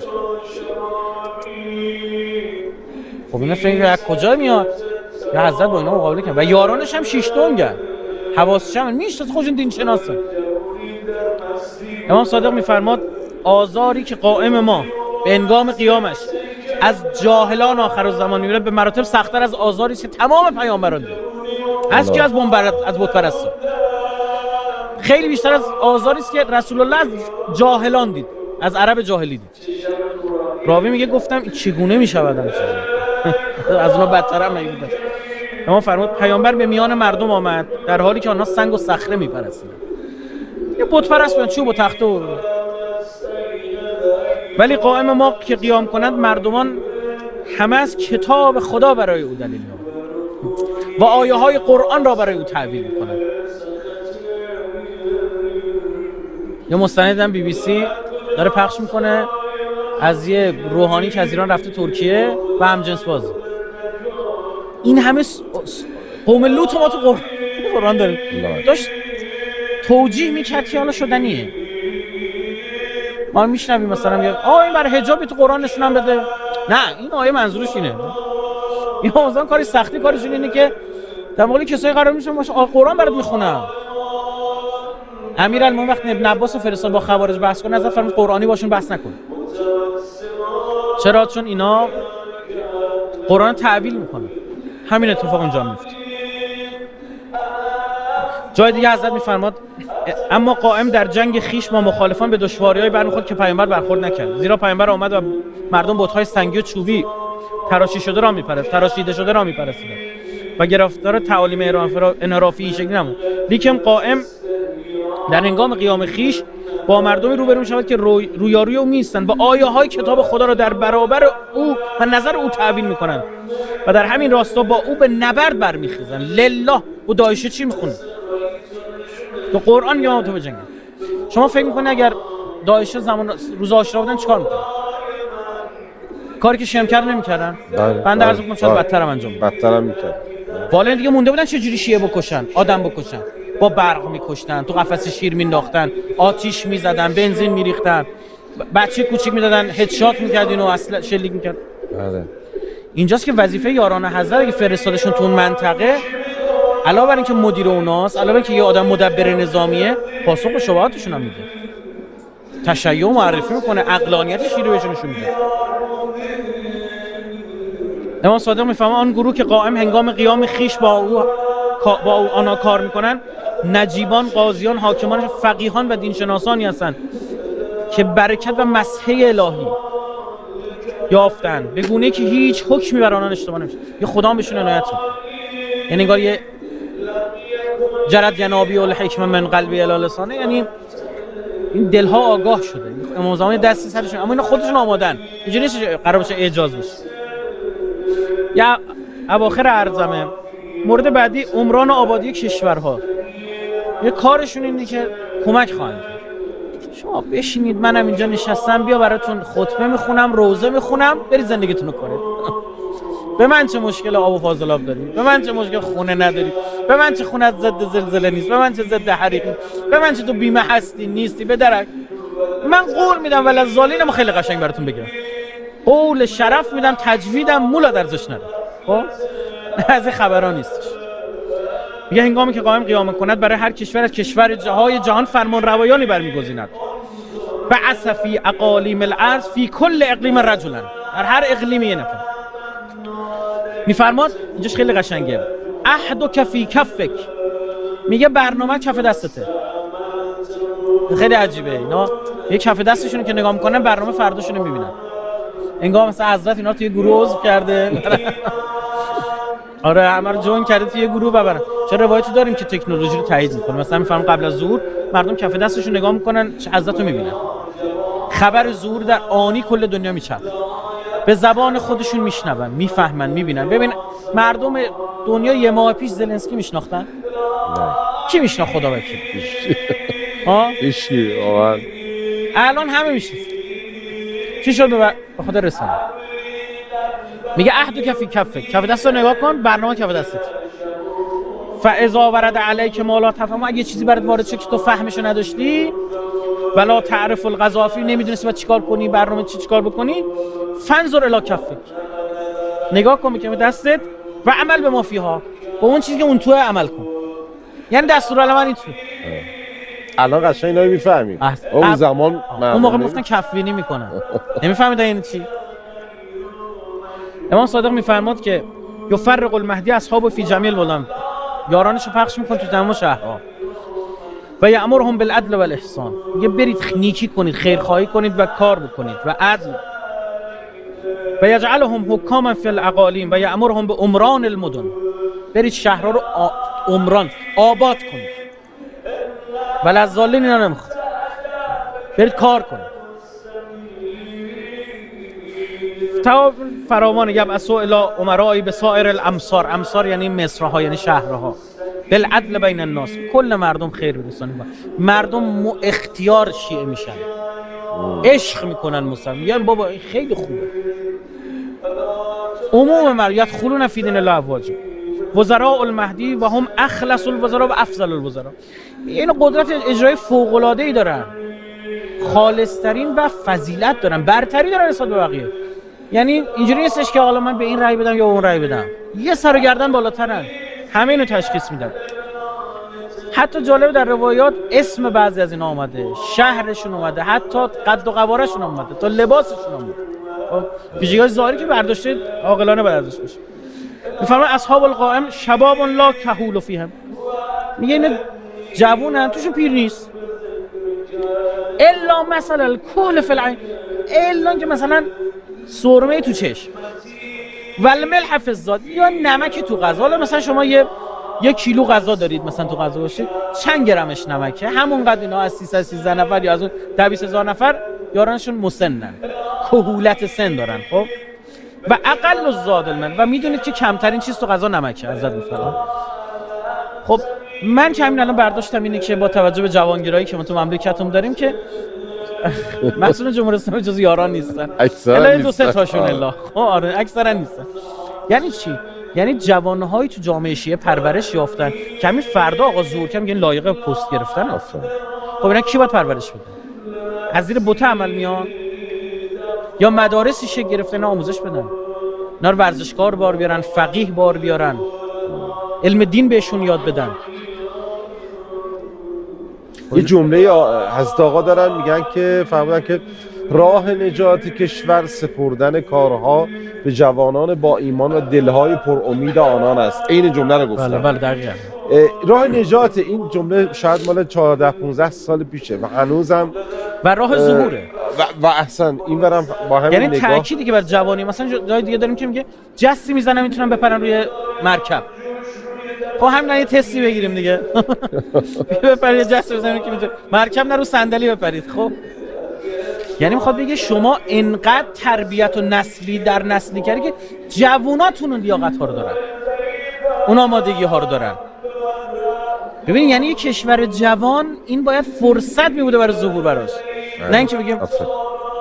خب این فکر از کجا میاد؟ یا حضرت با اینا مقابله کرد و یارانش هم شش گن حواس جمع می‌شناسه خودشون دین شناسه امام صادق میفرماد آزاری که قائم ما به انگام قیامش از جاهلان آخر زمان می‌بینه به مراتب سختتر از آزاری که تمام پیامبران دید از کی از بمبرت از بت پرستی خیلی بیشتر از آزاری است که رسول الله از جاهلان دید. از عرب جاهلی دید. راوی میگه گفتم چگونه می‌شود از اونا بدتر هم نگیدن اما فرمود پیامبر به میان مردم آمد در حالی که آنها سنگ و صخره میپرستیدن یه بت پرست چوب و تخته و ولی قائم ما که قیام کنند مردمان همه از کتاب خدا برای او دلیل و آیه های قرآن را برای او تعبیر می‌کنند. یه مستندم بی بی سی داره پخش می‌کنه از یه روحانی که از ایران رفته ترکیه و هم جنس بازی این همه قوم لوط ما تو قرآن داریم. داشت توجیه می‌کرد که حالا شدنیه. ما میشنویم مثلا میگه آ این برای حجابی تو قرآن نشونم بده. نه این آیه منظورش اینه. این مثلا کاری سختی کارشون اینه که در مقابل کسایی قرار میشن باشه قرآن برات می‌خونم. امیرالمومنین وقتی ابن عباس فرستاد با خوارج بحث کنه از فرمود قرآنی باشون بحث نکن. چرا؟ چون اینا قرآن تعویل می‌کنه. همین اتفاق اونجا میفته جای دیگه حضرت میفرماد اما قائم در جنگ خیش با مخالفان به دشواری‌های برمیخورد که پیامبر برخورد نکرد. زیرا پیامبر آمد و مردم بت‌های سنگی و چوبی تراشی شده را میپرست تراشیده شده را میپرستند و گرفتار تعالیم انحرافی این شکلی نمون لیکن قائم در انگام قیام خیش با مردمی روبرو شود که روی رویاروی او میستن و آیه های کتاب خدا را در برابر او و نظر او تعویل می‌کنند. و در همین راستا با او به نبرد برمیخیزن لله او دایشه چی می‌خونه؟ تو قرآن یا تو بجنگن شما فکر می‌کنه اگر دایشه زمان روز آشرا بودن چیکار می‌کنن کاری که کرد نمی‌کردن؟ بله بنده عرض می‌کنم شاید بدتر هم انجام بدتر هم می‌کرد. والدین دیگه مونده بودن چه جوری شیعه بکشن؟ آدم بکشن. با برق میکشتن تو قفس شیر مینداختن آتیش می‌زدن بنزین میریختن. بچه کوچیک می‌دادن هدشات می‌کردین و اصلا شلیک می‌کرد. بله. اینجاست که وظیفه یاران حضرت اگه فرستادشون تو اون منطقه علاوه بر اینکه مدیر اوناست علاوه اینکه یه آدم مدبر نظامیه پاسخ به شبهاتشون هم میده. تشیع معرفی می‌کنه عقلانیت شیره بهشون نشون میده. امام صادق می‌فهمه آن گروه که قائم هنگام قیام خیش با او با او آنها کار می‌کنن نجیبان قاضیان حاکمان فقیهان و دینشناسانی هستند که برکت و مسحه الهی یافتن. به گونه که هیچ حکمی بر آنان اشتباه نمیشه. یه خدا بهشون عنایت یعنی انگار یه جرد ینابی الحکم من قلبی الالسانه یعنی این دلها آگاه شده. امام زمان دستی سرشون اما اینا خودشون آمادن. اینجوری نیست قرار باشه اعجاز بشه یا اواخر ارزمه مورد بعدی عمران و آبادی کشورها. یه کارشون اینه که کمک خواهند شما بشینید منم اینجا نشستم بیا براتون خطبه می‌خونم روزه می‌خونم برید زندگیتون رو کنید. به من چه مشکل آب و فاضلاب داری به من چه مشکل خونه نداری به من چه خونه ضد زلزله نیست؟ به من چه ضد حریق به من چه تو بیمه هستی نیستی؟ به درک من قول میدم ولی زالینم خیلی قشنگ براتون بگم. قول شرف میدم تجویدم مولا درزش نداره خب؟ از خبران نیستش. میگه هنگامی که قائم قیام کند برای هر کشور از کشور جهای جهان فرمان روایانی برمیگزیند. و عصفی اقالیم الارض فی کل اقلیم رجلن. در هر اقلیمی یه نفر. میفرماد؟ اینجاش خیلی قشنگه. احد و کفی کفک. میگه برنامه کف دستته. خیلی عجیبه اینا. یه کف دستشون که نگاه می‌کنن برنامه فرداشون می‌بینن. انگار مثلا حضرت اینا توی گروه عضو کرده. آره همه رو جوین کرده توی گروه ببرن چه روایتی داریم که تکنولوژی رو تایید می‌کنه؟ مثلا میفهم قبل از ظهور مردم کف دستشون نگاه می‌کنن چه حضرت رو می‌بینن. خبر ظهور در آنی کل دنیا میچرخه. به زبان خودشون میشنون می‌فهمن می‌بینن. ببین مردم دنیا یه ماه پیش زلنسکی میشناختن؟ نه. کی میشناخت خدا وکیل ها الان همه می‌شناسن چی شد به خدا رسانه؟ میگه عهد کفی کفه. کف دست رو نگاه کن برنامه کف دستت. فاذا ورد علیک ما لا تفهم. اگه چیزی برات وارد شد که تو فهمشو نداشتی ولا تعرف القذافی نمی‌دونستی باید چیکار کنی برنامه چی چیکار بکنی؟ فنظر الی کفک نگاه کن که دستت و عمل به مافیها با اون چیزی که اون تو عمل کن. یعنی دستور من این الان قشنگ اینا می‌فهمیم اون زمان اون موقع می‌گفتن کفوینی می‌کنن. نمی‌فهمید این چی؟ امام صادق میفرماد که یفرق المهدی اصحاب فی جمیل بلند. یارانشو پخش میکن تو تمام شهرها. و یامرهم بالعدل و الاحسان. میگه برید نیکی کنید خیرخواهی کنید و کار بکنید و عدل. و یجعلهم حکاما فی الاقالیم و یامرهم به عمران المدن. برید شهرها رو عمران آباد کنید ولی از ظالین اینا نمی‌خواد. برید کار کنید تا فراوان یبعثو الى عمرایی به سایر الامصار. امصار یعنی مصرها یعنی شهرها. بالعدل بین الناس. کل مردم خیر برسانید مردم اختیار شیعه میشن. عشق می‌کنن مسلم یعنی بابا خیلی خوبه. عموم مردم خلون فی دین الله افواجا وزراء المهدی و هم اخلص الوزراء و افضل الوزراء. این قدرت اجرای فوق العاده ای دارن. خالصترین و فضیلت دارن. برتری دارن نسبت به بقیه. یعنی اینجوری نیستش که حالا من به این رأی بدم یا اون رأی بدم. یه سر و گردن بالاترن همه اینو تشخیص میدن. حتی جالب در روایات اسم بعضی از اینا آمده شهرشون اومده. حتی قد و قوارشون اومده. تا لباسشون اومده. ویژگی ظاهری که برداشته عاقلانه باید ازش بشه میفرمایند اصحاب القائم شباب لا کهول فیهم. میگه این جوونن توشون پیر نیست. الا مثلا الکول فی العین. الا که مثلا سرمه تو چشم. ول ملح فزاد یا نمکی تو غذا. حالا مثلا شما یه یه کیلو غذا دارید مثلا تو غذا باشید. چند گرمش نمکه؟ همونقدر اینا از 313 نفر یا از اون 20000 نفر یارانشون مسنن. کهولت سن دارن خب؟ و اقل زاد المن. و می‌دونید که کمترین چیز تو غذا نمکه ازت میفرم خب من که همین الان برداشتم اینه که با توجه به جوانگرایی که ما تو مملکتمون داریم که مسئول جمهوری اسلامی جز یاران نیستن. اکثرا نیستن دو سه تاشون الا. خب آره اکثرا نیستن. یعنی چی؟ یعنی جوانهایی تو جامعه شیعه پرورش یافتن که همین فردا آقا ظهور کم میگن لایق پست گرفتن. اصلا خب اینا کی باید پرورش بده؟ از زیر بوته عمل میان؟ یا مدارسی شکل گرفتن آموزش بدن؟ اینا رو ورزشکار بار بیارن فقیه بار بیارن؟ علم دین بهشون یاد بدن؟ یه جمله حضرت آقا دارن میگن که فهمیدن که راه نجات کشور سپردن کارها به جوانان با ایمان و دلهای پر امید آنان است. این جمله رو گفتن بله بله دقیقا. راه نجات این جمله شاید مال 14 15 سال پیشه و هنوزم و راه ظهوره. و, و احسن این برم با همین یعنی نگاه. تأکیدی که بر جوانی مثلا جای دیگه داریم که میگه جستی می‌زنن می‌تونن بپرن روی مرکب. خب همین یه تستی بگیریم دیگه. بپرید جست بزنیم که می‌تونه مرکب نرو صندلی بپرید خب؟ یعنی می‌خواد بگه شما انقدر تربیت و نسلی در نسلی کردی که جووناتون اون لیاقت ها رو دارن. اون آمادگی ها رو دارن. ببین یعنی یه کشور جوان این باید فرصت می بوده برای ظهور براش. نه اینکه بگیم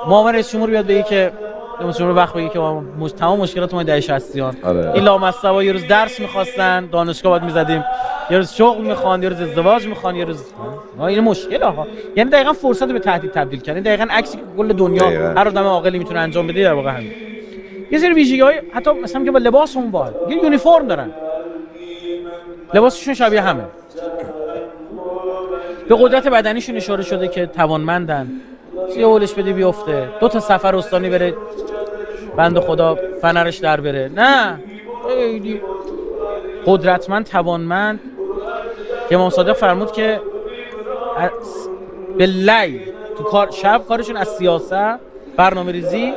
معاون رئیس جمهور بیاد بگه که مثلا وقت بگی که مش... تمام مشکلات ما دهه 60 آره. این لامصبا یه روز درس می‌خواستن دانشگاه باید می‌زدیم. یه روز شغل می‌خوان یه روز ازدواج می‌خوان یه روز این مشکل ها یعنی دقیقا فرصت به تهدید تبدیل کردن. دقیقا عکسی که کل دنیا هر آدم عاقلی می‌تونه انجام بده در واقع همین. یه سری ویژگی های حتی مثلا که با لباس اون باحال یه یونیفرم دارن. لباسشون شبیه همه. به قدرت بدنیشون اشاره شده که توانمندن. یه هولش بده بیفته. دو تا سفر استانی بره. بند خدا فنرش در بره. نه. قدرتمند توانمند. که امام صادق فرمود که به لیل تو کار شب کارشون از سیاست برنامه ریزی.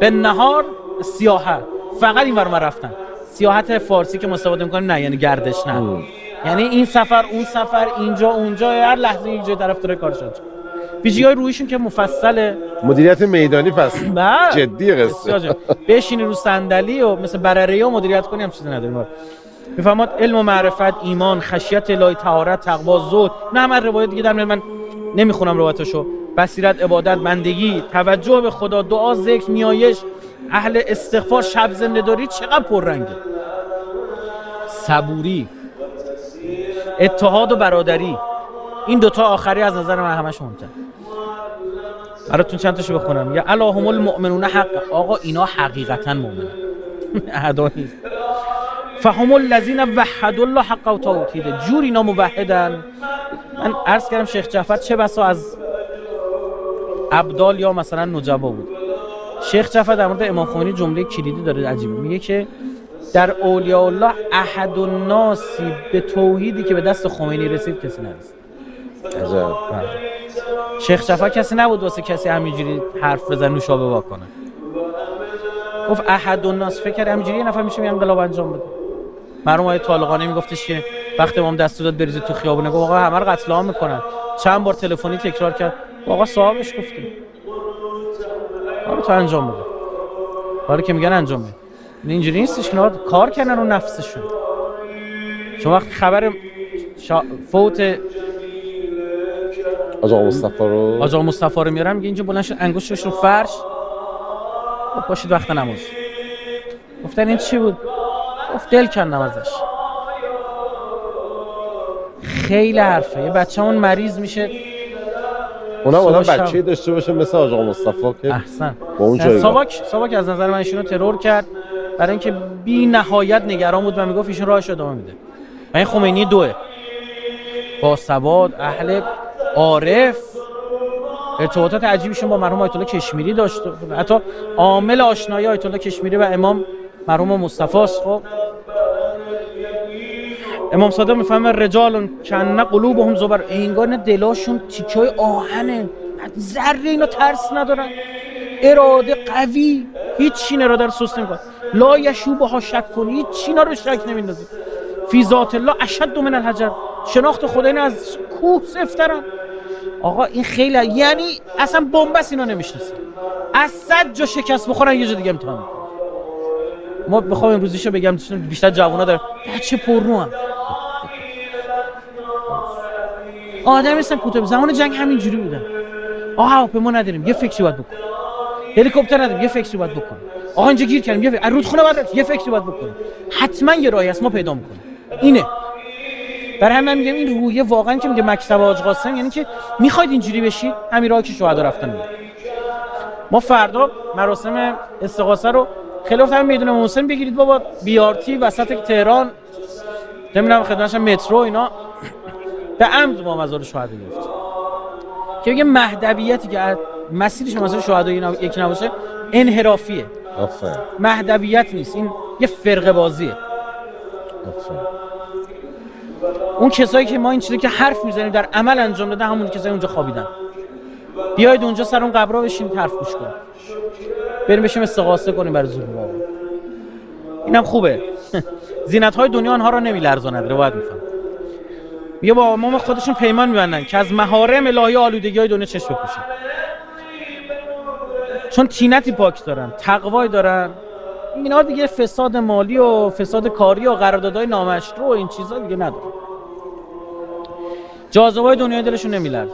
به نهار سیاحت. فقط این ورما رفتن. سیاحت فارسی که مستفاده می‌کنیم نه یعنی گردش نه. یعنی این سفر اون سفر اینجا اونجا هر لحظه اینجا طرف داره کارش ویژگی های رویشون که مفصله. مدیریت میدانی پس. جدی قصه. بشینی رو صندلی و مثل برره ها مدیریت کنی هم چیزی نداریم می‌فهمد علم و معرفت ایمان خشیت الهی طهارت تقوا زهد. نه من روایت دیگه در من نمی‌خونم روایتشو بصیرت عبادت بندگی توجه به خدا دعا ذکر نیایش. اهل استغفار شب زنده داری چقدر پررنگه. صبوری. اتحاد و برادری. این دوتا آخری از نظر من همش مهمتر. براتون چند تاشو بخونم. یا الههم المؤمنون حق. آقا اینا حقیقتا مؤمنن. ادا نیست. فهم الذین وحد الله حق و توحید. جور اینا موحدن من عرض کردم شیخ جعفر چه بسا از ابدال یا مثلا نجبا بود. شیخ جعفر در مورد امام خمینی جمله کلیدی داره عجیبه میگه که در اولیاء الله احد الناسی به توحیدی که به دست خمینی رسید کسی نرسید. بله. شیخ جعفر کسی نبود واسه کسی همینجوری حرف بزن نوشابه واکنه. گفت احد الناس فکر همینجوری یه نفر میشه انقلاب انجام بده. مرحوم آقای طالقانی میگفتش که وقتی امام دستور داد بریزید تو خیابون گفت آقا همه رو قتل عام می‌کنن. چند بار تلفنی تکرار کرد. آقا صاحبش گفتیم. آقا تو انجام بده. حالا که میگن انجام بده اینجوری نیستش که کار کردن رو نفسشون. چون وقتی خبر شا... فوت آقا مصطفی رو آقا مصطفی رو میارم میگه اینجا بلند شد انگشتش رو فرش. خب باشید وقت نماز. گفتن این چی بود؟ گفت دل کندم ازش. خیلی حرفه. یه بچه اون مریض میشه. اونم آدم بچه داشته باشه مثل آقا مصطفی که احسن. با اون ساواک ساواک از نظر من ایشونو ترور کرد. برای اینکه بی نهایت نگران بود و می‌گفت ایشون راهش ادامه میده. و این خمینی دوه. با سواد اهل عارف ارتباطات عجیبشون با مرحوم آیت الله کشمیری داشت. حتی عامل آشنایی آیت الله کشمیری و امام مرحوم مصطفی است خب. امام صادق می‌فهمه رجال کن قلوبهم زبر. انگار دلاشون تیکای آهنه. ذره اینا ترس ندارن. اراده قوی هیچ چی اراده رو سست نمی‌کنه. لا یشوب ها شک کنی هیچ چی رو شک نمیندازی فی ذات الله اشد من الحجر. شناخت خدا این از کوه سفترن آقا این خیلی یعنی اصلا بنبست اینا نمی‌شناسه. از صد جا شکست بخورن یه جا دیگه امتحان ما بخوام امروزیشو بگم بیشتر جوونا داره. بچه پررو هم. آدم نیستن کوتاه زمان جنگ همینجوری بودن آها ما نداریم. یه فکری باید بکن هلیکوپتر نداریم یه فکری باید بکن. آقا اینجا گیر کردیم یه فکر رودخونه باید یه فکری باید بکن حتما یه راهی است ما پیدا می‌کنیم. اینه. برای همین میگم این روحیه واقعا که میگه مکتب آج قاسم یعنی که می‌خواید اینجوری بشید همین که شهدا رفتن ما فردا مراسم استغاثه رو خلاف هم می‌دونه محسن بگیرید بابا. بیارتی وسط تهران. نمی‌دونم خدمتش مترو اینا. به عمد ما مزار شهدا گرفت. که میگه مهدویتی که مسیرش مزار شهدا یکی نباشه انحرافیه. مهدویت نیست. این یه فرقه بازیه. اون کسایی که ما این چیزی که حرف می‌زنیم در عمل انجام داده همون کسایی اونجا خوابیدن. بیاید اونجا سر اون قبرا بشینید حرف گوش کنید بریم بشیم استغاثه کنیم برای ظلم اینم خوبه. زینت های دنیا آنها را نمیلرزاند روایت میفهم یه با امام خودشون پیمان میبندن که از محارم الهی آلودگی های دنیا چشم بپوشن. چون تینتی پاک دارن تقوای دارن. اینا دیگه فساد مالی و فساد کاری و قراردادهای نامشروع و این چیزا دیگه ندارن. جاذبه دنیا دلشون نمیلرزه.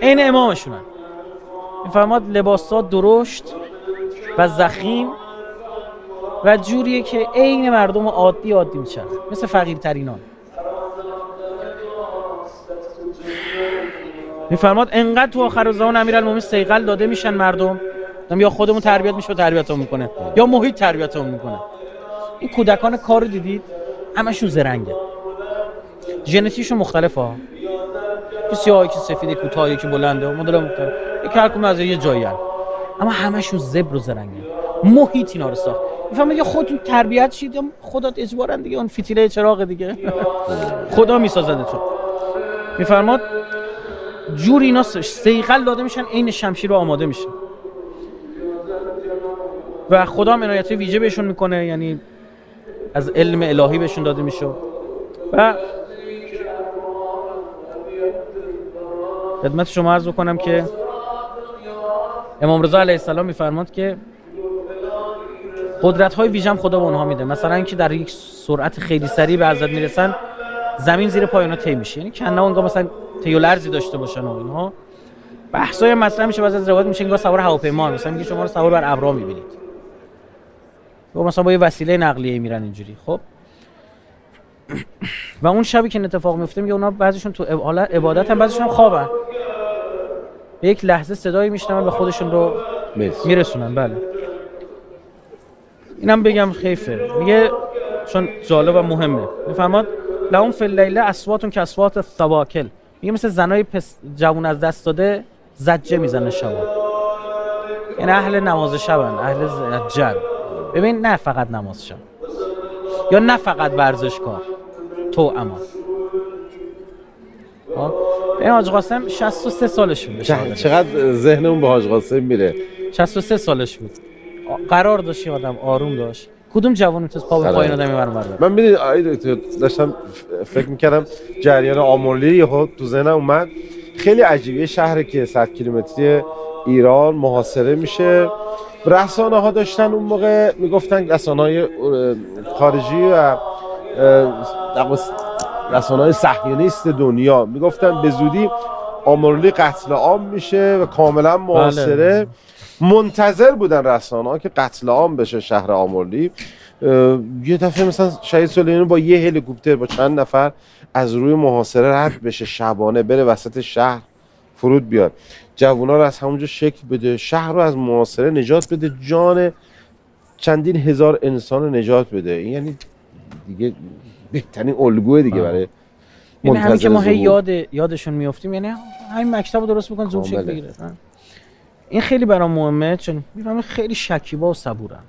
این امامشونن. این فرماد لباسات درشت و زخیم و جوریه که عین مردم عادی عادی میشن. مثل فقیرترینان. میفرماد انقدر تو آخر زمان امیرالمومنین سیقل داده میشن مردم یا خودمون تربیت میشه تربیتمون می‌کنه یا محیط تربیتمون می‌کنه. این کودکان کار رو دیدید؟ همشون زرنگه. ژنتیکشون مختلفه. ها سیاهی که سفید کوتاهی که بلنده. مدل مختلف یک هر از یه جایی اما همشون زبر و زرنگه. محیط اینا رو ساخت. می‌فهمه که خودتون تربیت شید یا خودت اجبارن دیگه اون فتیله چراغ دیگه. خدا میسازنده تو. میفرماد؟ جور اینا سیقل داده میشن عین شمشیر رو آماده میشه و خدا هم عنایت ویژه بهشون می‌کنه یعنی از علم الهی بهشون داده میشه. و خدمت شما عرض بکنم که امام رضا علیه السلام میفرماد که قدرت های ویژه خدا به اونها میده. مثلا اینکه در یک سرعت خیلی سریع به حضرت می‌رسن زمین زیر پای اونها طی میشه. یعنی کنه اونها مثلا تیو لرزی داشته باشن و اینها. بحثای مطرح میشه بعضی از روایت میشه انگار سوار هواپیما مثلا میگه شما رو سوار بر ابرا می‌بینید. مثلا با یه وسیله نقلیه میرن اینجوری خب؟ و اون شبی که اتفاق میفته میگه اونا بعضیشون تو عبادت هم بعضیشون خوابن. یک لحظه صدایی میشنون به خودشون رو میرسونن بله. اینم بگم خیفه. میگه چون جالب و مهمه. میفرماد لهم فی اللیله اصواتون که اصوات الثواکل. میگه مثل زنای پس جوون از دست داده زجه می‌زنه شب یعنی اهل نماز شبن اهل زجر ببین نه فقط نماز شب. یا نه فقط ورزشکار تو اما. این حاج قاسم 63 سالش بود. چقدر ذهن اون به حاج قاسم میره؟ 63 سالش بود. قرار داشت آدم آروم داشت. کدوم جوان می‌تونست پا به پایین آدمی برم من می‌دونی آی دکتر داشتم فکر می‌کردم جریان آمرلی یهو تو ذهنم اومد. خیلی عجیبه شهری که 100 کیلومتری ایران محاصره میشه. رسانه ها داشتن اون موقع می‌گفتن رسانه های خارجی و رسانه های صهیونیست دنیا. می‌گفتن به زودی آمرلی قتل عام میشه و کاملا محاصره بله. منتظر بودن رسانه ها که قتل عام بشه شهر آمرلی یه دفعه مثلا شهید سلیمانی با یه هلیکوپتر با چند نفر از روی محاصره رد بشه شبانه بره وسط شهر فرود بیاد. جوونا رو از همونجا شکل بده شهر رو از محاصره نجات بده جان چندین هزار انسان رو نجات بده. این یعنی دیگه بهترین الگوه دیگه برای این همین که ما یاد یادشون میافتیم یعنی همین مکتب رو درست بکن زوم شکل بگیره. این خیلی برام مهمه چون می‌فهمم خیلی شکیبا و صبورن.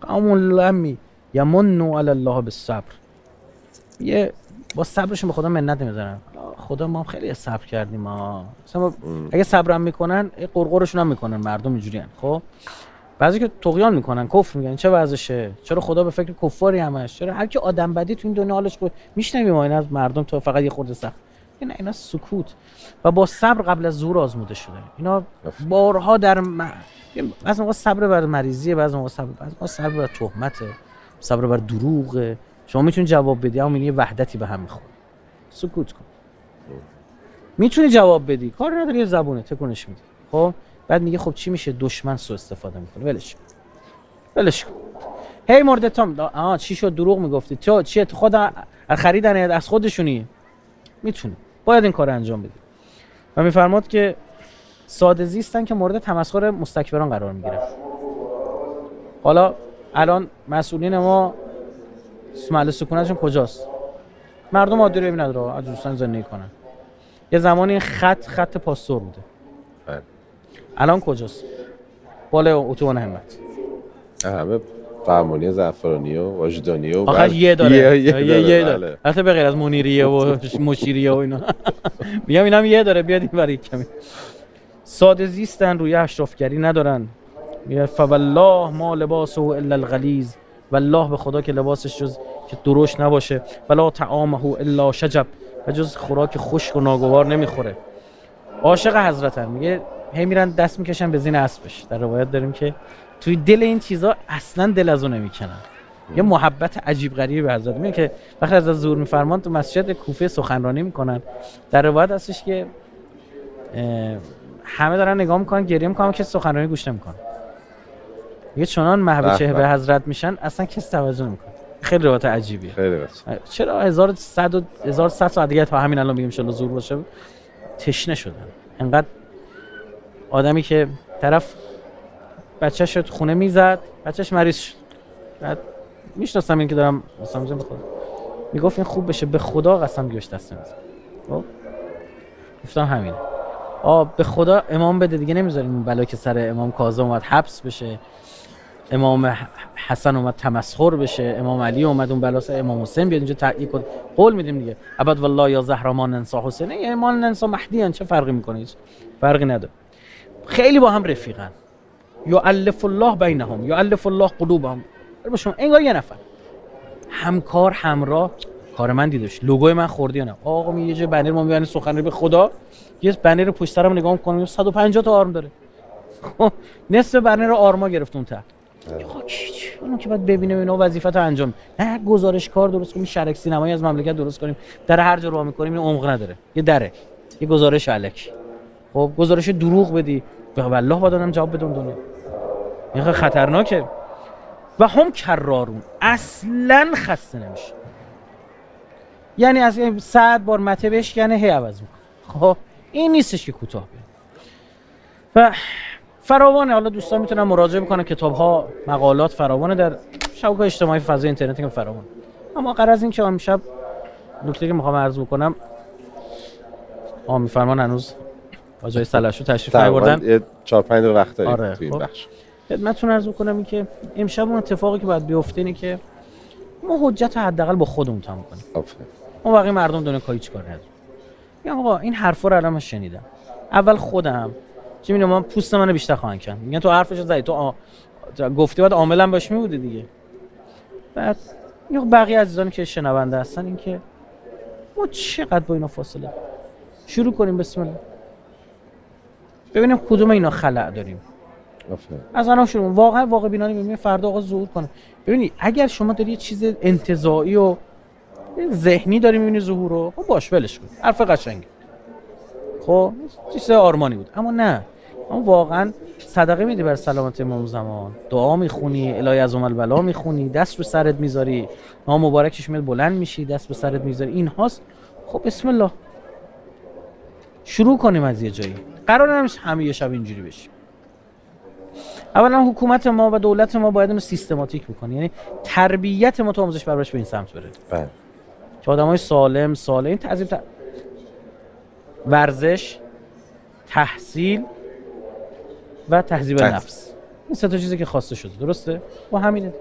قوم لمی یمنو علی الله بالصبر. یه با صبرشون به خدا منت نمی‌ذارن. خدا ما هم خیلی صبر کردیم ما مثلا اگه صبرم می‌کنن قرقرشون هم می‌کنن مردم اینجوری خب؟ بعضی که تقیان می‌کنن کفر میگن چه وضعشه؟ چرا خدا به فکر کفاری همش؟ چرا هر کی آدم بدی تو این دنیا حالش خوب میشنویم ما این از مردم تو فقط یه خورده سخت. اینا اینا سکوت. و با صبر قبل از زور آزموده شده. اینا بارها در م... بعضی موقع صبر بر مریضیه بعضی موقع صبر بعضی موقع صبر بر تهمته. صبر بر دروغه. شما می‌تونی جواب بدی؟ اما یه وحدتی به هم می‌خوره. سکوت کن. می‌تونی جواب بدی؟ کار نداری زبونه تکونش میدی. خب؟ بعد میگه خب چی میشه؟ دشمن سو استفاده می‌کنه. ولش ولش کن. هی مورد تام. آها چی شد؟ دروغ می‌گفتی. تو چیه تو خود خریدن از خودشونی؟ می‌تونی. باید این کار انجام بدی. و میفرماد که ساده زیستن که مورد تمسخر مستکبران قرار می‌گیرن. حالا الان مسئولین ما محل سکونتشون کجاست؟ مردم عادی رو نداره از دوستان زندگی کنن. یه زمانی خط خط پاستور بوده. بله. الان کجاست؟ بالای اتوبان همت. همه فرمانی زعفرانی و واجدانی و آخر یه داره. یه, یه, یه, یه داره حتی به غیر از منیریه و مشیریه و اینا. میگم اینم یه داره. بیاد این برای کمی. ساده زیستن روی اشرافگری ندارن. فوالله ما لباسه الا الغلیظ. والله به خدا که لباسش جز که دروش نباشه. ولا طعامه الا شجب. و جز خوراک خشک و ناگوار نمی‌خوره. عاشق حضرت میگه هی میرن دست می‌کشن به زین اسبش. در روایت داریم که توی دل این چیزا اصلا دل از اون نمی‌کنن. یه محبت عجیب غریبی به حضرت. میگه که وقتی از زور میفرمان تو مسجد کوفه سخنرانی می‌کنن. در روایت هستش که همه دارن نگاه می‌کنن گریه می‌کنن که سخنرانی گوش نمی‌کنن. یه چنان محبه به حضرت میشن اصلا کس توجه نمی‌کنه. خیلی روایت عجیبیه. خیلی چرا 1100 و 1100 ساعت دیگه تا همین الان بگیم زور باشه؟ تشنه شدن. انقدر آدمی که طرف بچه شد خونه می‌زد بچهش مریض شد. بعد می‌شناسم این که دارم مثلا می‌خواد می‌گفت این خوب بشه به خدا قسم گوش دست نمیزن خب؟ گفتم همینه. آ به خدا امام بده دیگه نمی‌ذاریم اون بلا که سر امام کاظم اومد حبس بشه. امام حسن اومد تمسخر بشه امام علی اومد اون بلا سر امام حسین بیاد اینجا تحقیق کن قول میدیم دیگه. ابد والله یا زهرامان انسا حسین یا ایمان انسا مهدی چه فرقی می‌کنه؟ فرقی نداره. خیلی با هم رفیقن. یعلف الله بینهم یعلف الله قلوبهم. شما انگار یه نفر. همکار همراه. کار من دیدش لوگوی من خوردی نه؟ آقا یه جای بنر ما می‌بریم سخنرانی به خدا. یه بنر پشت سرم نگاه می‌کنم 150 تا آرم داره. خب، نصف بنر آرما گرفت اون ته. اون که باید ببینیم اینا وظیفت رو انجام نه گزارش کار درست کنیم شرک سینمایی از مملکت درست کنیم. در هر جا رو می‌کنیم این عمق نداره. یه دره. یه گزارش علکی. خب گزارش دروغ بدی. به والله آدم جواب بدون دنیا. این خطرناکه. و هم کرارون. اصلا خسته نمیشه. یعنی از صد بار مته بشکنه هی عوض می‌کنه. خب این نیستش که کوتاه و فراوانه. حالا دوستان می‌تونن مراجعه بکنن. کتاب ها مقالات فراوانه. در شبکه اجتماعی فضای اینترنتی که فراوانه. اما قرار این که امشب نکته که می‌خوام عرض بکنم آ میفرمان هنوز آجای سلاشو تشریف نیاوردن. 4 5 وقت داریم آره. توی این خب. بخش. خدمتتون عرض بکنم این که امشب اون اتفاقی که باید بیفته اینه که ما حجت حداقل با خودمون تمام کنیم. ما بقیه مردم دونه کاری چیکار نداریم میگم آقا این حرفا رو الان شنیدم. اول خودم چه می‌دونم من پوست منو بیشتر خواهن کرد. میگن تو حرفش زدی. تو آ... گفتی باید عاملا باش میبودی دیگه. بعد یه بقیه عزیزانی که شنونده هستن این که ما چقدر با اینا فاصله؟ شروع کنیم بسم الله. ببینیم کدوم اینا خلع داریم. از الان شروع. واقعا واقع بینانه ببینیم فردا آقا ظهور کنه. ببینید اگر شما داری یه چیز انتزاعی و ذهنی داری می‌بینی ظهور رو خب باش ولش کن. حرف قشنگه. خب چیز آرمانی بود. اما نه. اما واقعا صدقه میدی بر سلامت امام زمان. دعا می‌خونی الهی از بلا می‌خونی دست رو سرت می‌ذاری نام مبارکش میاد بلند میشی دست به سرت می‌ذاری. این هاست. خب بسم الله. شروع کنیم از یه جایی. قرار نمیشه همه یه شب اینجوری بشیم. اولا حکومت ما و دولت ما باید اینو سیستماتیک بکنه. یعنی تربیت ما تو آموزش پرورش به این سمت بره. بله. که آدمای سالم سالم این تعظیم ورزش تحصیل و تهذیب نفس. این سه تا چیزی که خواسته شده درسته؟ با همینه.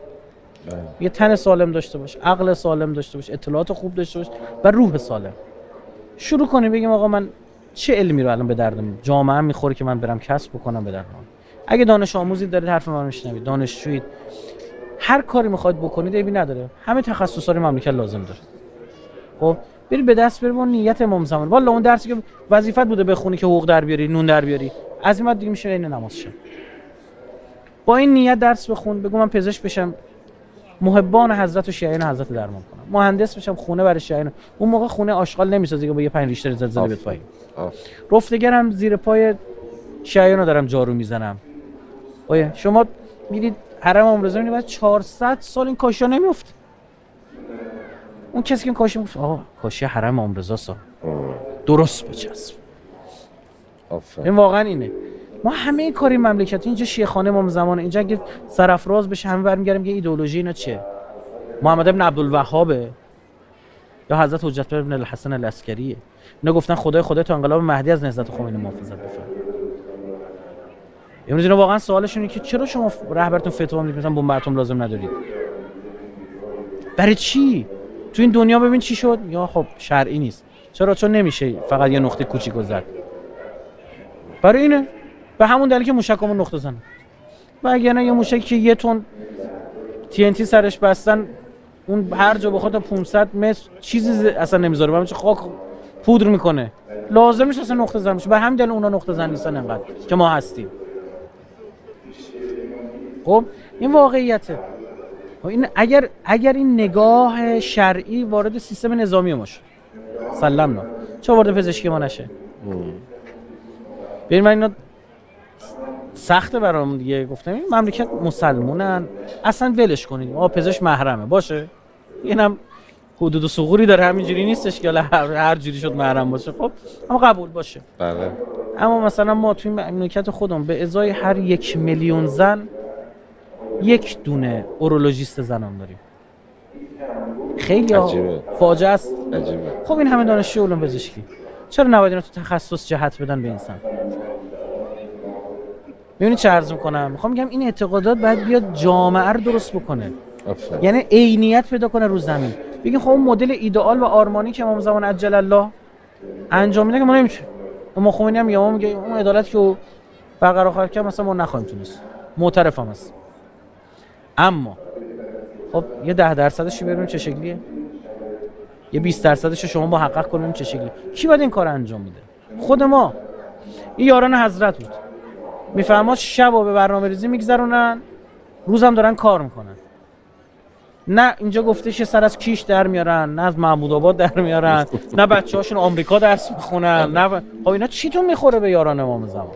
بله. یه تن سالم داشته باش عقل سالم داشته باش اطلاعات خوب داشته باش و روح سالم. شروع کنیم بگیم آقا من چه علمی رو الان به دردم جامعه می‌خوره که من برم کسب بکنم به درد اگه دانش آموزی دارید حرف من میشنوید دانشجویید هر کاری می‌خواید بکنید ایبی نداره. همه تخصصا رو مملکت لازم داره. خب بری به دست بری با نیت امام زمان. والا اون درسی که وظیفت بوده بخونی که حقوق در بیاری نون در بیاری. از این دیگه میشه این نماز شد. با این نیت درس بخون بگو من پزشک بشم محبان حضرت و شیعیان حضرت درمان کنم. مهندس بشم خونه برای شیعیان. اون موقع خونه آشغال نمی‌سازه که با یه پنج ریشتر زلزله بیاد پایین. رفتگرم زیر پای شیعیان رو دارم جارو می‌زنم. اوه شما میرید حرم امروزه می‌بینید بعد 400 سال این کاشا نمیفت اون کسی که این کاشی میفت آقا کاشی حرم امروزه سا. درست بچسب. این واقعا اینه. ما همه این کاری مملکت اینجا شیخانه ما زمان اینجا اگه سرافراز بشه همه برمیگردیم که ایدئولوژی اینا چیه؟ محمد ابن عبدالوهابه؟ یا حضرت حجت ابن الحسن العسکریه؟ اینا گفتن خدای خدای تو انقلاب مهدی از نهضت خمینی محافظت بفرمایید. امروز اینا واقعا سوالشون اینه که چرا شما رهبرتون فتوا می‌دید؟ مثلا بمب اتم لازم ندارید. برای چی؟ تو این دنیا ببین چی شد؟ یا خب شرعی نیست. چرا؟ چون نمیشه فقط یه نقطه کوچیک زد. برای اینه. به همون دلیل که موشکمون نقطه زنه. و اگر یه موشکی که یه تون TNT سرش بستن اون هر جا بخواد تا 500 متر چیزی اصلا نمی‌ذاره. برای خاک پودر می‌کنه. لازم نیست اصلا نقطه زن به همین دلیل اونا نقطه زن نیستن انقدر که ما هستیم. خب این واقعیته. خب این اگر اگر این نگاه شرعی وارد سیستم نظامی ما شد سلام چه وارد پزشکی ما نشه؟ ببین من اینا سخته برام دیگه. گفتم این مملکت مسلمونن. اصلا ولش کنید. آ پزشک محرمه. باشه. اینم حدود و سغوری داره. همینجوری نیستش که هر, هر جوری شد محرم باشه. خب اما قبول باشه. بله. اما مثلا ما توی مملکت خودمون به ازای هر یک میلیون زن یک دونه اورولوژیست زنان داریم. خیلی فاجعه است. خب این همه دانشجو علوم پزشکی. چرا نباید اینا تو تخصص جهت بدن به انسان؟ می‌بینی چه عرض می‌کنم؟ می‌خوام میگم این اعتقادات باید بیاد جامعه رو درست بکنه. یعنی عینیت پیدا کنه رو زمین. بگیم خب اون مدل ایدئال و آرمانی که امام زمان عجل الله انجام میده که ما نمیشه ما خمینی هم یا میگه اون عدالت که برقرار خواهد کرد مثلا ما نخواهیم تونست. معترف هم هست. اما خب یه ده درصدش ببینیم چه شکلیه. یه 20 درصدش شما محقق کنیم چه شکلی؟ کی باید این کار انجام میده خود ما. این یاران حضرت بود. میفهماد شب و به برنامه ریزی میگذرونن روزم دارن کار می‌کنن. نه اینجا گفته شه سر از کیش در میارن نه از محمود آباد در میارن نه بچه هاشون آمریکا درس می‌خونن نه خب اینا چیتون می‌خوره به یاران امام زمان؟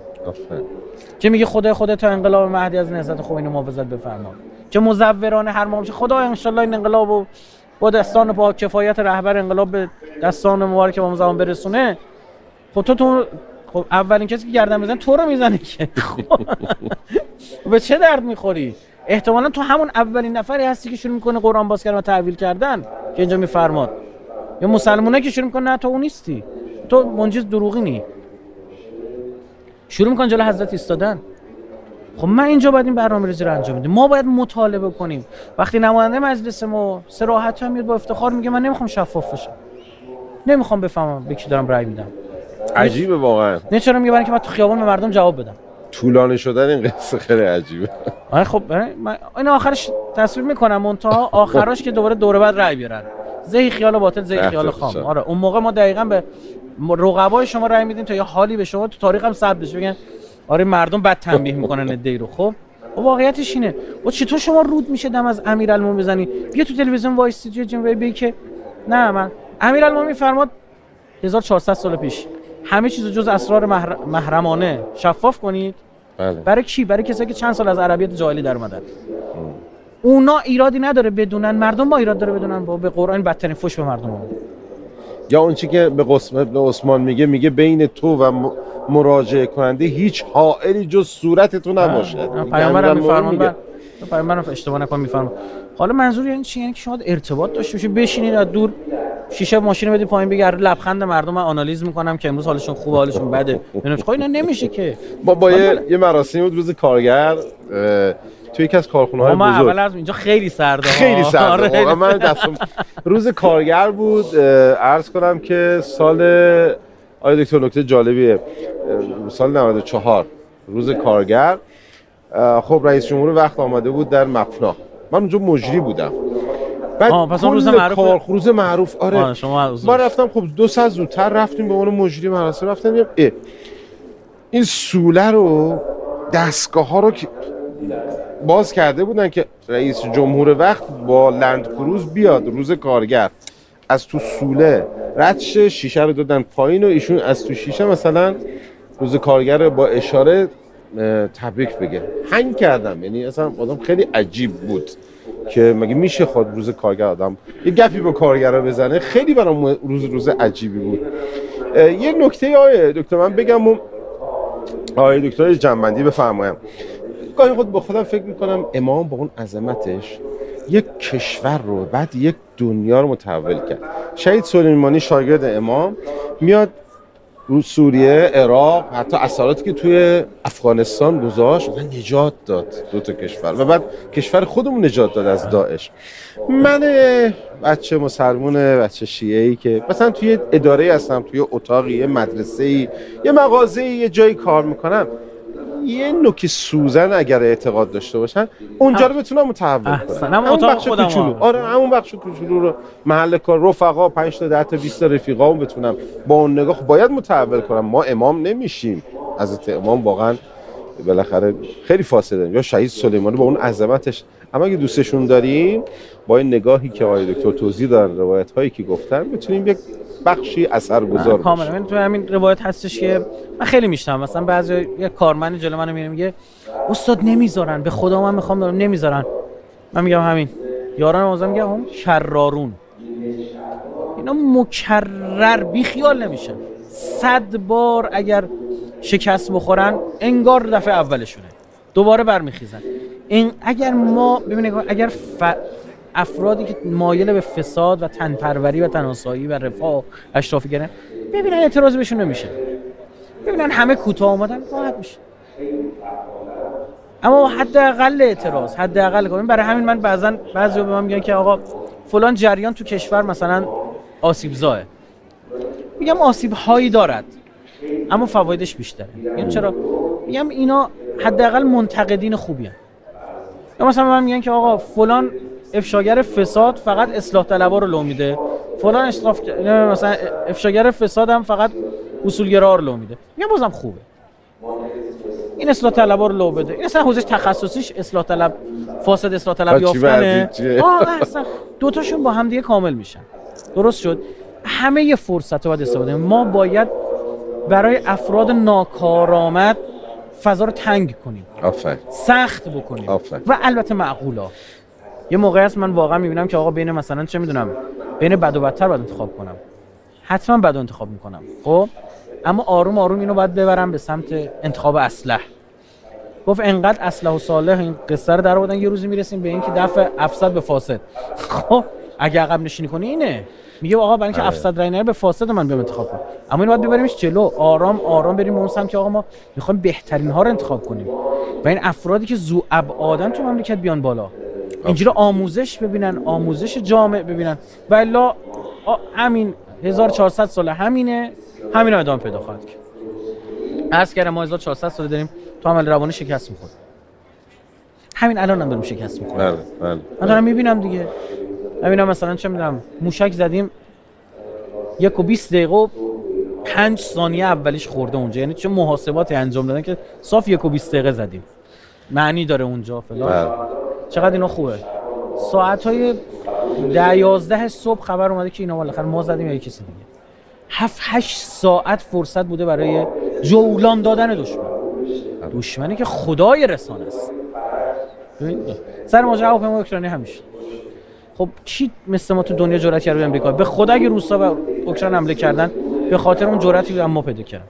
که میگه خدای خدا تا انقلاب مهدی از نهضت خمینی محافظت بفرما. که مزوران هر ما خدا ان این انقلابو با دستان با کفایت رهبر انقلاب به دستان مبارک امام زمان برسونه خب تو تو خب اولین کسی که گردن بزنه تو رو می‌زنه که. خب به چه درد می‌خوری؟ احتمالا تو همون اولین نفری هستی که شروع می‌کنه قرآن باز کردن و تحویل کردن که اینجا میفرماد. یا مسلمونه که شروع می‌کنه نه تو اون نیستی. تو منجز دروغی نی شروع میکن جلو حضرت ایستادن. خب من اینجا باید این برنامه ریزی رو انجام بدیم ما باید مطالبه کنیم وقتی نماینده مجلس ما سراحت هم میاد با افتخار میگه من نمی‌خوام شفاف بشم. نمی‌خوام بفهمم به کی دارم رأی میدم. عجیبه واقعا. نه چرا میگه برای که من تو خیابان به مردم جواب بدم. طولانی شدن این قصه خیلی عجیبه. آره خب من این آخرش تصویر می‌کنم. منتها آخرش که دوباره دوره بعد رأی بیارن. زهی خیال باطل زهی خیال خام. آره اون موقع ما دقیقا به رقبای شما رأی میدیم تا یه حالی به شما تو تاریخ هم ثبت بشه. بگن آره مردم بد تنبیه می‌کنن ادعی رو. خب و واقعیتش اینه. و چطور شما رود میشه دم از امیرالمومنین بزنی؟ بیا تو تلویزیون وایسی تو جنبه بگی که نه من امیرالمومنین فرماد 1400 سال پیش. همه چیز جز اسرار محرمانه. شفاف کنید. بله. برای کی؟ برای کسایی که چند سال از عربیت جاهلی در اومدن. اونا ایرادی نداره بدونن. مردم با ایراد داره بدونن. با به قرآن بدترین فوش به مردم هم. یا اون چی که به قسم عثمان میگه میگه بین تو و مراجعه کننده هیچ حائلی جز صورت تو نباشه. پیامبرم میفرمان پیامبرم اشتباه نکنم میفرمان حالا منظور یعنی چی؟ یعنی که شما ارتباط داشته باشید بشینید از دور شیشه ماشین بدی پایین بگیر لبخند مردم من آنالیز می‌کنم که امروز حالشون خوبه حالشون بده. خب اینا نمیشه که. با با یه, یه مراسمی بود روز کارگر توی یکی از کارخونه های بزرگ. اول از اینجا خیلی سرده خیلی سرده آره. من دستم روز کارگر بود عرض کنم که سال آیا دکتر نکته جالبیه؟ سال 94 روز کارگر. خب رئیس جمهور وقت آمده بود در مپنا من اونجا مجری بودم. بعد آه پس روز معروف روز معروف آره. شما ما رفتم خب دو ساعت زودتر رفتیم به اون مجری مراسم رفتم این سوله رو دستگاه ها رو باز کرده بودن که رئیس جمهور وقت با لند کروز بیاد روز کارگر. از تو سوله رد شیشه رو دادن پایین و ایشون از تو شیشه مثلا روز کارگر با اشاره تبریک بگه. هنگ کردم یعنی اصلا آدم خیلی عجیب بود که مگه میشه خود روز کارگر آدم یه گپی کارگر بزنه؟ خیلی برام روز روز عجیبی بود. یه نکته آیه دکتر من بگم آیه دکتر جنبندی بفرمایم. گاهی خود با خودم فکر می‌کنم امام با اون عظمتش یک کشور رو بعد یک دنیا رو متحول کرد. شهید سلیمانی شاگرد امام میاد رو سوریه عراق حتی اثراتی که توی افغانستان گذاشت و نجات داد دو تا کشور و بعد کشور خودمون نجات داد از داعش. من بچه مسلمون بچه شیعه ای که مثلا توی اداره هستم توی اتاقی یه مدرسه ای یه مغازه یه جایی کار می‌کنم. یه نوک سوزن اگر اعتقاد داشته باشن اونجا رو بتونم متحول کنم. همون بخش کوچولو. آره همون بخش کوچولو رو محل کار. رفقا 5 تا 10 تا 20 تا رفیقامو بتونم با اون نگاه باید متحول کنم. ما امام نمیشیم. از امام واقعا بالاخره خیلی فاصله یا شهید سلیمانی با اون عظمتش اما اگه دوستشون داریم با این نگاهی که آقای دکتر توضیح دارن روایت هایی که گفتن می‌تونیم یک بخشی اثرگذار کاملا. من تو همین روایت هستش که من خیلی میشتم مثلا بعضی یه کارمند جلو من میره میگه استاد نمی‌ذارن به خدا من می‌خوام دارم نمی‌ذارن. من میگم همین. یاران موزه میگه هم شرارون. اینا مکرر بی خیال نمیشن. صد بار اگر شکست بخورن انگار دفعه اولشونه. دوباره برمیخیزن. این اگر ما ببینید اگر ف... افرادی که مایل به فساد و تنپروری و تناسایی و رفاه اشرافی گرن ببینن اعتراض بهشون نمیشه. ببینن همه کوتاه اومدن راحت میشه. اما حداقل اعتراض حداقل کنیم. برای همین من بعضا بعضی به من میگن که آقا فلان جریان تو کشور مثلا آسیب زاه میگم آسیب هایی دارد اما فوایدش بیشتره. یعنی چرا؟ میگم اینا حداقل منتقدین خوبی هن. یا مثلا من میگن که آقا فلان افشاگر فساد فقط اصلاح طلبا رو لو میده. فلان اصلاح مثلا افشاگر فساد هم فقط اصولگرا رو لو میده. میگم بازم خوبه. این اصلاح طلبا رو لو بده. این اصلا حوزه تخصصیش اصلاح طلب فاسد اصلاح طلب یافتنه. آه اصلا دوتاشون با هم دیگه کامل میشن. درست شد. همه فرصت رو باید استفاده ما باید برای افراد ناکارآمد فضا رو تنگ کنیم. آفر. سخت بکنیم. آفر. و البته معقولا. یه موقعی هست من واقعا می‌بینم که آقا بین مثلا چه می‌دونم بین بد و بدتر باید انتخاب کنم. حتما بد انتخاب می‌کنم. خب؟ اما آروم آروم اینو باید ببرم به سمت انتخاب اسلح گفت انقدر اصله و صالح این قصه رو در آوردن یه روزی می‌رسیم به اینکه دفع افسد به فاسد. خب؟ اگه عقب نشینی کنی اینه. میگه آقا برای اینکه آره. افسد رای به فاسد من بیام انتخاب کنم. اما این باید ببریمش جلو. آرام آرام بریم اون سمت که آقا ما می‌خوایم بهترین ها رو انتخاب کنیم. و این افرادی که زو ابعادن تو مملکت بیان بالا. اینجوری آموزش ببینن آموزش جامع ببینن. و الا همین 1400 سال همینه. همین ادامه پیدا خواهد کرد. عرض کردم ما 1400 سال داریم. تو عمل روانی شکست می‌خوره همین الان هم داریم شکست می‌خوره بله بله من دارم می‌بینم دیگه. ببینم مثلا چه می‌دونم موشک زدیم یک و 20 دقیقه پنج ثانیه اولیش خورده اونجا. یعنی چه محاسباتی انجام دادن که صاف یک و 20 دقیقه زدیم. معنی داره اونجا فلان. بله. چقدر اینا خوبه. ساعت های ده یازده صبح خبر اومده که اینا بالاخره ما زدیم یا کسی دیگه. هفت هشت ساعت فرصت بوده برای جولان دادن دشمن. دشمنی که خدای رسانه است. سر ماجرا هواپیما اوکراینی همیشه. خب کی مثل ما تو دنیا جرأت کرد امریکا به خدا اگه روسا و اوکراین حمله کردن به خاطر اون جرأتی ما پیدا کردن.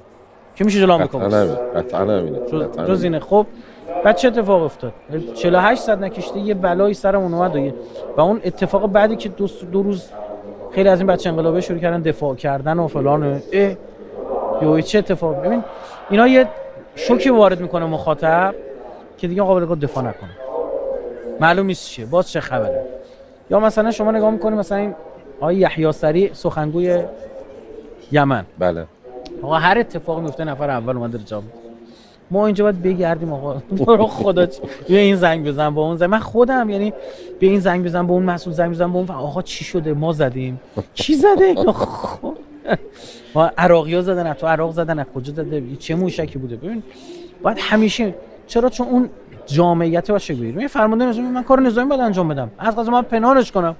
که میشه جلو آمریکا قطعا همینه جز اینه. خب بعد چه اتفاق افتاد؟ 48 ساعت نکشته یه بلایی سرمون اومد و, و اون اتفاق بعدی که دو, دو روز خیلی از این بچه انقلابه شروع کردن دفاع کردن و فلان اه. یو چه اتفاق؟ ببین اینا یه شوکی وارد می‌کنه مخاطب که دیگه قابل دفاع نکنه. معلوم نیست چیه. باز چه خبره؟ یا مثلا شما نگاه می‌کنید مثلا این آقای یحیی سری سخنگوی یمن. بله. آقا هر اتفاقی میفته نفر اول اومده جام ما اینجا باید بگردیم آقا. برو خدا بیا این زنگ بزن با اون زنگ. من خودم یعنی به این زنگ بزن با اون مسئول زنگ بزن با اون آقا چی شده؟ ما زدیم. چی زده؟ ما عراقی ها زدن تو عراق زدن کجا زده؟ چه موشکی بوده؟ ببین باید همیشه چرا؟ چون اون جامعیت باشه بگیر من فرمانده نظامی من کار نظامی باید انجام بدم. از قضا من پنهانش کنم.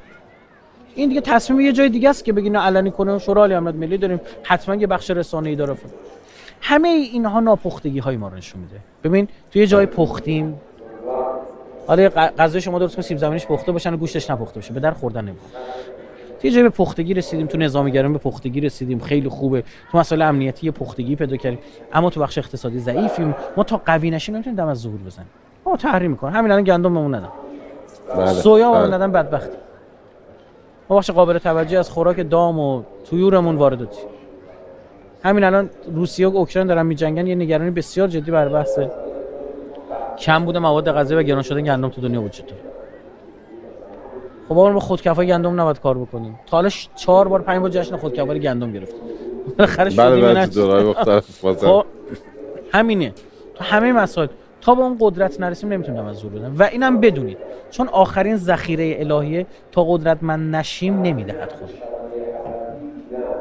این دیگه تصمیم یه جای دیگه است که بگین علنی کنه شورای عالی امنیت ملی داریم. حتما یه بخش رسانه‌ای داره. همه اینها ناپختگی های ما رو نشون میده. ببین توی جای پختیم حالا غذای شما درست سیب زمینیش پخته باشن و گوشتش نپخته باشه. به در خوردن نمی‌خوره. توی جای به پختگی رسیدیم تو نظامیگران به پختگی رسیدیم. خیلی خوبه. تو مسائل امنیتی پختگی پیدا کردیم. اما تو بخش اقتصادی ضعیفیم. ما تا قوی نشیم نمی‌تونیم دم از ظهور بزنیم. ما تحریم می‌کنه. همین الان گندم بهمون ندن. بله. سویا بهمون بله. ندن بدبختی ما بخش قابل توجه از خوراک دام و تویورمون وارداتی همین الان روسیه و اوکراین دارن میجنگن. یه نگرانی بسیار جدی بر بحث کم بوده مواد غذایی و گران شدن گندم تو دنیا وجود داره. خب ما خودکفای گندم نباید کار بکنیم. تا حالا چهار بار پنج بار جشن خودکفایی گندم گرفت بالاخره بله بله تو خب همینه. تو همه مسائل. تا به اون قدرت نرسیم نمی‌تونم از زور بدم. و اینم بدونید. چون آخرین ذخیره الهیه تا قدرت من نشیم نمی‌دهد خود.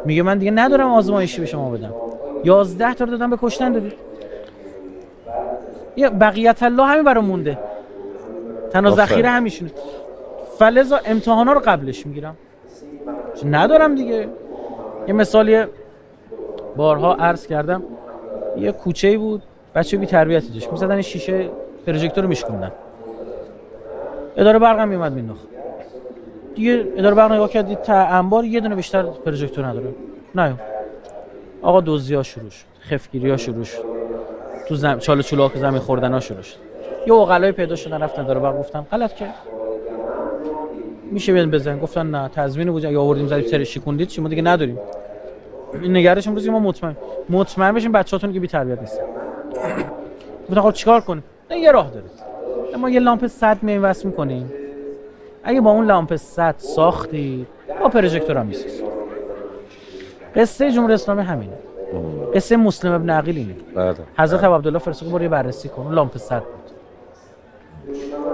میگه من دیگه ندارم آزمایشی به شما بدم. یازده تا دادم به کشتن دادید یه بقیت الله همین برای مونده. تنها ذخیره همیشونه فلزا امتحانا رو قبلش می‌گیرم. ندارم دیگه. یه مثالی بارها عرض کردم. یه کوچه بود. بچه بی تربیتی داشت می‌زدن شیشه پروژکتور رو میشکوندن. اداره هم میومد مینداخت دیگه اداره برق نگاه کردید تا انبار یه دونه بیشتر پروژکتور نداره. نه. آقا دوزی ها شروع شد خفگیری ها شروع شد. تو زم... چاله چولاک زمین خوردن ها شروع شد. یه اوغلای پیدا شدن رفتن داره برق گفتم غلط کرد. میشه بیان بزن گفتن نه. تضمین بود. یا آوردیم زدیم سر شکوندید چی؟ ما دیگه نداریم. این نگرش امروز ما مطمئن مطمئن بشین بچه‌هاتون که بی تربیت نیست گفتن خب چیکار کنیم؟ نه یه راه داره ما یه لامپ 100 می وصل می‌کنیم. اگه با اون لامپ 100 ساختی با پروژکتور هم می‌سازی قصه جمهوری اسلامی همینه. قصه مسلم ابن عقیل اینه. بله. حضرت عبدالله فرسوقی برو بررسی کن. لامپ 100 بود.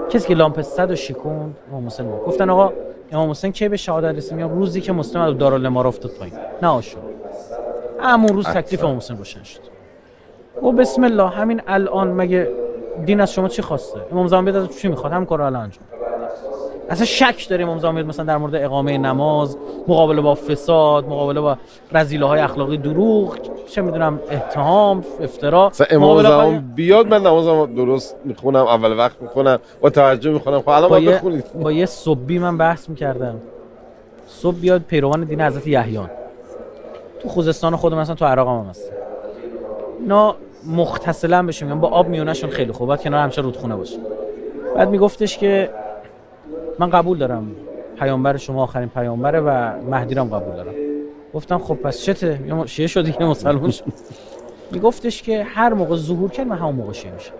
کسی که لامپ 100 رو شکوند امام حسین بود. گفتن آقا امام حسین کی به شهادت رسید؟ میگم روزی که مسلم از دارالاماره افتاد پایین. نه آشو همون روز تکلیف امام حسین روشن شد. و بسم الله همین الان مگه دین از شما چی خواسته؟ امام زمان بیاد از چی می‌خواد؟ هم کار الان انجام اصلا شک داریم امام زمان مثلا در مورد اقامه نماز مقابله با فساد مقابله با رذیله های اخلاقی دروغ چه می‌دونم اتهام افترا. امام زمان بیاد من نمازم درست می‌خونم اول وقت می‌خونم با توجه می‌خونم. خب الان با بخونید. با یه صبحی من بحث می‌کردم. صبح بیاد پیروان دین حضرت یحیی. تو خوزستان خودم مثلا تو عراق هم هست اینا مختصلا بشیم با آب میونشون خیلی خوب. باید کنار همشه رودخونه باشه. بعد میگفتش که من قبول دارم. پیامبر شما آخرین پیامبره و مهدی قبول دارم. گفتم خب پس چته؟ یا شیعه شدی که مسلمان شد. میگفتش که هر موقع ظهور کرد من همون موقع شیعه میشم.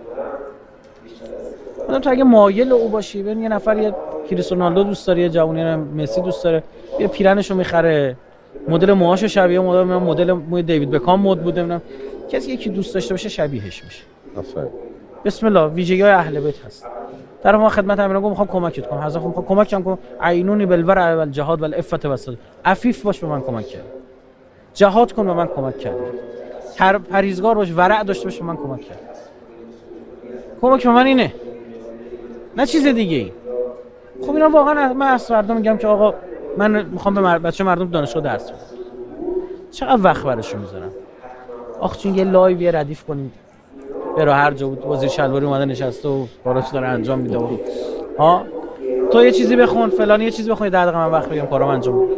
تو اگه مایل او باشی ببین یه نفر یه کریستیانو دوست داره یه جوونی مسی دوست داره یه پیرنشو می‌خره. مدل موهاشو شبیه مدل مدل موی دیوید بکام مد بوده نمی‌دونم. کسی یکی دوست داشته باشه شبیهش میشه. آفرین. بسم الله ویژگی های اهل بیت هست. در ما خدمت امیر گفت می‌خوام کمکت کنم. حضرت می‌خوام کمکم کن. عینونی بالورع و الجهاد و العفت و عفیف باش به من کمک کرد. جهاد کن به من کمک کرد. هر پریزگار باش ورع داشته باش به من کمک کرد. کمک به من اینه. نه چیز دیگه ای خب اینا واقعا من از مردم میگم که آقا من می‌خوام به بچه مردم دانشگاه درس بدم. چقدر وقت براشون می‌ذارم؟ آخ چون یه لایو یه ردیف کنیم. برو هر جا بود وزیر شلواری اومده نشسته و کاراش داره انجام میده ها؟ تو یه چیزی بخون فلان یه چیزی بخون در من وقت بگم کارم انجام بده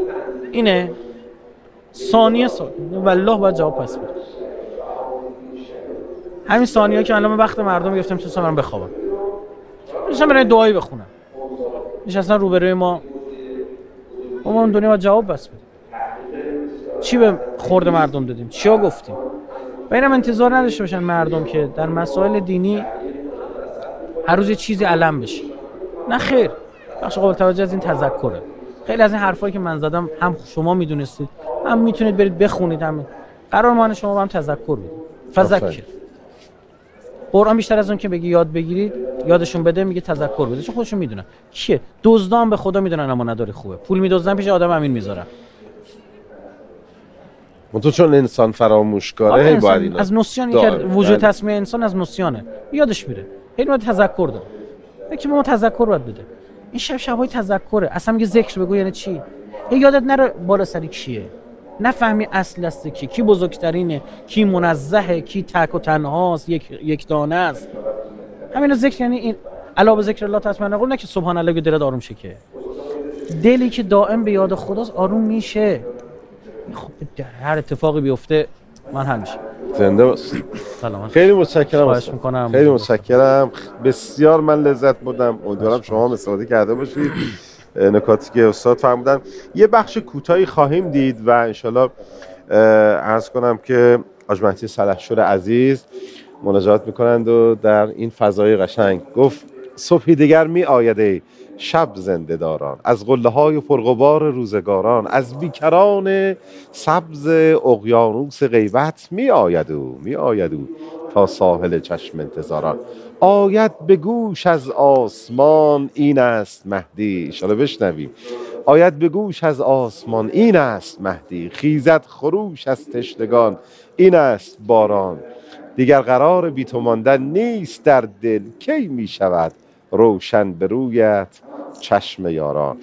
اینه؟ ثانیه ثانیه والله باید جواب پس بده. همین ثانیه که الان وقت مردم گفتم تو من بخوابم. میشم برای دعایی بخونم. نشستن روبروی ما. ما اون دنیا جواب بس بده. چی به خورد مردم دادیم؟ چیا گفتیم؟ و اینم انتظار نداشته باشن مردم که در مسائل دینی هر روز یه چیزی علم بشه. نه خیر. بخش قابل توجه از این تذکره. خیلی از این حرفایی که من زدم هم شما می‌دونستید هم می‌تونید برید بخونید هم قرار ما شما هم تذکر بدید. فذکر. قرآن بیشتر از اون که بگی یاد بگیرید یادشون بده میگه تذکر بده چون خودشون می‌دونن. کیه؟ دزدان به خدا می‌دونن اما نداره خوبه. پول میدزدن پیش آدم امین می‌ذارن. تو چون انسان فراموشکاره آره باید از نسیانی که وجود بله. تصمیه انسان از نسیانه یادش میره. هی باید تذکر داره یکی ما تذکر باید بده. این شب شبای تذکره. اصلا میگه ذکر بگو یعنی چی؟ یادت نره بالا سری کیه؟ نفهمی اصل است کی. کی بزرگترینه؟ کی منزهه؟ کی تک و تنهاست؟ یک یک دانه است. همین ذکر یعنی این علاوه ذکر الله تسبیح نقول نه که سبحان الله که دلت آروم شه که. دلی که دائم به یاد خداست آروم میشه. خب هر اتفاقی بیفته من حل میشه زنده باش. سلام خیلی متشکرم خیلی متشکرم. بسیار من لذت بردم. امیدوارم شما هم استفاده کرده باشید. نکاتی که استاد فرمودن. یه بخش کوتاهی خواهیم دید و انشالله ارز کنم که آجمنتی سلحشور عزیز مناجات می‌کنند و در این فضای قشنگ. گفت صبحی دیگر می آیده شب زنده داران از قله های پرغبار روزگاران از بیکران سبز اقیانوس غیبت می آید او می آید او تا ساحل چشم انتظاران. آید به گوش از آسمان این است مهدی ایشالا بشنویم. آید به گوش از آسمان این است مهدی خیزت خروش از تشنگان این است باران. دیگر قرار بی تو ماندن نیست در دل کی می شود روشن به رویت؟ چشم یاران.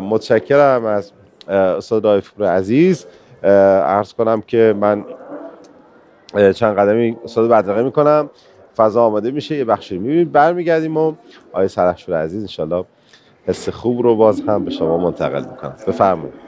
متشکرم از استاد رایفور عزیز. عرض کنم که من چند قدمی استاد بدرقه می‌کنم. فضا آماده میشه یه بخشی می‌بینید. برمیگردیم و آیه سرحشور عزیز انشالله حس خوب رو باز هم به شما منتقل می‌کنم. بفرمایید.